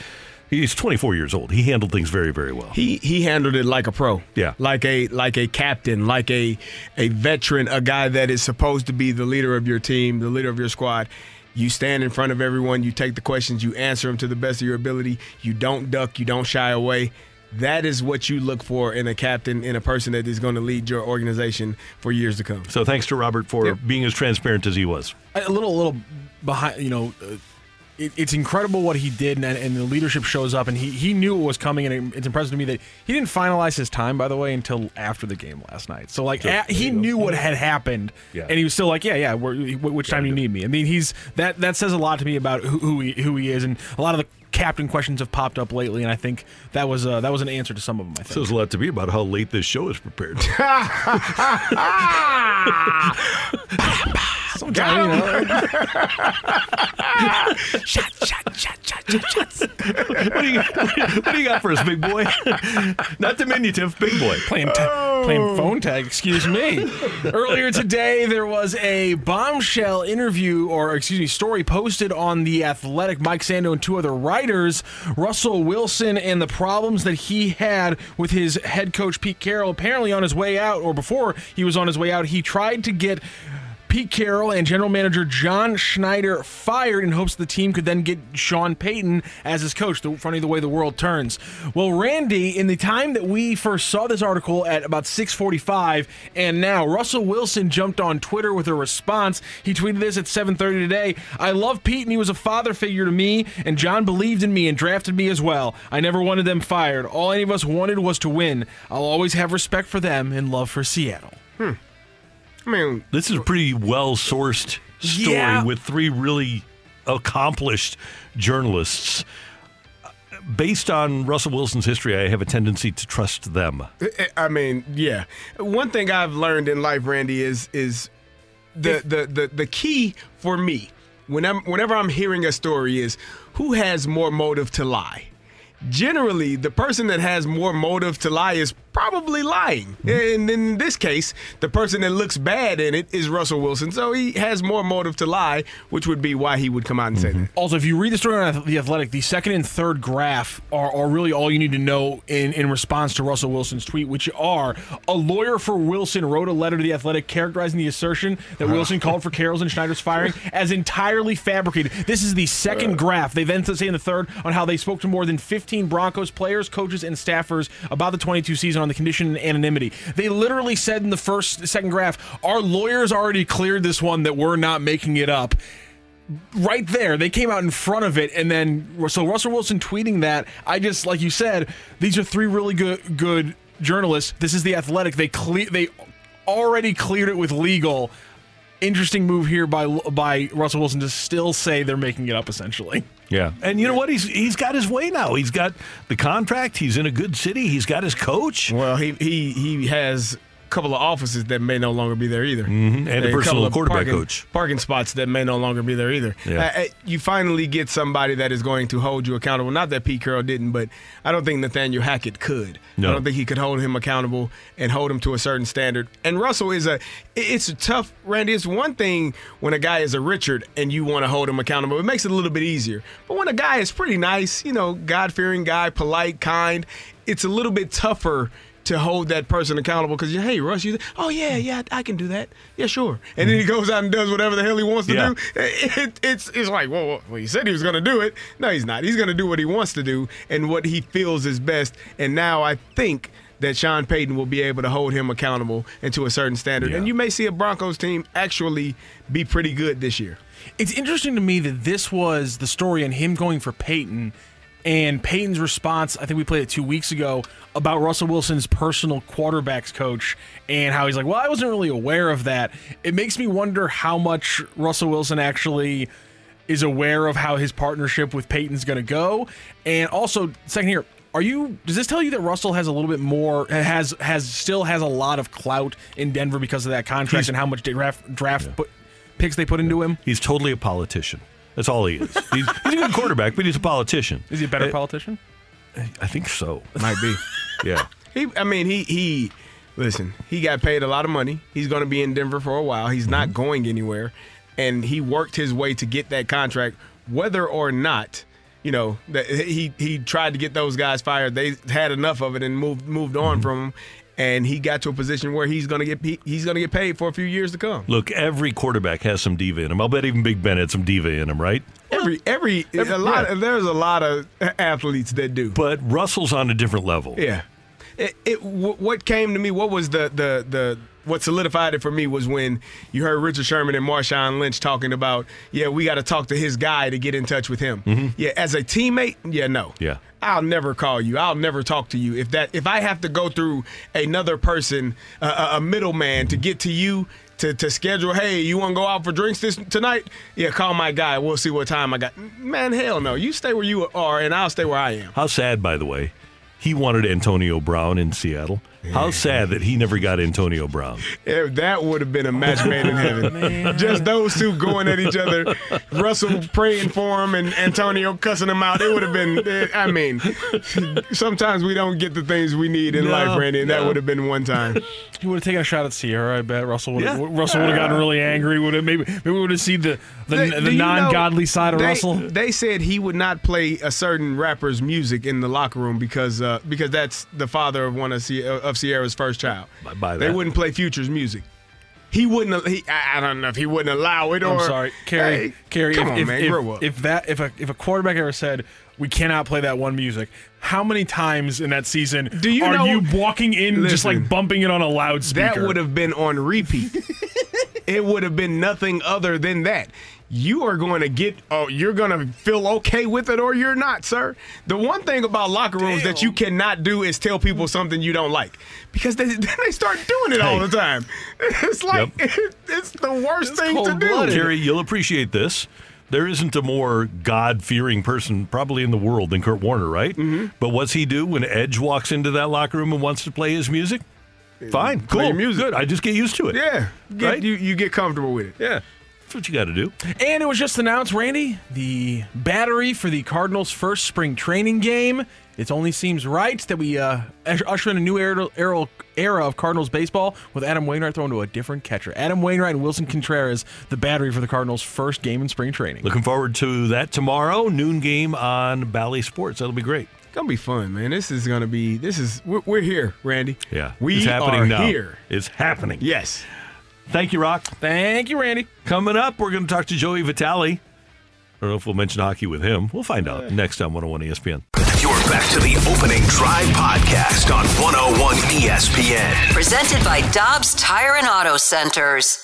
He's 24 years old. He handled things very, very well. He he handled it like a pro. Yeah. Like a like a captain, like a a veteran, a guy that is supposed to be the leader of your team, the leader of your squad. You stand in front of everyone, you take the questions, you answer them to the best of your ability. You don't duck, you don't shy away. That is what you look for in a captain, in a person that is going to lead your organization for years to come. So thanks to Robert for being as transparent as he was. a little little behind you know uh, it, it's incredible what he did and, and the leadership shows up and he, he knew it was coming and it- it's impressive to me that he didn't finalize his time by the way until after the game last night so like Sure. a- he knew what had happened Yeah. and he was still like yeah yeah where, wh- which time do you need me i mean he's that that says a lot to me about who, who he who he is and a lot of the captain questions have popped up lately and i think that was uh, that was an answer to some of them i think Says a lot to me about how late this show is prepared. Sometimes, you know. shot, shot, shot, shot, shot, shots. what, do you got, what do you got for us, big boy? Not diminutive, big boy. Playing, ta- oh. playing phone tag, excuse me. Earlier today, there was a bombshell interview, or excuse me, story posted on The Athletic. Mike Sando and two other writers, Russell Wilson, and the problems that he had with his head coach, Pete Carroll. Apparently, on his way out, or before he was on his way out, he tried to get. Pete Carroll and general manager John Schneider fired in hopes the team could then get Sean Payton as his coach. The, funny the way the world turns. Well, Randy, in the time that we first saw this article at about 6:45, and now Russell Wilson jumped on Twitter with a response. He tweeted this at 7:30 today. I love Pete, and he was a father figure to me. And John believed in me and drafted me as well. I never wanted them fired. All any of us wanted was to win. I'll always have respect for them and love for Seattle. Hmm. I mean, This is a pretty well sourced story Yeah. with three really accomplished journalists. Based on Russell Wilson's history, I have a tendency to trust them. I mean, yeah. One thing I've learned in life, Randy, is is the the the, the key for me when I'm whenever I'm hearing a story is who has more motive to lie. Generally, the person that has more motive to lie is probably lying. Mm-hmm. And in this case, the person that looks bad in it is Russell Wilson. So he has more motive to lie, which would be why he would come out and say mm-hmm. that. Also, if you read the story on The Athletic, the second and third graph are, are really all you need to know in, in response to Russell Wilson's tweet, which are a lawyer for Wilson wrote a letter to The Athletic characterizing the assertion that Wilson called for Carroll's and Schneider's firing as entirely fabricated. This is the second uh. graph. They then say in the third on how they spoke to more than 15 Broncos players, coaches, and staffers about the 22 season on the condition of anonymity. They literally said in the first, second graph, our lawyers already cleared this one that we're not making it up right there. They came out in front of it, and then so Russell Wilson tweeting that. I just like you said, these are three really good good journalists. This is the Athletic. They clear they already cleared it with legal. Interesting move here by by Russell Wilson to still say they're making it up essentially. Yeah, and you know what? He's he's got his way now. He's got the contract. He's in a good city. He's got his coach. Well, he he he has a couple of offices that may no longer be there either, Mhm, and a personal of quarterback parking, coach. parking spots that may no longer be there either. Yeah. Uh, uh, you finally get somebody that is going to hold you accountable. Not that Pete Carroll didn't, but I don't think Nathaniel Hackett could. No. I don't think he could hold him accountable and hold him to a certain standard. And Russell is a it's a tough Randy. It's one thing when a guy is a Richard and you want to hold him accountable. It makes it a little bit easier. But when a guy is pretty nice, you know, God fearing guy, polite, kind, it's a little bit tougher to hold that person accountable because you, hey, Russ, you, oh yeah, yeah, I can do that, yeah, sure. And then he mm-hmm. goes out and does whatever the hell he wants to Yeah. do. It, it's it's like, well, well, he said he was going to do it. No, he's not. He's going to do what he wants to do and what he feels is best. And now I think that Sean Payton will be able to hold him accountable and to a certain standard. And you may see a Broncos team actually be pretty good this year. It's interesting to me that this was the story and him going for Payton and Peyton's response. I think we played it two weeks ago about Russell Wilson's personal quarterbacks coach and how he's like, Well, I wasn't really aware of that. It makes me wonder how much Russell Wilson actually is aware of how his partnership with Peyton's going to go? And also, second here, are you? Does this tell you that Russell has a little bit more has has still has a lot of clout in Denver because of that contract He's- and how much draft draft put, picks they put into him? He's totally a politician. That's all he is. He's, he's a good quarterback, but he's a politician. Is he a better Uh, politician? I think so. Might be. Yeah. He, I mean, he he. Listen, he got paid a lot of money. He's going to be in Denver for a while. He's not mm-hmm. going anywhere, and he worked his way to get that contract, whether or not. You know that he he tried to get those guys fired. They had enough of it and moved moved on mm-hmm. from him, and he got to a position where he's gonna get he- he's gonna get paid for a few years to come. Look, every quarterback has some diva in him. I'll bet even Big Ben had some diva in him, right? Every every, Every- a lot. yeah. There's a lot of athletes that do. But Russell's on a different level. Yeah. It, it what came to me, what was the the the what solidified it for me was when you heard Richard Sherman and Marshawn Lynch talking about, yeah, we got to talk to his guy to get in touch with him. Mhm. Yeah, as a teammate, yeah, no. Yeah. I'll never call you. I'll never talk to you. If that if I have to go through another person, uh, a- a middleman to get to you to, to schedule, hey, you want to go out for drinks this tonight? Yeah, call my guy. We'll see what time I got. Man, hell no. You stay where you are, and I'll stay where I am. How sad, by the way, he wanted Antonio Brown in Seattle. How sad that he never got Antonio Brown. Yeah, that would have been a match made in heaven. Just those two going at each other. Russell praying for him and Antonio cussing him out. It would have been. eh, I mean, sometimes we don't get the things we need in No, life, Randy, and that no. would have been one time. He would have taken a shot at Ciara. I bet Russell would have. Yeah. Russell would have gotten really angry. Would have maybe maybe we would have seen the the, They- the do you know, non-godly side of they, Russell. They said he would not play a certain rapper's music in the locker room because uh, because that's the father of one of, Sie- of Ciara's first child. buy They that. wouldn't play Future's music. He wouldn't. He, I I don't know if he wouldn't allow it. Or I'm sorry, Kerry. Hey, Kerry, come if, on, if, man, if, grow up. if that if a if a quarterback ever said we cannot play that one music, how many times in that season Do you are know- you walking in just like bumping it on a loudspeaker? That would have been on repeat. it would have been nothing other than that. You are going to get, oh, you're going to feel okay with it or you're not, sir. The one thing about locker rooms that you cannot do is tell people something you don't like because they, then they start doing it all the time. It's like, it's the worst thing to do. Jerry, you'll appreciate this. There isn't a more God fearing person probably in the world than Kurt Warner, right? Mm-hmm. But what's he do when Edge walks into that locker room and wants to play his music? Fine, cool, your music. good. I just get used to it. Yeah. Get, Right? you, you get comfortable with it. Yeah. That's what you got to do. And it was just announced, Randy, the battery for the Cardinals' first spring training game. It only seems right that we uh, usher in a new era, era, era of Cardinals baseball with Adam Wainwright thrown to a different catcher. Adam Wainwright and Willson Contreras, the battery for the Cardinals' first game in spring training. Looking forward to that tomorrow, noon game on Bally Sports. That'll be great. Gonna be fun, man. This is gonna be. This is. We're, we're here, Randy. Yeah, we it's happening are now. here. It's happening. Yes. Thank you, Rock. Thank you, Randy. Coming up, we're going to talk to Joey Vitale. I don't know if we'll mention hockey with him. We'll find out next on 101 ESPN. You're back to the opening drive podcast on 101 ESPN. Presented by Dobbs Tire and Auto Centers.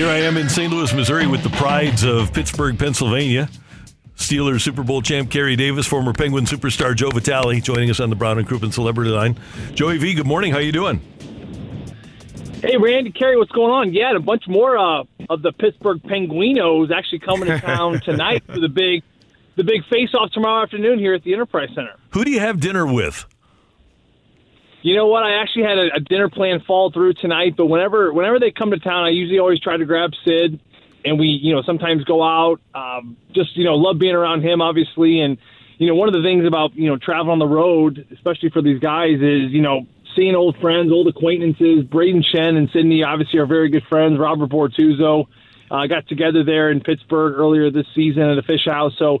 Here I am in St. Louis, Missouri, with the prides of Pittsburgh, Pennsylvania. Steelers Super Bowl champ Kerry Davis, former Penguin superstar Joe Vitale, joining us on the Brown and Crouppen Celebrity Line. Joey V, good morning. How you doing? Hey, Randy, Kerry, what's going on? Yeah, a bunch more uh, of the Pittsburgh Penguinos actually coming to town tonight for the big, the big face-off tomorrow afternoon here at the Enterprise Center. Who do you have dinner with? You know what? I actually had a, a dinner plan fall through tonight, but whenever whenever they come to town, I usually always try to grab Sid, and we you know sometimes go out. Um, just you know, love being around him, obviously, and you know one of the things about you know traveling on the road, especially for these guys, is you know seeing old friends, old acquaintances. Brayden Schenn and Sydney obviously are very good friends. Robert Bortuzzo uh, got together there in Pittsburgh earlier this season at a fish house, so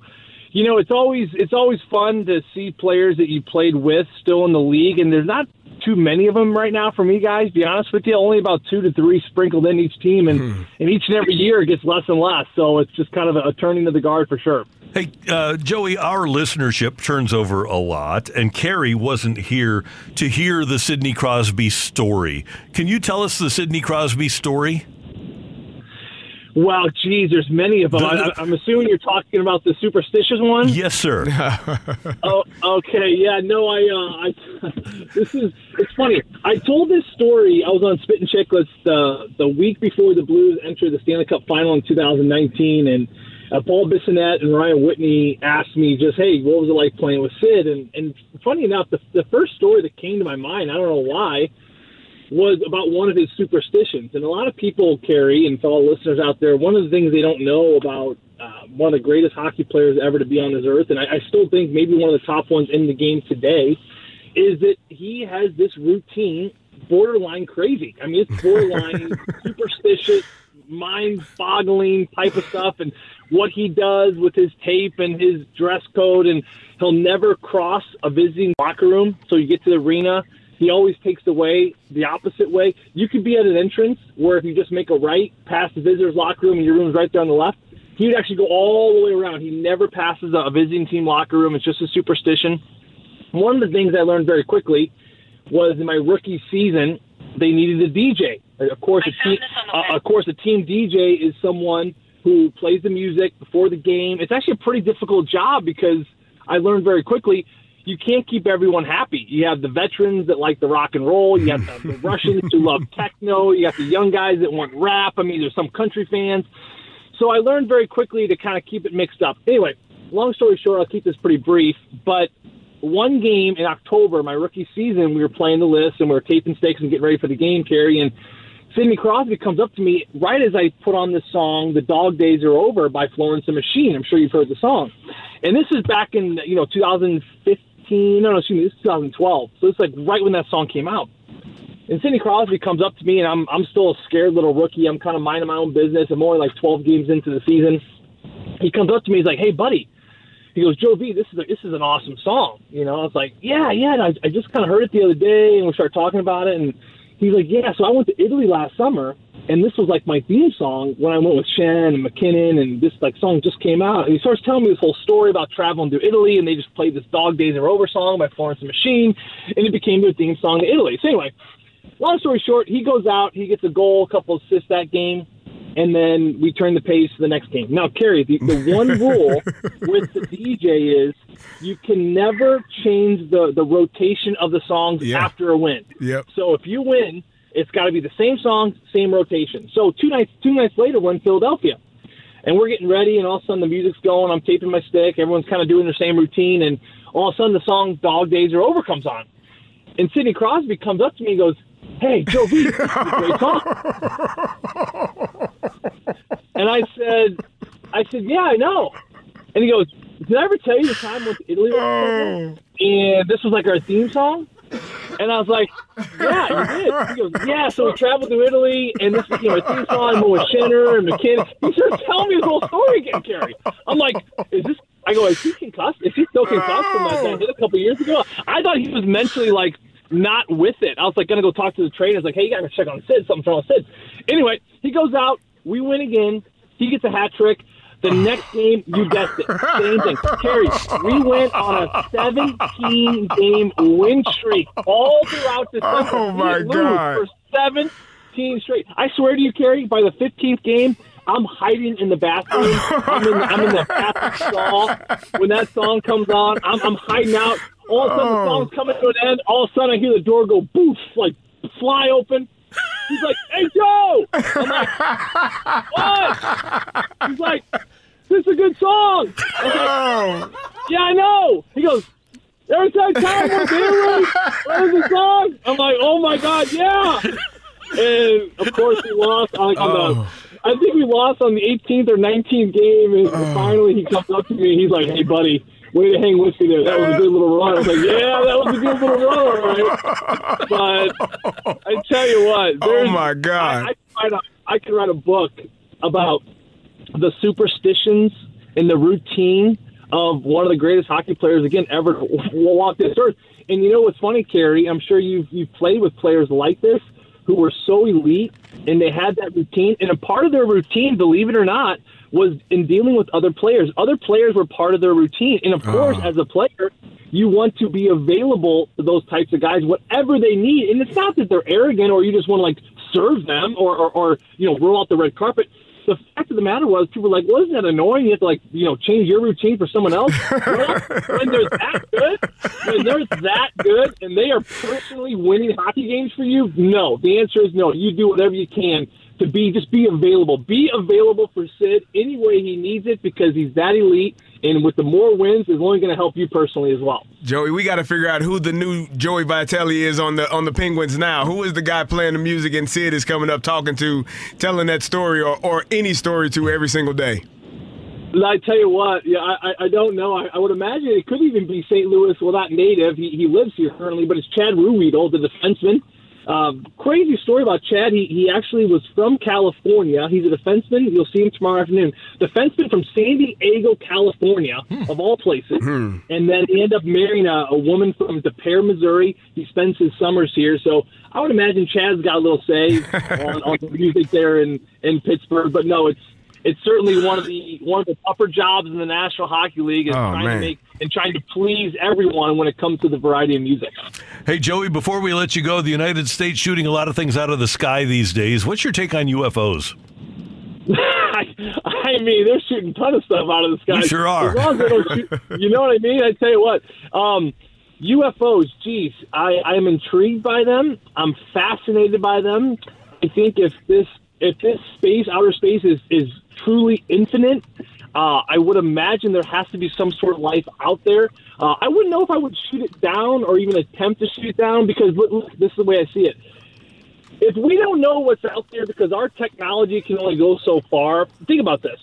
you know, it's always it's always fun to see players that you played with still in the league, and there's not too many of them right now for me, guys. To be honest with you, only about two to three sprinkled in each team, and and each and every year it gets less and less. So it's just kind of a, a turning of the guard for sure. Hey, uh, Joey, our listenership turns over a lot, and Kerry wasn't here to hear the Sidney Crosby story. Can you tell us the Sidney Crosby story? Wow, geez, there's many of them. I, I'm assuming you're talking about the superstitious one. Yes, sir. oh, okay. Yeah, no, I, uh, I, this is, it's funny. I told this story. I was on Spit and Chicklets the, the week before the Blues entered the Stanley Cup final in 2019. And uh, Paul Bissonnette and Ryan Whitney asked me just, hey, what was it like playing with Sid? And, and funny enough, the, the first story that came to my mind, I don't know why, was about one of his superstitions. And a lot of people, Kerry, and fellow listeners out there, one of the things they don't know about uh, one of the greatest hockey players ever to be on this earth, and I, I still think maybe one of the top ones in the game today, is that he has this routine borderline crazy. I mean, it's borderline superstitious, mind boggling type of stuff. And what he does with his tape and his dress code, and he'll never cross a visiting locker room. So you get to the arena, he always takes the way the opposite way. You could be at an entrance where if you just make a right past the visitor's locker room and your room's right there on the left, he would actually go all the way around. He never passes a visiting team locker room. It's just a superstition. One of the things I learned very quickly was in my rookie season, they needed a DJ. Of course, a team, uh, of course, a team DJ is someone who plays the music before the game. It's actually a pretty difficult job because I learned very quickly you can't keep everyone happy. You have the veterans that like the rock and roll. You have the, the Russians who love techno. You have the young guys that want rap. I mean, there's some country fans. So I learned very quickly to kind of keep it mixed up. Anyway, long story short, I'll keep this pretty brief. But one game in October, my rookie season, we were playing the list and we were taping stakes and getting ready for the game, Kerry. And Sidney Crosby comes up to me right as I put on this song, "The Dog Days Are Over" by Florence and the Machine. I'm sure you've heard the song. And this is back in you know 2015. No, no, excuse me, this is 2012. So it's like right when that song came out. And Sidney Crosby comes up to me, and I'm I'm still a scared little rookie. I'm kind of minding my own business. I'm only like 12 games into the season. He comes up to me, he's like, "Hey, buddy." He goes, Joe V, this is a, this is an awesome song. You know, I was like, yeah, yeah. And I, I just kind of heard it the other day, and we started talking about it. And he's like, yeah. So I went to Italy last summer, and this was like my theme song when I went with Schenn and MacKinnon, and this like song just came out. And he starts telling me this whole story about traveling to Italy, and they just played this "Dog Days Are Over" song by Florence and Machine, and it became their theme song to Italy. So anyway, long story short, he goes out, he gets a goal, a couple assists that game, and then we turn the page to the next game. Now, Kerry, the, the one rule with the DJ is you can never change the, the rotation of the songs Yeah. after a win. Yep. So if you win, it's got to be the same song, same rotation. So two nights two nights later, we're in Philadelphia, and we're getting ready, and all of a sudden the music's going. I'm taping my stick. Everyone's kind of doing their same routine, and all of a sudden the song "Dog Days Are Over" comes on, and Sidney Crosby comes up to me and goes, "Hey, Joe V, this is a great song." And I said, I said, yeah, I know. And he goes, did I ever tell you the time with Italy? Oh. And this was like our theme song. And I was like, yeah, you did. He goes, yeah. So we traveled to Italy, and this is you know our theme song. I'm with Shenner and MacKinnon. He starts telling me his whole story again, Kerry. I'm like, is this? I go, is he concussed? Is he still concussed from that, hit a couple years ago? I thought he was mentally like not with it. I was like gonna go talk to the trainers, like, hey, you gotta check on Sid. Something's wrong with Sid. Anyway, he goes out. We win again. He gets a hat trick. The next game, you guessed it, same thing. Terry, we went on a 17 game win streak all throughout December. Oh, my God. For 17 straight. I swear to you, Kerry, by the 15th game, I'm hiding in the bathroom. I'm in, I'm in the bathroom stall. When that song comes on, I'm, I'm hiding out. All of a sudden, the oh. song's coming to an end. All of a sudden, I hear the door go boof, like fly open. He's like, "Hey, Joe!" I'm like, "What?" He's like, "This is a good song." I was like, oh. "Yeah, I know." He goes, "Every time time we're here, the song?" I'm like, "Oh my god, yeah!" And of course, we lost. Like, on the, oh. I think we lost on the 18th or 19th game, and oh. finally he comes up to me. He's like, "Hey, buddy." Way to hang with me there. That was a good little run. I was like, yeah, that was a good little run, all right. But I tell you what, Oh my God. I, I, could a, I could write a book about the superstitions and the routine of one of the greatest hockey players again ever to walk this earth. And you know what's funny, Kerry? I'm sure you've you've played with players like this who were so elite and they had that routine. And a part of their routine, believe it or not, was in dealing with other players. Other players were part of their routine. And of ah. course, as a player, you want to be available to those types of guys, whatever they need. And it's not that they're arrogant or you just want to like serve them or, or, or you know, roll out the red carpet. The fact of the matter was, people were like, "Well, isn't that annoying? You have to like, you know, change your routine for someone else." well, when they're that good, when they're that good, and they are personally winning hockey games for you, no. The answer is no. You do whatever you can to be just be available. Be available for Sid any way he needs it because he's that elite, and with the more wins, is only going to help you personally as well. Joey, we got to figure out who the new Joey Vitale is on the on the Penguins now. Who is the guy playing the music and Sid is coming up talking to, telling that story or, or any story to every single day? I tell you what, yeah, I, I- don't know. I, I would imagine it could even be St. Louis. Well, not native. He, he lives here currently, but it's Chad Ruhwedel, the defenseman. Um, crazy story about Chad. He he actually was from California. He's a defenseman. You'll see him tomorrow afternoon. Defenseman from San Diego, California, of all places. And then he ended up marrying a, a woman from Des Peres, Missouri. He spends his summers here. So I would imagine Chad's got a little say on, on the music there in in Pittsburgh. But no, it's it's certainly one of the one of the tougher jobs in the National Hockey League is Oh, trying man. to make and trying to please everyone when it comes to the variety of music. Hey, Joey, before we let you go, the United States shooting a lot of things out of the sky these days. What's your take on UFOs? I, mean, they're shooting a ton of stuff out of the sky. You sure are. Shoot, you know what I mean? I tell you what, um, UFOs. Geez, I I'm intrigued by them. I'm fascinated by them. I think if this if this space, outer space, is is truly infinite, uh, I would imagine there has to be some sort of life out there. Uh, I wouldn't know if I would shoot it down or even attempt to shoot it down because look, look, this is the way I see it if we don't know what's out there because our technology can only go so far, think about this.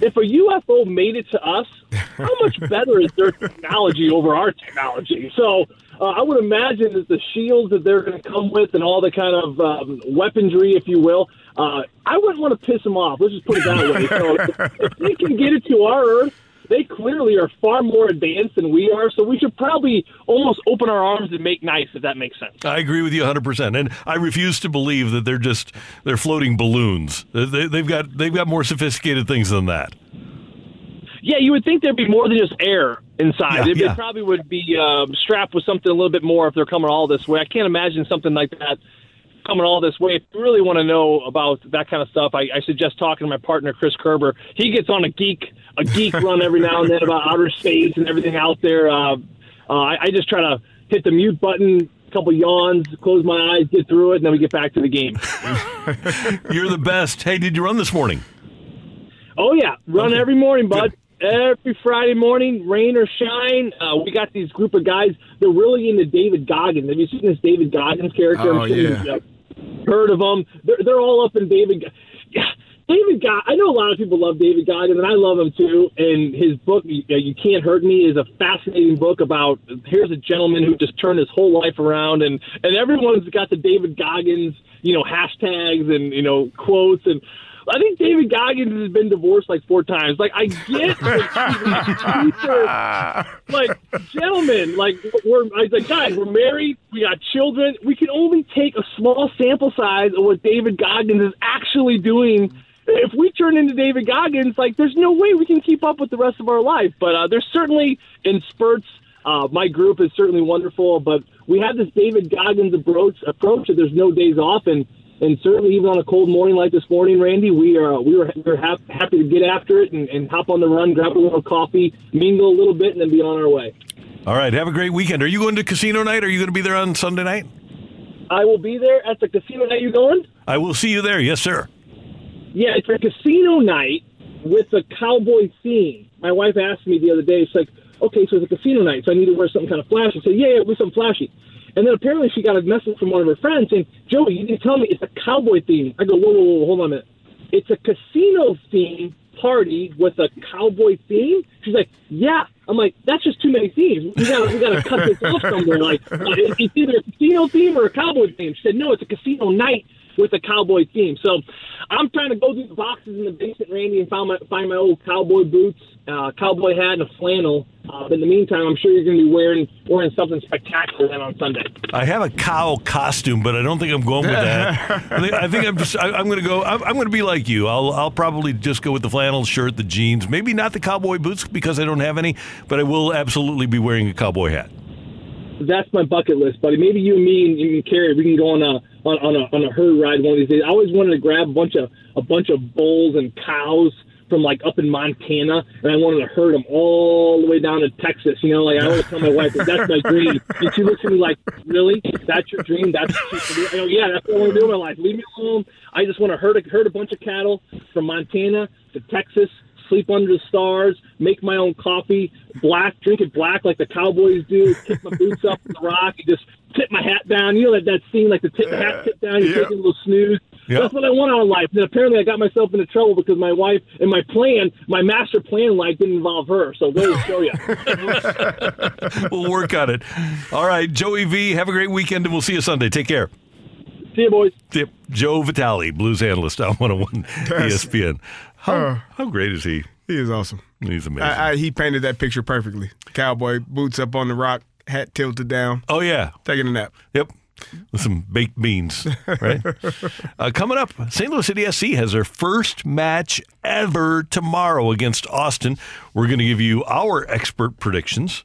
If a UFO made it to us, how much better is their technology over our technology? So uh, I would imagine that the shields that they're going to come with and all the kind of um, weaponry, if you will, uh, I wouldn't want to piss them off. Let's just put it that way. So if they can get it to our Earth, they clearly are far more advanced than we are. So we should probably almost open our arms and make nice, if that makes sense. I agree with you 100%. And I refuse to believe that they're just they're floating balloons. They, they've got they've got more sophisticated things than that. Yeah, you would think there'd be more than just air inside. Yeah, they, they yeah. probably would be um, strapped with something a little bit more if they're coming all this way. I can't imagine something like that coming all this way. If you really want to know about that kind of stuff, I, I suggest talking to my partner Chris Kerber. He gets on a geek a geek run every now and then about outer space and everything out there. Uh, uh, I, I just try to hit the mute button, a couple yawns, close my eyes, get through it, and then we get back to the game. You're the best. Hey, did you run this morning? Oh yeah, run every morning, bud. Every Friday morning, rain or shine. Uh, we got these group of guys. They're really into David Goggins. Have you seen this David Goggins character? Oh, I'm sure yeah. Heard of them. They're, they're all up in David. Yeah, David God. I know a lot of people love David Goggins, and I love him too. And his book, "You, you Can't Hurt Me," is a fascinating book about. Here's a gentleman who just turned his whole life around, and and everyone's got the David Goggins, you know, hashtags and you know quotes and. I think David Goggins has been divorced like four times. Like I get, like, like gentlemen, like we're like guys, we're married, we got children. We can only take a small sample size of what David Goggins is actually doing. If we turn into David Goggins, like there's no way we can keep up with the rest of our life. But uh, there's certainly in spurts. Uh, my group is certainly wonderful, but we have this David Goggins approach. Approach that there's no days off, and and certainly even on a cold morning like this morning, Randy, we are we were we are hap- happy to get after it and, and hop on the run, grab a little coffee, mingle a little bit, and then be on our way. All right, have a great weekend. Are you going to casino night? Are you going to be there on Sunday night? I will be there at the casino night. You going? I will see you there. Yes, sir. Yeah, it's a casino night with a cowboy theme. My wife asked me the other day, she's like, okay, so it's a casino night, so I need to wear something kind of flashy. I said, yeah, yeah, wear something flashy. And then apparently she got a message from one of her friends saying, Joey, you didn't tell me it's a cowboy theme. I go, whoa, whoa, whoa, hold on a minute. It's a casino theme party with a cowboy theme. She's like, yeah. I'm like, that's just too many themes. We gotta, we gotta cut this off somewhere. Like, uh, it- it's either a casino theme or a cowboy theme. She said, no, it's a casino night with a cowboy theme. So I'm trying to go through the boxes in the basement, Randy, and find my find my old cowboy boots, uh, cowboy hat, and a flannel Uh, but in the meantime, I'm sure you're going to be wearing wearing something spectacular then on Sunday. I have a cow costume, but I don't think I'm going with that. I think, I think I'm just. I, I'm going to go. I'm, I'm going to be like you. I'll. I'll probably just go with the flannel shirt, the jeans, maybe not the cowboy boots because I don't have any, but I will absolutely be wearing a cowboy hat. That's my bucket list, buddy. Maybe you and me and, and Carrie, we can go on a on, on a on a herd ride one of these days. I always wanted to grab a bunch of a bunch of bulls and cows from like up in Montana, and I wanted to herd them all the way down to Texas. You know, like I always tell my wife that's my dream, and she looks at me like, "Really? That's your dream? That's what you do?" I go, yeah, that's what I want to do in my life. Leave me alone. I just want to herd a, herd a bunch of cattle from Montana to Texas." Sleep under the stars, make my own coffee, black, drink it black like the Cowboys do, kick my boots up on the rock, and just tip my hat down. You know that, that scene, like the tip the hat uh, tip down, you Yeah. take a little snooze. Yeah. That's what I want out of life. And apparently, I got myself into trouble because my wife and my plan, my master plan in life didn't involve her. So there to show you. we'll work on it. All right, Joey V. Have a great weekend, and we'll see you Sunday. Take care. See you, boys. Yep. Joe Vitale, Blues analyst on 101 ESPN. How, Uh, how great is he? He is awesome. He's amazing. I, I, he painted that picture perfectly. Cowboy boots up on the rock, hat tilted down. Oh yeah, taking a nap. Yep. With some baked beans, right? uh, coming up, St. Louis City SC has their first match ever tomorrow against Austin. We're going to give you our expert predictions.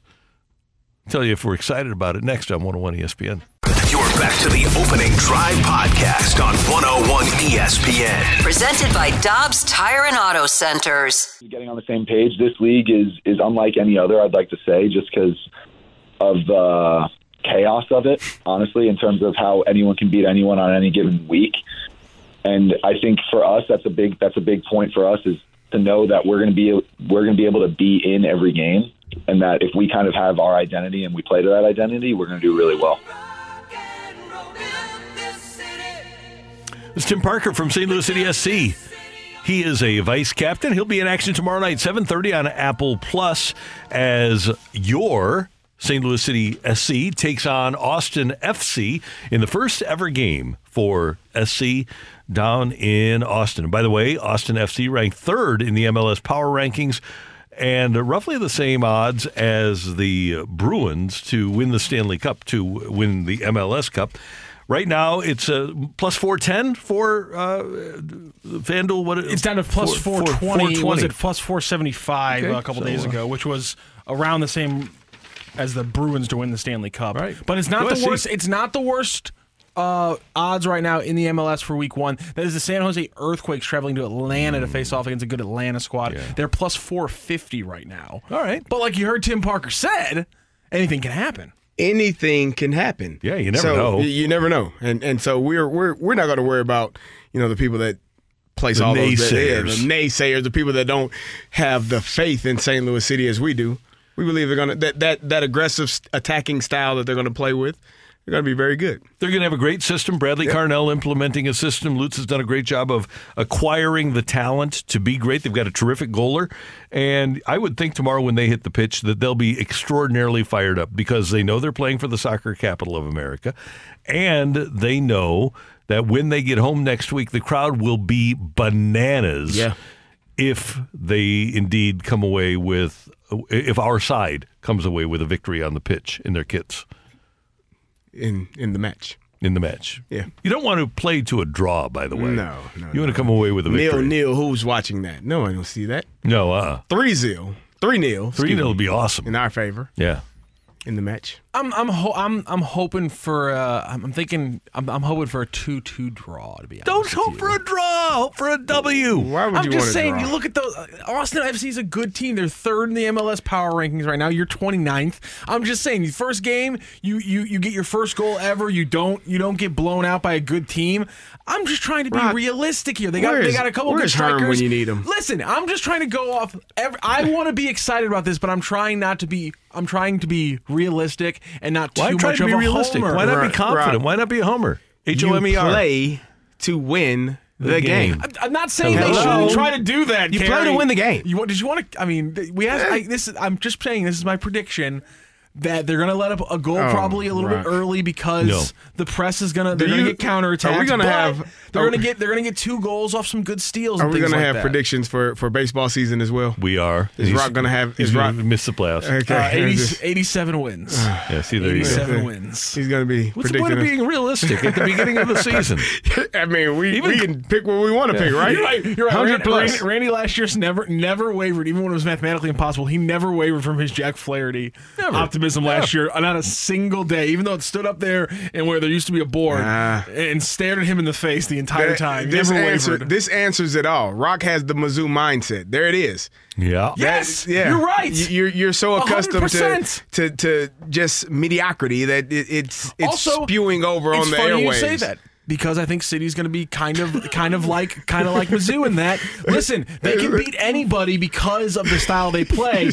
Tell you if we're excited about it next on 101 ESPN. You're back to the opening drive podcast on 101 ESPN. Presented by Dobbs Tire and Auto Centers. getting on the same page. This league is is unlike any other. I'd like to say, just because of the chaos of it. Honestly, in terms of how anyone can beat anyone on any given week, and I think for us, that's a big that's a big point for us is to know that we're going to be we're going to be able to be in every game, and that if we kind of have our identity and we play to that identity, we're going to do really well. It's Tim Parker from St. Louis City SC. He is a vice captain. He'll be in action tomorrow night, 7:30 on Apple Plus, as your St. Louis City SC takes on Austin FC in the first ever game for SC down in Austin. By the way, Austin FC ranked third in the MLS Power Rankings and roughly the same odds as the Bruins to win the Stanley Cup, to win the MLS Cup. Right now, it's uh, plus 410 for uh, FanDuel. What, It's down to plus four- 420. four- Was it plus 475 Okay, a couple so, days ago, which was around the same as the Bruins to win the Stanley Cup. Right. But it's not Go the worst. It's not the worst uh, odds right now in the MLS for Week One. That is the San Jose Earthquakes traveling to Atlanta to face off against a good Atlanta squad. They're plus 450 right now. All right. But like you heard Tim Parker said, anything can happen. anything can happen. Yeah, you never So, know. y- You never know, and and so we're we're we're not going to worry about you know the people that place The all those yeah, naysayers. the naysayers, the people that don't have the faith in St. Louis City as we do. We believe they're going to that that that aggressive attacking style that they're going to play with. They're going to be very good. They're going to have a great system. Bradley Carnell implementing a system. Lutz has done a great job of acquiring the talent to be great. They've got a terrific goaler. And I would think tomorrow when they hit the pitch that they'll be extraordinarily fired up because they know they're playing for the soccer capital of America. And they know that when they get home next week, the crowd will be bananas. Yeah. If they indeed come away with, if our side comes away with a victory on the pitch in their kits in in the match. in the match. Yeah. You don't want to play to a draw, by the way. No, no, You want to come away with a victory. Neil, who's watching that? No one will see that. No, uh, Three zero, three nil, three nil would be awesome in our favor Yeah. in the match. I'm I'm ho- I'm I'm hoping for uh, I'm, I'm thinking I'm, I'm hoping for a two two draw to be honest. Don't hope for a draw. Hope for a W. Why would I'm you just want to saying, draw? you look at those. uh, Austin FC is a good team. They're third in the MLS power rankings right now. You're 29th. I'm just saying, your first game, you you you get your first goal ever. You don't you don't get blown out by a good team. I'm just trying to be Rock, realistic here. They got where they is- got a couple where good is Herm strikers when you need him? Listen, I'm just trying to go off. Every, I want to be excited about this, but I'm trying not to be. I'm trying to be realistic and not too Why try much to be of a realistic? homer. Why not be confident? right. Why not be a homer? H O M E You R. play to win the, The game. game. I'm- I'm not saying they Hello? shouldn't try to do that. You play Carey. to win the game. You want? Did you want to? I mean, th- we have. I, this. is- I'm just saying. This is my prediction that they're going to let up a goal Oh, probably a little Rock. bit early because No. the press is going to they're going to get counterattacked. are we gonna have- They're going to get they're going to get two goals off some good steals. Are and we things gonna have that. predictions for, for baseball season as well? We are. Is He's- Rock gonna have? He's Is Rock? miss the playoffs. Okay. Uh, 80, Just- 87 wins. Yeah, see, there you go. 87 wins. He's gonna be. What's the point of being realistic at the beginning of the season? I mean, we, Even- we can pick what we want to pick, right? You're right. You're right. 100 Randy, plus. Randy, Randy last year's never never wavered, even when it was mathematically impossible. He never wavered from his Jack Flaherty optimism last year. Not a single day, even though it stood up there and where there used to be a board Ah. and stared at him in the face the entire That- time. This, never answer, wavered. this answers it all. Rock has the Mizzou mindset. There it is. Yeah. Yes, That- yeah. you're right. You're you're so accustomed to, 100%. to to just mediocrity that it, it's it's Also, spewing over it's on the funny airwaves. you say that because I think City's going to be kind of kind of like kind of like Mizzou in that. Listen, they can beat anybody because of the style they play,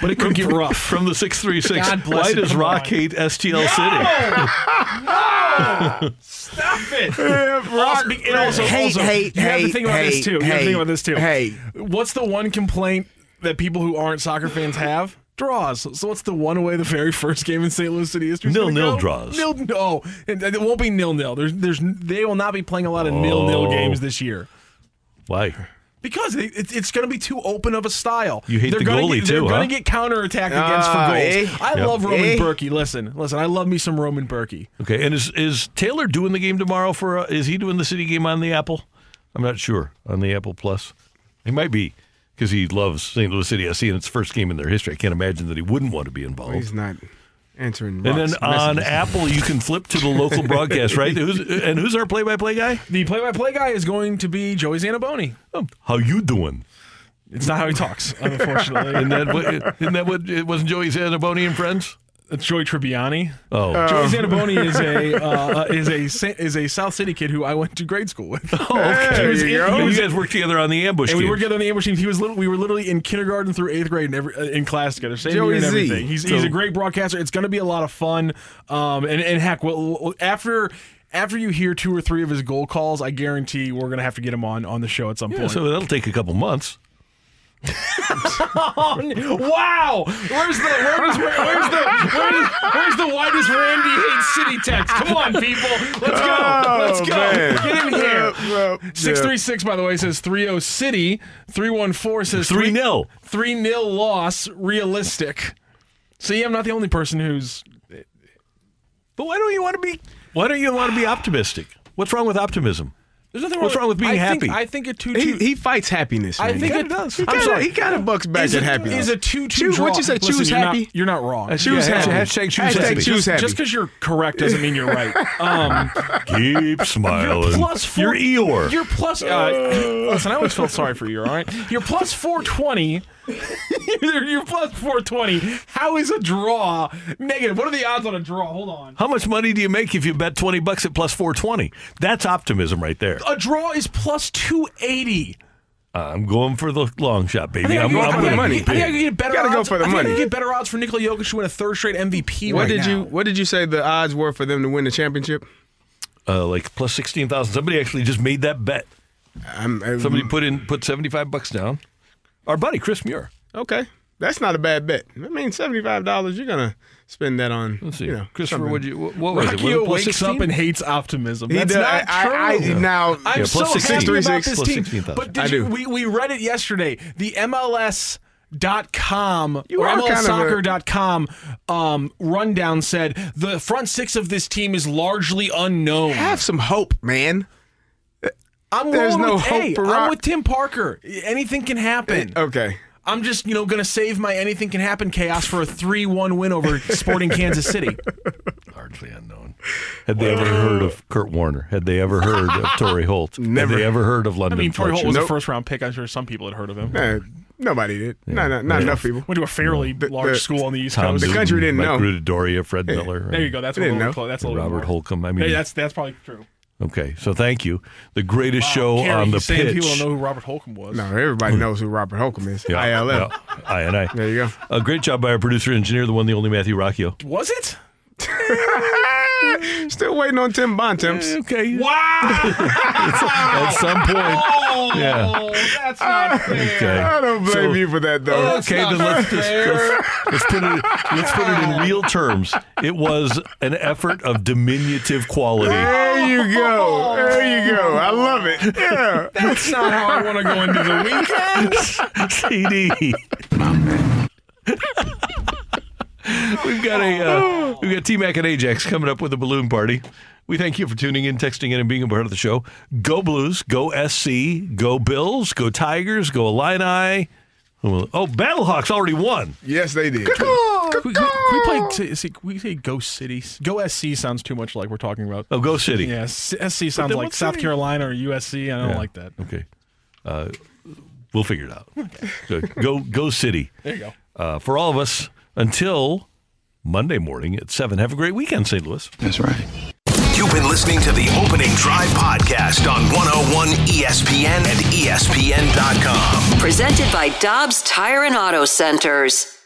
but it could get rough. From the 636, why it, does Rock on. hate STL City? no! Stop it! Also, be- and also, Hate, also, hate, you have to think about this too. You have to think about this too. hate. what's the one complaint that people who aren't soccer fans have? Draws. So what's the one way the very first game in St. Louis City history? Nil-nil go? draws. Nil. No, it, it won't be nil nil. There's there's they will not be playing a lot of nil nil Oh. games this year. Why? Because it, it- it's going to be too open of a style. You hate they're the gonna goalie get, too, They're huh? going to get counterattacked against Ah, for eh? goals. I Yep. love Roman Eh? Bürki. Listen, listen. I love me some Roman Bürki. Okay, and is is Taylor doing the game tomorrow? For uh, is he doing the City game on the Apple? I'm not sure on the Apple Plus. He might be because he loves St. Louis City SC and it's the first game in their history. I can't imagine that he wouldn't want to be involved. He's not answering. And then Rock's on messages. Apple, you can flip to the local broadcast, right? Who's, and who's our play-by-play guy? The play-by-play guy is going to be Joey Zanaboni. Oh, how you doing? It's not how he talks, unfortunately. Isn't that what? Isn't that what? It wasn't Joey Zanaboni and friends. It's Joey Tribbiani. Oh, Joey Zanaboni is a uh, is a is a South City kid who I went to grade school with. Oh, okay. He was you in- you guys worked together on the ambush and we game. were together in the ambush team. He was little, we were literally in kindergarten through eighth grade and every, uh, in class together. Same Joey year and Z. everything. He's, he's a great broadcaster. It's going to be a lot of fun. Um, and, and heck, well, well, after after you hear two or three of his goal calls, I guarantee we're going to have to get him on on the show at some Yeah, point. so that'll take a couple months. Wow! Where's the where's, where's the where's, where's the why does Randy hate city text? Come on, people, let's go, oh, let's go, man. get in here. Well, Six three six, by the way, says three zero City. Three one four says 3-0. Three nil loss. Realistic. See, I'm not the only person who's. But why don't you want to be? Why don't you want to be optimistic? What's wrong with optimism? There's nothing What's wrong with being I think- happy? I think a two He, two. he fights happiness. I think he it kinda does. He I'm kinda, sorry. he kind of bucks back is at a, happiness. Is a two two draw? What'd you say? Listen, choose you're happy. Not, you're not wrong. Uh, choose Yeah, happy. Hashtag choose Hashtag happy. choose just, happy. Just because you're correct doesn't mean you're right. Um, Keep smiling. You're plus four. You're Eeyore. You're plus. Uh, listen, I always felt sorry for you. All right, you're plus four twenty. you're, you're plus four twenty. How is a draw negative? What are the odds on a draw? Hold on. How much money do you make if you bet twenty bucks at plus four twenty? That's optimism right there. A draw is plus two eighty. I'm going for the long shot, baby. I I'm, can- I'm I think I can get- I think I can get better Gotta go odds. for the I think I money. can get better odds for Nikola Jokic to win a third straight MVP what right did now. you What did you say the odds were for them to win the championship? Uh, like plus sixteen thousand. Somebody actually just made that bet. I'm, I'm- Somebody put in put seventy five bucks down. Our buddy Chris Muir. okay. That's not a bad bet. I mean, seventy five dollars. You're gonna spend that on. Let's see, You know, Christopher. something. What you what, what was it? Was Rocky it plus wakes 16? up and hates optimism. He That's does- not I- true. I- I- now- I'm Yeah, so plus happy 16. about this Plus team. 16,000. But did I you, we we read it yesterday. The MLS. Dot com You or are kind of a- MLSsoccer.com um, rundown said the front six of this team is largely unknown. Have some hope, man. I'm there's no with, hope hey, for I'm with Tim Parker. Anything can happen. Eh, okay. I'm just, you know, going to save my anything can happen chaos for a 3-1 win over Sporting Kansas City. Largely unknown. Had they ever heard of Kurt Warner? Had they ever heard of Torry Holt? Never. Had they ever heard of London I London mean, Torry Holt was Fletcher? a first round pick. I'm sure some people had heard of him. Nah, nobody did. not not, not Yeah. enough people. Went to a fairly large the- school on the East Tom Coast. The Newton, eh, country didn't Mike know. Gruttadauria, Fred Miller. There you go. That's a They little didn't know. close. That's a little Robert more. Holcombe. I mean, Hey, that's that's probably true. okay. So thank you. The greatest show Carey, on the he's saying pitch. People don't know who Robert Holcombe was. No, everybody hmm. knows who Robert Holcombe is. Yeah, ILL. yeah, I and I. There you go. A great job by our producer engineer, the one, the only Matthew Rocchio. Was it? Still waiting on Tim Bontemps. Okay. Wow. At some point. Oh, Yeah. that's not fair. Okay. I don't blame So- you for that, though. Okay, then let's just let's, let's put it let's put it in real terms. It was an effort of diminutive quality. There you go. There you go. I love it. Yeah. That's not how I want to go into the weekend. CD. We've got a uh, we've got T Mac and Ajax coming up with a balloon party. We thank you for tuning in, texting in, and being a part of the show. Go Blues, go SC, go Bills, go Tigers, go Illini. Oh, Battlehawks already won. Yes, they did. Can we, can we play? see, Can we say Go City? Go SC sounds too much like we're talking about. Oh, Go City. Yeah, SC sounds like what's South city? Carolina or USC. I don't Yeah. like that. Okay, uh, we'll figure it out. So go go City. There you go. Uh, for all of us until Monday morning at seven. Have a great weekend, St. Louis. That's right. You've been listening to the Opening Drive podcast on 101 ESPN and ESPN.com. Presented by Dobbs Tire and Auto Centers.